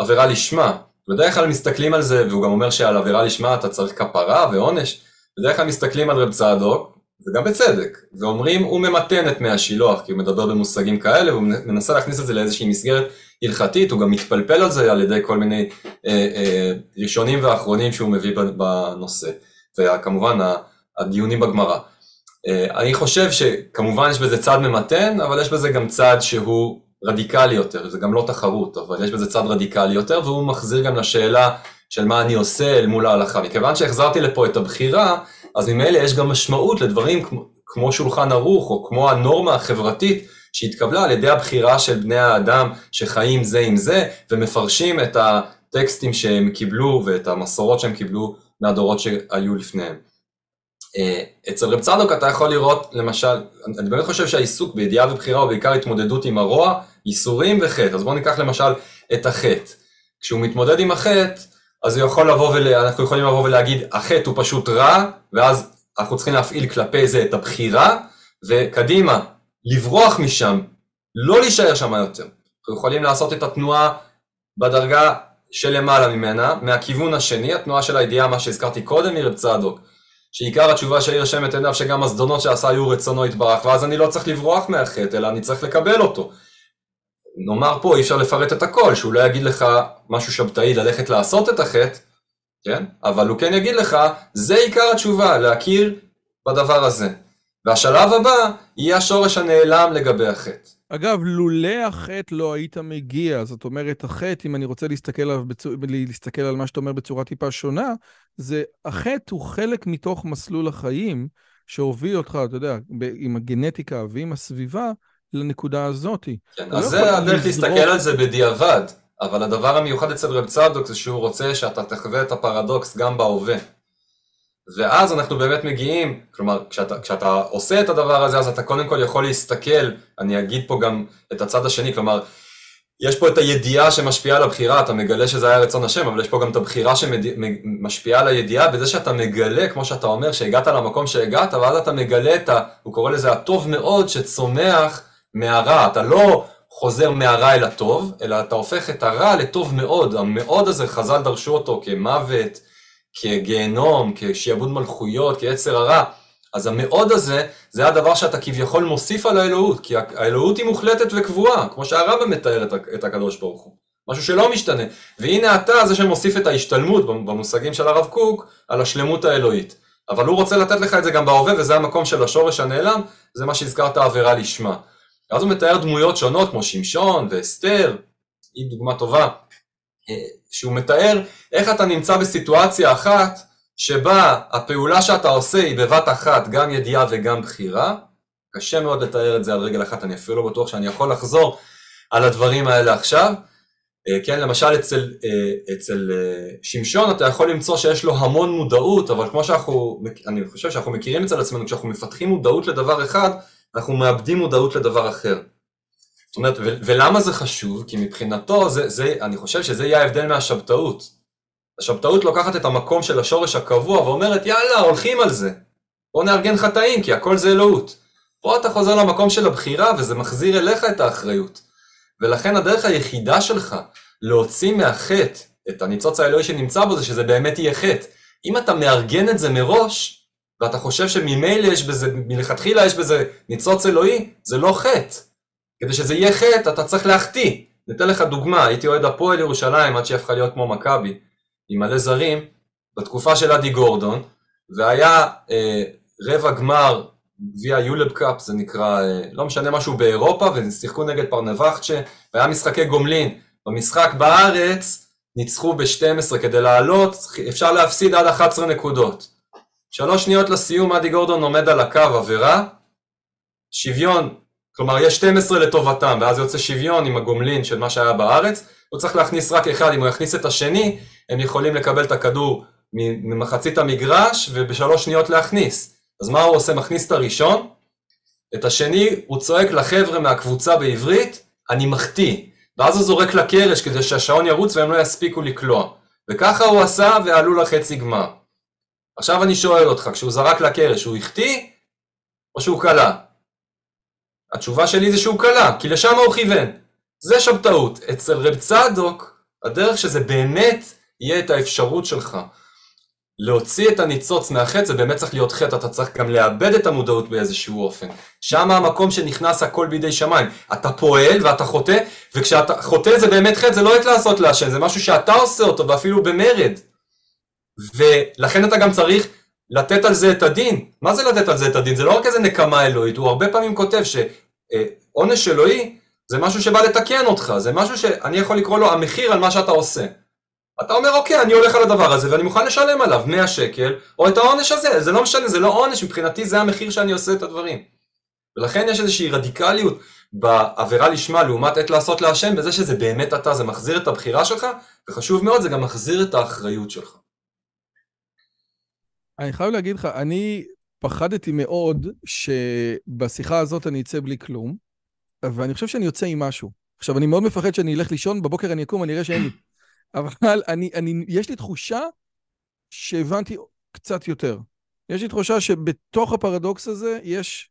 Speaker 2: עבירה לשמה. בדרך כלל מסתכלים על זה, והוא גם אומר שעל עבירה לשמה אתה צריך כפרה ועונש. בדרך כלל מסתכלים על רב צדוק, וגם בצדק, ואומרים הוא ממתן את מי השילוח, כי הוא מדבר במושגים כאלה, והוא מנסה להכניס את זה לאיזושהי מסגרת הלכתית, הוא גם מתפלפל על זה על ידי כל מיני אה, אה, ראשונים ואחרונים שהוא מביא בנושא, וכמובן הדיונים בגמרא. אה, אני חושב שכמובן יש בזה צד ממתן, אבל יש בזה גם צד שהוא רדיקלי יותר, זה גם לא תחרות, אבל יש בזה צד רדיקלי יותר, והוא מחזיר גם לשאלה של מה אני עושה אל מול ההלכה. מכיוון שהחזרתי לפה את הבחירה, אז ממילא יש גם משמעות לדברים כמו, כמו שולחן ערוך, או כמו הנורמה החברתית שהתקבלה על ידי הבחירה של בני האדם שחיים זה עם זה, ומפרשים את הטקסטים שהם קיבלו ואת המסורות שהם קיבלו מהדורות שהיו לפניהם. אה, אצל רב צדוק אתה יכול לראות, למשל, אני באמת חושב שהעיסוק בידיעה ובחירה הוא בעיקר התמודדות עם הרוע, ייסורים וחטא. אז בואו ניקח למשל את החטא. כשהוא מתמודד עם החטא, אז הוא יכול לבוא ול... אנחנו יכולים לבוא ולהגיד, החטא הוא פשוט רע, ואז אנחנו צריכים להפעיל כלפי זה את הבחירה, וקדימה, לברוח משם, לא להישאר שם יותר. אנחנו יכולים לעשות את התנועה בדרגה שלמעלה ממנה, מהכיוון השני, התנועה של הידיעה, מה שהזכרתי קודם מרב צדוק, שעיקר התשובה שהעיר השם את עיניו שגם הזדונות שעשה היו רצונו יתברך, ואז אני לא צריך לברוח מהחטא, אלא אני צריך לקבל אותו. נאמר פה, אי אפשר לפרט את הכל, שהוא לא יגיד לך משהו שבתאי ללכת לעשות את החטא, כן? אבל הוא כן יגיד לך, זה עיקר התשובה, להכיר בדבר הזה. והשלב הבא יהיה השורש הנעלם לגבי החטא.
Speaker 1: אגב, לולא החטא לא היית מגיע, זאת אומרת, החטא, אם אני רוצה להסתכל, עליו בצור... להסתכל על מה שאתה אומר בצורה טיפה שונה, זה החטא הוא חלק מתוך מסלול החיים שהוביל אותך, אתה יודע, עם הגנטיקה ועם הסביבה, לנקודה הזאת.
Speaker 2: כן, אז לא זה הדרך להסתכל על זה בדיעבד, אבל הדבר המיוחד אצל רב צדוק זה שהוא רוצה שאתה תחווה את הפרדוקס גם בהווה. ואז אנחנו באמת מגיעים, כלומר, כשאתה, כשאתה עושה את הדבר הזה, אז אתה קודם כל יכול להסתכל, אני אגיד פה גם את הצד השני, כלומר, יש פה את הידיעה שמשפיעה על הבחירה, אתה מגלה שזה היה רצון השם, אבל יש פה גם את הבחירה שמשפיעה על הידיעה, בזה שאתה מגלה, כמו שאתה אומר, שהגעת למקום שהגעת, ואז אתה מגלה את ה... הוא קורא לזה הטוב מאוד שצומח מהרע, אתה לא חוזר מהרע אל הטוב, אלא אתה הופך את הרע לטוב מאוד, המאוד הזה, חז"ל דרשו אותו כמוות, כגיהנום, כשעבוד מלכויות, כיצר הרע. אז המאוד הזה, זה הדבר שאתה כביכול מוסיף על האלוהות, כי האלוהות היא מוחלטת וקבועה, כמו שהרמב"ם מתאר את הקדוש ברוך הוא. משהו שלא משתנה. והנה אתה זה שמוסיף את ההשתלמות במושגים של הרב קוק על השלמות האלוהית. אבל הוא רוצה לתת לך את זה גם בהווה, וזה המקום של השורש הנעלם, זה מה שהזכרת עבירה לשמה. ואז הוא מתאר דמויות שונות כמו שמשון ואסתר, היא דוגמה טובה, שהוא מתאר איך אתה נמצא בסיטואציה אחת שבה הפעולה שאתה עושה היא בבת אחת גם ידיעה וגם בחירה, קשה מאוד לתאר את זה על רגל אחת, אני אפילו לא בטוח שאני יכול לחזור על הדברים האלה עכשיו. אה, כן, למשל אצל, אה, אצל שמשון אתה יכול למצוא שיש לו המון מודעות, אבל כמו שאנחנו, אני חושב שאנחנו מכירים אצל עצמנו, כשאנחנו מפתחים מודעות לדבר אחד, אנחנו מאבדים מודעות לדבר אחר. זאת אומרת, ולמה זה חשוב? כי מבחינתו, זה, זה, אני חושב שזה יהיה ההבדל מהשבתאות. השבתאות לוקחת את המקום של השורש הקבוע ואומרת, יאללה, הולכים על זה. בוא נארגן חטאים, כי הכל זה אלוהות. פה אתה חוזר למקום של הבחירה, וזה מחזיר אליך את האחריות. ולכן הדרך היחידה שלך להוציא מהחטא את הניצוץ האלוהי שנמצא בו, זה שזה באמת יהיה חטא. אם אתה מארגן את זה מראש, ואתה חושב שממילא יש בזה, מלכתחילה יש בזה ניצוץ אלוהי, זה לא חטא. כדי שזה יהיה חטא, אתה צריך להחטיא. ניתן לך דוגמה, הייתי אוהד הפועל ירושלים עד שהיא הפכה להיות כמו מכבי, עם מלא זרים, בתקופה של אדי גורדון, והיה אה, רבע גמר גביע יולב קאפ, זה נקרא, אה, לא משנה משהו באירופה, ושיחקו נגד פרנבכצ'ה, והיה משחקי גומלין במשחק בארץ ניצחו ב-12 כדי לעלות, אפשר להפסיד עד 11 נקודות. שלוש שניות לסיום, אדי גורדון עומד על הקו, עבירה, שוויון, כלומר יש 12 לטובתם, ואז יוצא שוויון עם הגומלין של מה שהיה בארץ, הוא צריך להכניס רק אחד, אם הוא יכניס את השני, הם יכולים לקבל את הכדור ממחצית המגרש ובשלוש שניות להכניס. אז מה הוא עושה? מכניס את הראשון, את השני הוא צועק לחבר'ה מהקבוצה בעברית, אני מחטיא. ואז הוא זורק לקרש כדי שהשעון ירוץ והם לא יספיקו לקלוע. וככה הוא עשה ועלו לחצי גמר. עכשיו אני שואל אותך, כשהוא זרק לקרש, הוא החטיא או שהוא קלע? התשובה שלי זה שהוא קלע, כי לשם הוא כיוון. זה שם טעות. אצל רב צדוק, הדרך שזה באמת יהיה את האפשרות שלך להוציא את הניצוץ מהחטא, זה באמת צריך להיות חטא, אתה צריך גם לאבד את המודעות באיזשהו אופן. שם המקום שנכנס הכל בידי שמיים. אתה פועל ואתה חוטא, וכשאתה חוטא זה באמת חטא, זה לא עת לעשות להשם, זה משהו שאתה עושה אותו, ואפילו במרד. ולכן אתה גם צריך לתת על זה את הדין. מה זה לתת על זה את הדין? זה לא רק איזה נקמה אלוהית, הוא הרבה פעמים כותב שעונש אלוהי זה משהו שבא לתקן אותך, זה משהו שאני יכול לקרוא לו המחיר על מה שאתה עושה. אתה אומר אוקיי, אני הולך על הדבר הזה ואני מוכן לשלם עליו 100 שקל, או את העונש הזה, זה לא משנה, זה לא עונש, מבחינתי זה המחיר שאני עושה את הדברים. ולכן יש איזושהי רדיקליות בעבירה לשמה לעומת עת לעשות להשם, בזה שזה באמת אתה, זה מחזיר את הבחירה שלך, וחשוב מאוד, זה גם מחזיר את האחריות שלך.
Speaker 1: אני חייב להגיד לך, אני פחדתי מאוד שבשיחה הזאת אני אצא בלי כלום, ואני חושב שאני יוצא עם משהו. עכשיו, אני מאוד מפחד שאני אלך לישון, בבוקר אני אקום, אני אראה שאין לי. *laughs* אבל אני, אני, יש לי תחושה שהבנתי קצת יותר. יש לי תחושה שבתוך הפרדוקס הזה יש,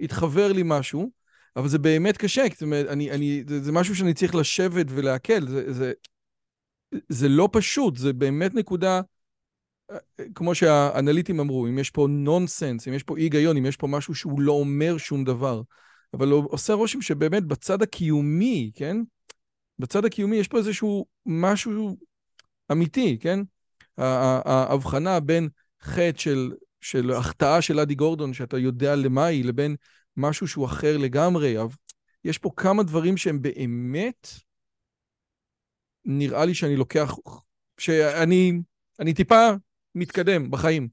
Speaker 1: התחבר לי משהו, אבל זה באמת קשה, זאת אומרת, אני, אני, זה, זה משהו שאני צריך לשבת ולעכל, זה, זה, זה לא פשוט, זה באמת נקודה, כמו שהאנליטים אמרו, אם יש פה נונסנס, אם יש פה אי היגיון, אם יש פה משהו שהוא לא אומר שום דבר, אבל הוא עושה רושם שבאמת בצד הקיומי, כן? בצד הקיומי יש פה איזשהו משהו אמיתי, כן? ההבחנה בין חטא של, של החטאה של אדי גורדון, שאתה יודע למה היא, לבין משהו שהוא אחר לגמרי. יש פה כמה דברים שהם באמת, נראה לי שאני לוקח, שאני אני טיפה מתקדם בחיים.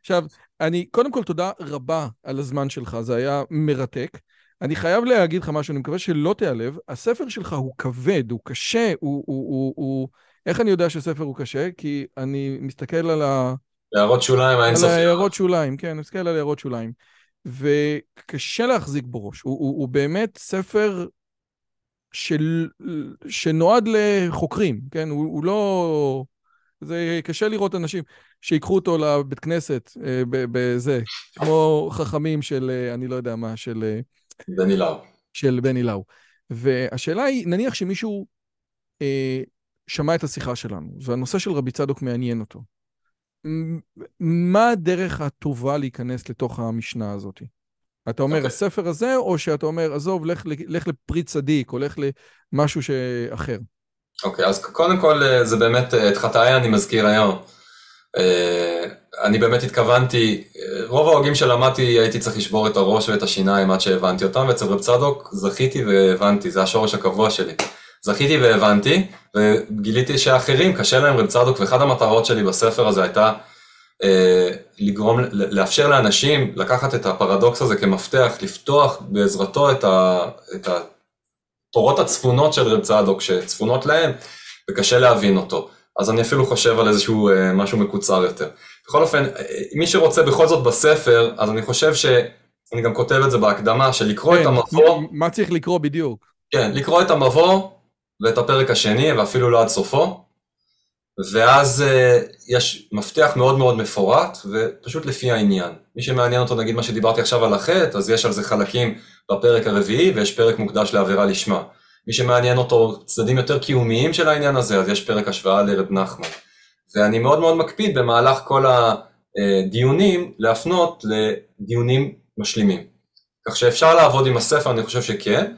Speaker 1: עכשיו, אני, קודם כל תודה רבה על הזמן שלך, זה היה מרתק. אני חייב להגיד לך משהו, אני מקווה שלא תיעלב, הספר שלך הוא כבד, הוא קשה, הוא, הוא, הוא, הוא... איך אני יודע שספר הוא קשה? כי אני מסתכל על ה...
Speaker 2: הערות שוליים האינסופיות.
Speaker 1: על הערות שוליים, כן, אני מסתכל על הערות שוליים. וקשה להחזיק בראש. הוא, הוא, הוא באמת ספר של... שנועד לחוקרים, כן? הוא, הוא לא... זה קשה לראות אנשים שיקחו אותו לבית כנסת אה, בזה, כמו חכמים של, אה, אני לא יודע מה, של... אה,
Speaker 2: בני לאו.
Speaker 1: של בני לאו. והשאלה היא, נניח שמישהו אה, שמע את השיחה שלנו, והנושא של רבי צדוק מעניין אותו. מה הדרך הטובה להיכנס לתוך המשנה הזאת? אתה אומר, okay. אוקיי. הספר הזה, או שאתה אומר, עזוב, לך, לך לפרי צדיק, או לך למשהו אחר?
Speaker 2: אוקיי, okay, אז קודם כל, אה, זה באמת, אה, את חטאי אני מזכיר היום. אה, אני באמת התכוונתי, רוב ההוגים שלמדתי הייתי צריך לשבור את הראש ואת השיניים עד שהבנתי אותם, ואצל רב צדוק זכיתי והבנתי, זה השורש הקבוע שלי. זכיתי והבנתי, וגיליתי שאחרים קשה להם רב צדוק, ואחת המטרות שלי בספר הזה הייתה אה, לגרום, לאפשר לאנשים לקחת את הפרדוקס הזה כמפתח, לפתוח בעזרתו את, ה, את התורות הצפונות של רב צדוק, שצפונות להם, וקשה להבין אותו. אז אני אפילו חושב על איזשהו אה, משהו מקוצר יותר. בכל אופן, אה, מי שרוצה בכל זאת בספר, אז אני חושב שאני גם כותב את זה בהקדמה, שלקרוא כן, את המבוא...
Speaker 1: מה צריך לקרוא בדיוק?
Speaker 2: כן, לקרוא את המבוא ואת הפרק השני, ואפילו לא עד סופו, ואז uh, יש מפתח מאוד מאוד מפורט, ופשוט לפי העניין. מי שמעניין אותו, נגיד מה שדיברתי עכשיו על החטא, אז יש על זה חלקים בפרק הרביעי, ויש פרק מוקדש לעבירה לשמה. מי שמעניין אותו צדדים יותר קיומיים של העניין הזה, אז יש פרק השוואה לרב נחמן. ואני מאוד מאוד מקפיד במהלך כל הדיונים להפנות לדיונים משלימים. כך שאפשר לעבוד עם הספר, אני חושב שכן.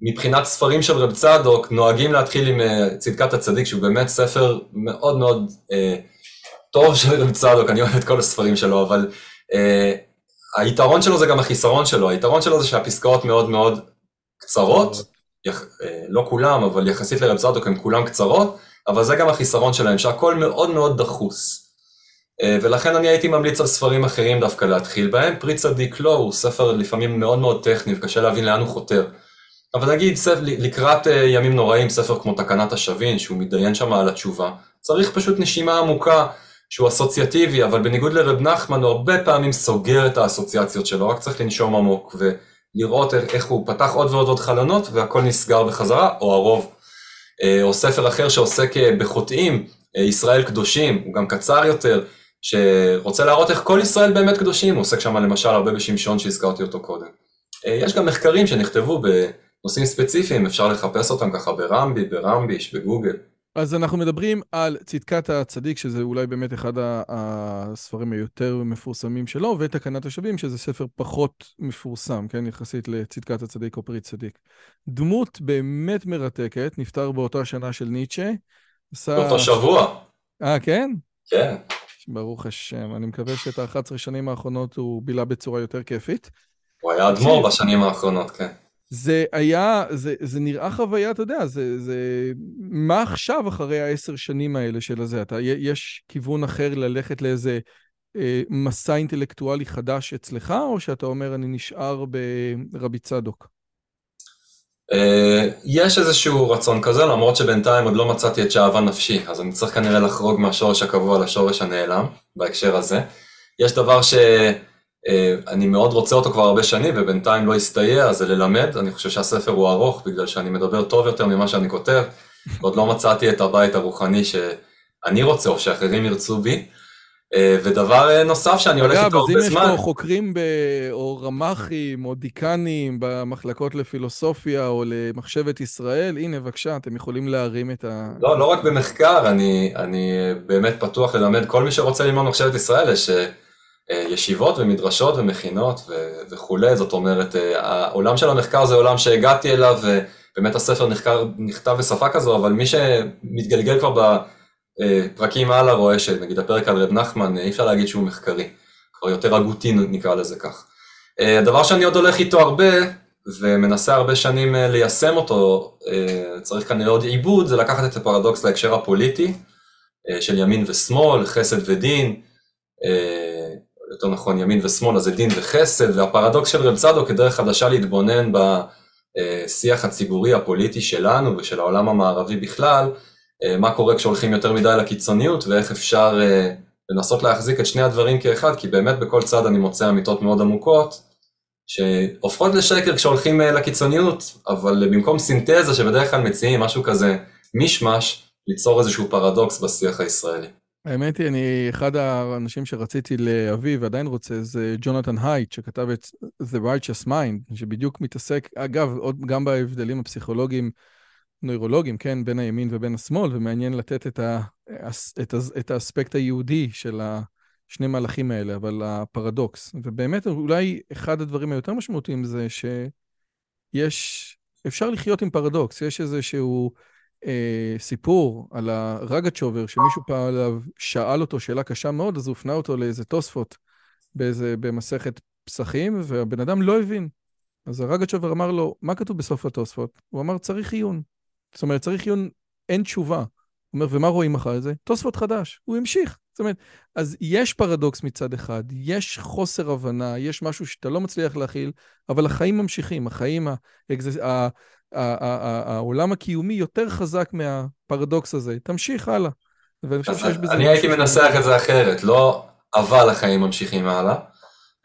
Speaker 2: מבחינת ספרים של רב צדוק, נוהגים להתחיל עם צדקת הצדיק, שהוא באמת ספר מאוד מאוד טוב של רב צדוק, אני אוהב את כל הספרים שלו, אבל היתרון שלו זה גם החיסרון שלו, היתרון שלו זה שהפסקאות מאוד מאוד קצרות, לא כולם, אבל יחסית לרב צדוק הם כולם קצרות, אבל זה גם החיסרון שלהם, שהכל מאוד מאוד דחוס. ולכן אני הייתי ממליץ על ספרים אחרים דווקא להתחיל בהם. פרי צדיק לא, הוא ספר לפעמים מאוד מאוד טכני וקשה להבין לאן הוא חותר. אבל נגיד לקראת ימים נוראים, ספר כמו תקנת השווין, שהוא מתדיין שם על התשובה, צריך פשוט נשימה עמוקה, שהוא אסוציאטיבי, אבל בניגוד לרב נחמן הוא הרבה פעמים סוגר את האסוציאציות שלו, רק צריך לנשום עמוק ולראות איך הוא פתח עוד ועוד עוד חלונות והכל נסגר בחזרה, או הרוב. או ספר אחר שעוסק בחוטאים, ישראל קדושים, הוא גם קצר יותר, שרוצה להראות איך כל ישראל באמת קדושים, הוא עוסק שם למשל הרבה בשמשון שהזכרתי אותו קודם. יש גם מחקרים שנכתבו בנושאים ספציפיים, אפשר לחפש אותם ככה ברמבי, ברמביש, בגוגל.
Speaker 1: אז אנחנו מדברים על צדקת הצדיק, שזה אולי באמת אחד הספרים היותר מפורסמים שלו, ותקנת השבים, שזה ספר פחות מפורסם, כן, יחסית לצדקת הצדיק או פרי צדיק. דמות באמת מרתקת, נפטר באותה שנה של ניטשה.
Speaker 2: באותו שבוע.
Speaker 1: אה, כן?
Speaker 2: כן.
Speaker 1: ברוך השם, אני מקווה שאת ה-11 שנים האחרונות הוא בילה בצורה יותר כיפית.
Speaker 2: הוא היה אדמו"ר בשנים האחרונות, כן.
Speaker 1: זה היה, זה, זה נראה חוויה, אתה יודע, זה, זה... מה עכשיו אחרי העשר שנים האלה של הזה? אתה, יש כיוון אחר ללכת לאיזה אה, מסע אינטלקטואלי חדש אצלך, או שאתה אומר, אני נשאר ברבי צדוק?
Speaker 2: אה, יש איזשהו רצון כזה, למרות שבינתיים עוד לא מצאתי את שאהבה נפשי, אז אני צריך כנראה לחרוג מהשורש הקבוע לשורש הנעלם, בהקשר הזה. יש דבר ש... אה, אני מאוד רוצה אותו כבר הרבה שנים ובינתיים לא הסתייע, זה ללמד, אני חושב שהספר הוא ארוך בגלל שאני מדבר טוב יותר ממה שאני כותב, *laughs* ועוד לא מצאתי את הבית הרוחני שאני רוצה או שאחרים ירצו בי. אה, ודבר אה, נוסף שאני הולך איתו הרבה זמן...
Speaker 1: אגב, אז אם יש פה חוקרים ב... או רמ"חים או דיקנים במחלקות לפילוסופיה או למחשבת ישראל, הנה בבקשה, אתם יכולים להרים את ה...
Speaker 2: לא, לא רק במחקר, אני, אני באמת פתוח ללמד כל מי שרוצה ללמוד מחשבת ישראל, ש... אה, ישיבות ומדרשות ומכינות וכולי, זאת אומרת, אה, העולם של המחקר זה עולם שהגעתי אליו, ובאמת הספר נחקר, נכתב בשפה כזו, אבל מי שמתגלגל כבר בפרקים הלאה רואה שנגיד הפרק על רב נחמן, אי אפשר להגיד שהוא מחקרי, כבר יותר הגותי נקרא לזה כך. אה, הדבר שאני עוד הולך איתו הרבה, ומנסה הרבה שנים ליישם אותו, צריך כנראה עוד עיבוד, זה לקחת את הפרדוקס להקשר הפוליטי, של ימין ושמאל, חסד ודין, יותר נכון ימין ושמאל, אז זה דין וחסד, והפרדוקס של רב צדוק כדרך חדשה להתבונן בשיח הציבורי הפוליטי שלנו ושל העולם המערבי בכלל, אה, מה קורה כשהולכים יותר מדי לקיצוניות ואיך אפשר אה, לנסות להחזיק את שני הדברים כאחד, כי באמת בכל צד אני מוצא אמיתות מאוד עמוקות, שהופכות לשקר כשהולכים אה, לקיצוניות, אבל במקום סינתזה שבדרך כלל מציעים משהו כזה מישמש, ליצור איזשהו פרדוקס בשיח הישראלי.
Speaker 1: האמת היא, אני, אחד האנשים שרציתי להביא ועדיין רוצה זה ג'ונתן הייט, שכתב את The Righteous Mind, שבדיוק מתעסק, אגב, עוד גם בהבדלים הפסיכולוגיים, נוירולוגיים, כן, בין הימין ובין השמאל, ומעניין לתת את, ה, את, ה, את האספקט היהודי של השני מהלכים האלה, אבל הפרדוקס. ובאמת, אולי אחד הדברים היותר משמעותיים זה שיש, אפשר לחיות עם פרדוקס, יש איזשהו... אה, סיפור על הרגצ'ובר, שמישהו פעם עליו שאל אותו שאלה קשה מאוד, אז הוא הפנה אותו לאיזה תוספות באיזה, במסכת פסחים, והבן אדם לא הבין. אז הרגצ'ובר אמר לו, מה כתוב בסוף התוספות? הוא אמר, צריך עיון. זאת אומרת, צריך עיון, אין תשובה. הוא אומר, ומה רואים אחרי זה? תוספות חדש. הוא המשיך. זאת אומרת, אז יש פרדוקס מצד אחד, יש חוסר הבנה, יש משהו שאתה לא מצליח להכיל, אבל החיים ממשיכים, החיים, העולם הקיומי יותר חזק מהפרדוקס הזה. תמשיך הלאה.
Speaker 2: ואני חושב שיש בזה... אני הייתי מנסח את זה אחרת, לא אבל החיים ממשיכים הלאה,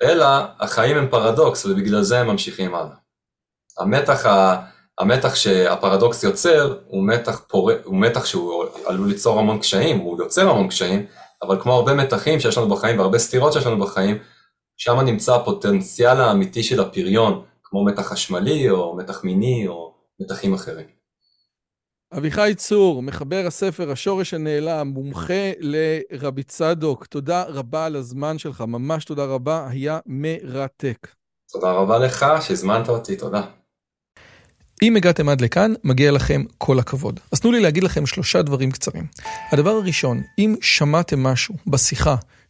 Speaker 2: אלא החיים הם פרדוקס ובגלל זה הם ממשיכים הלאה. המתח, ה... המתח שהפרדוקס יוצר הוא מתח, פור... הוא מתח שהוא עלול ליצור המון קשיים, הוא יוצר המון קשיים, אבל כמו הרבה מתחים שיש לנו בחיים והרבה סתירות שיש לנו בחיים, שם נמצא הפוטנציאל האמיתי של הפריון, כמו מתח חשמלי או מתח מיני או מתחים אחרים.
Speaker 1: אביחי צור, מחבר הספר השורש הנעלם, מומחה לרבי צדוק, תודה רבה על הזמן שלך, ממש תודה רבה, היה מרתק.
Speaker 2: תודה רבה לך שהזמנת אותי, תודה.
Speaker 1: אם הגעתם עד לכאן, מגיע לכם כל הכבוד. אז תנו לי להגיד לכם שלושה דברים קצרים. הדבר הראשון, אם שמעתם משהו בשיחה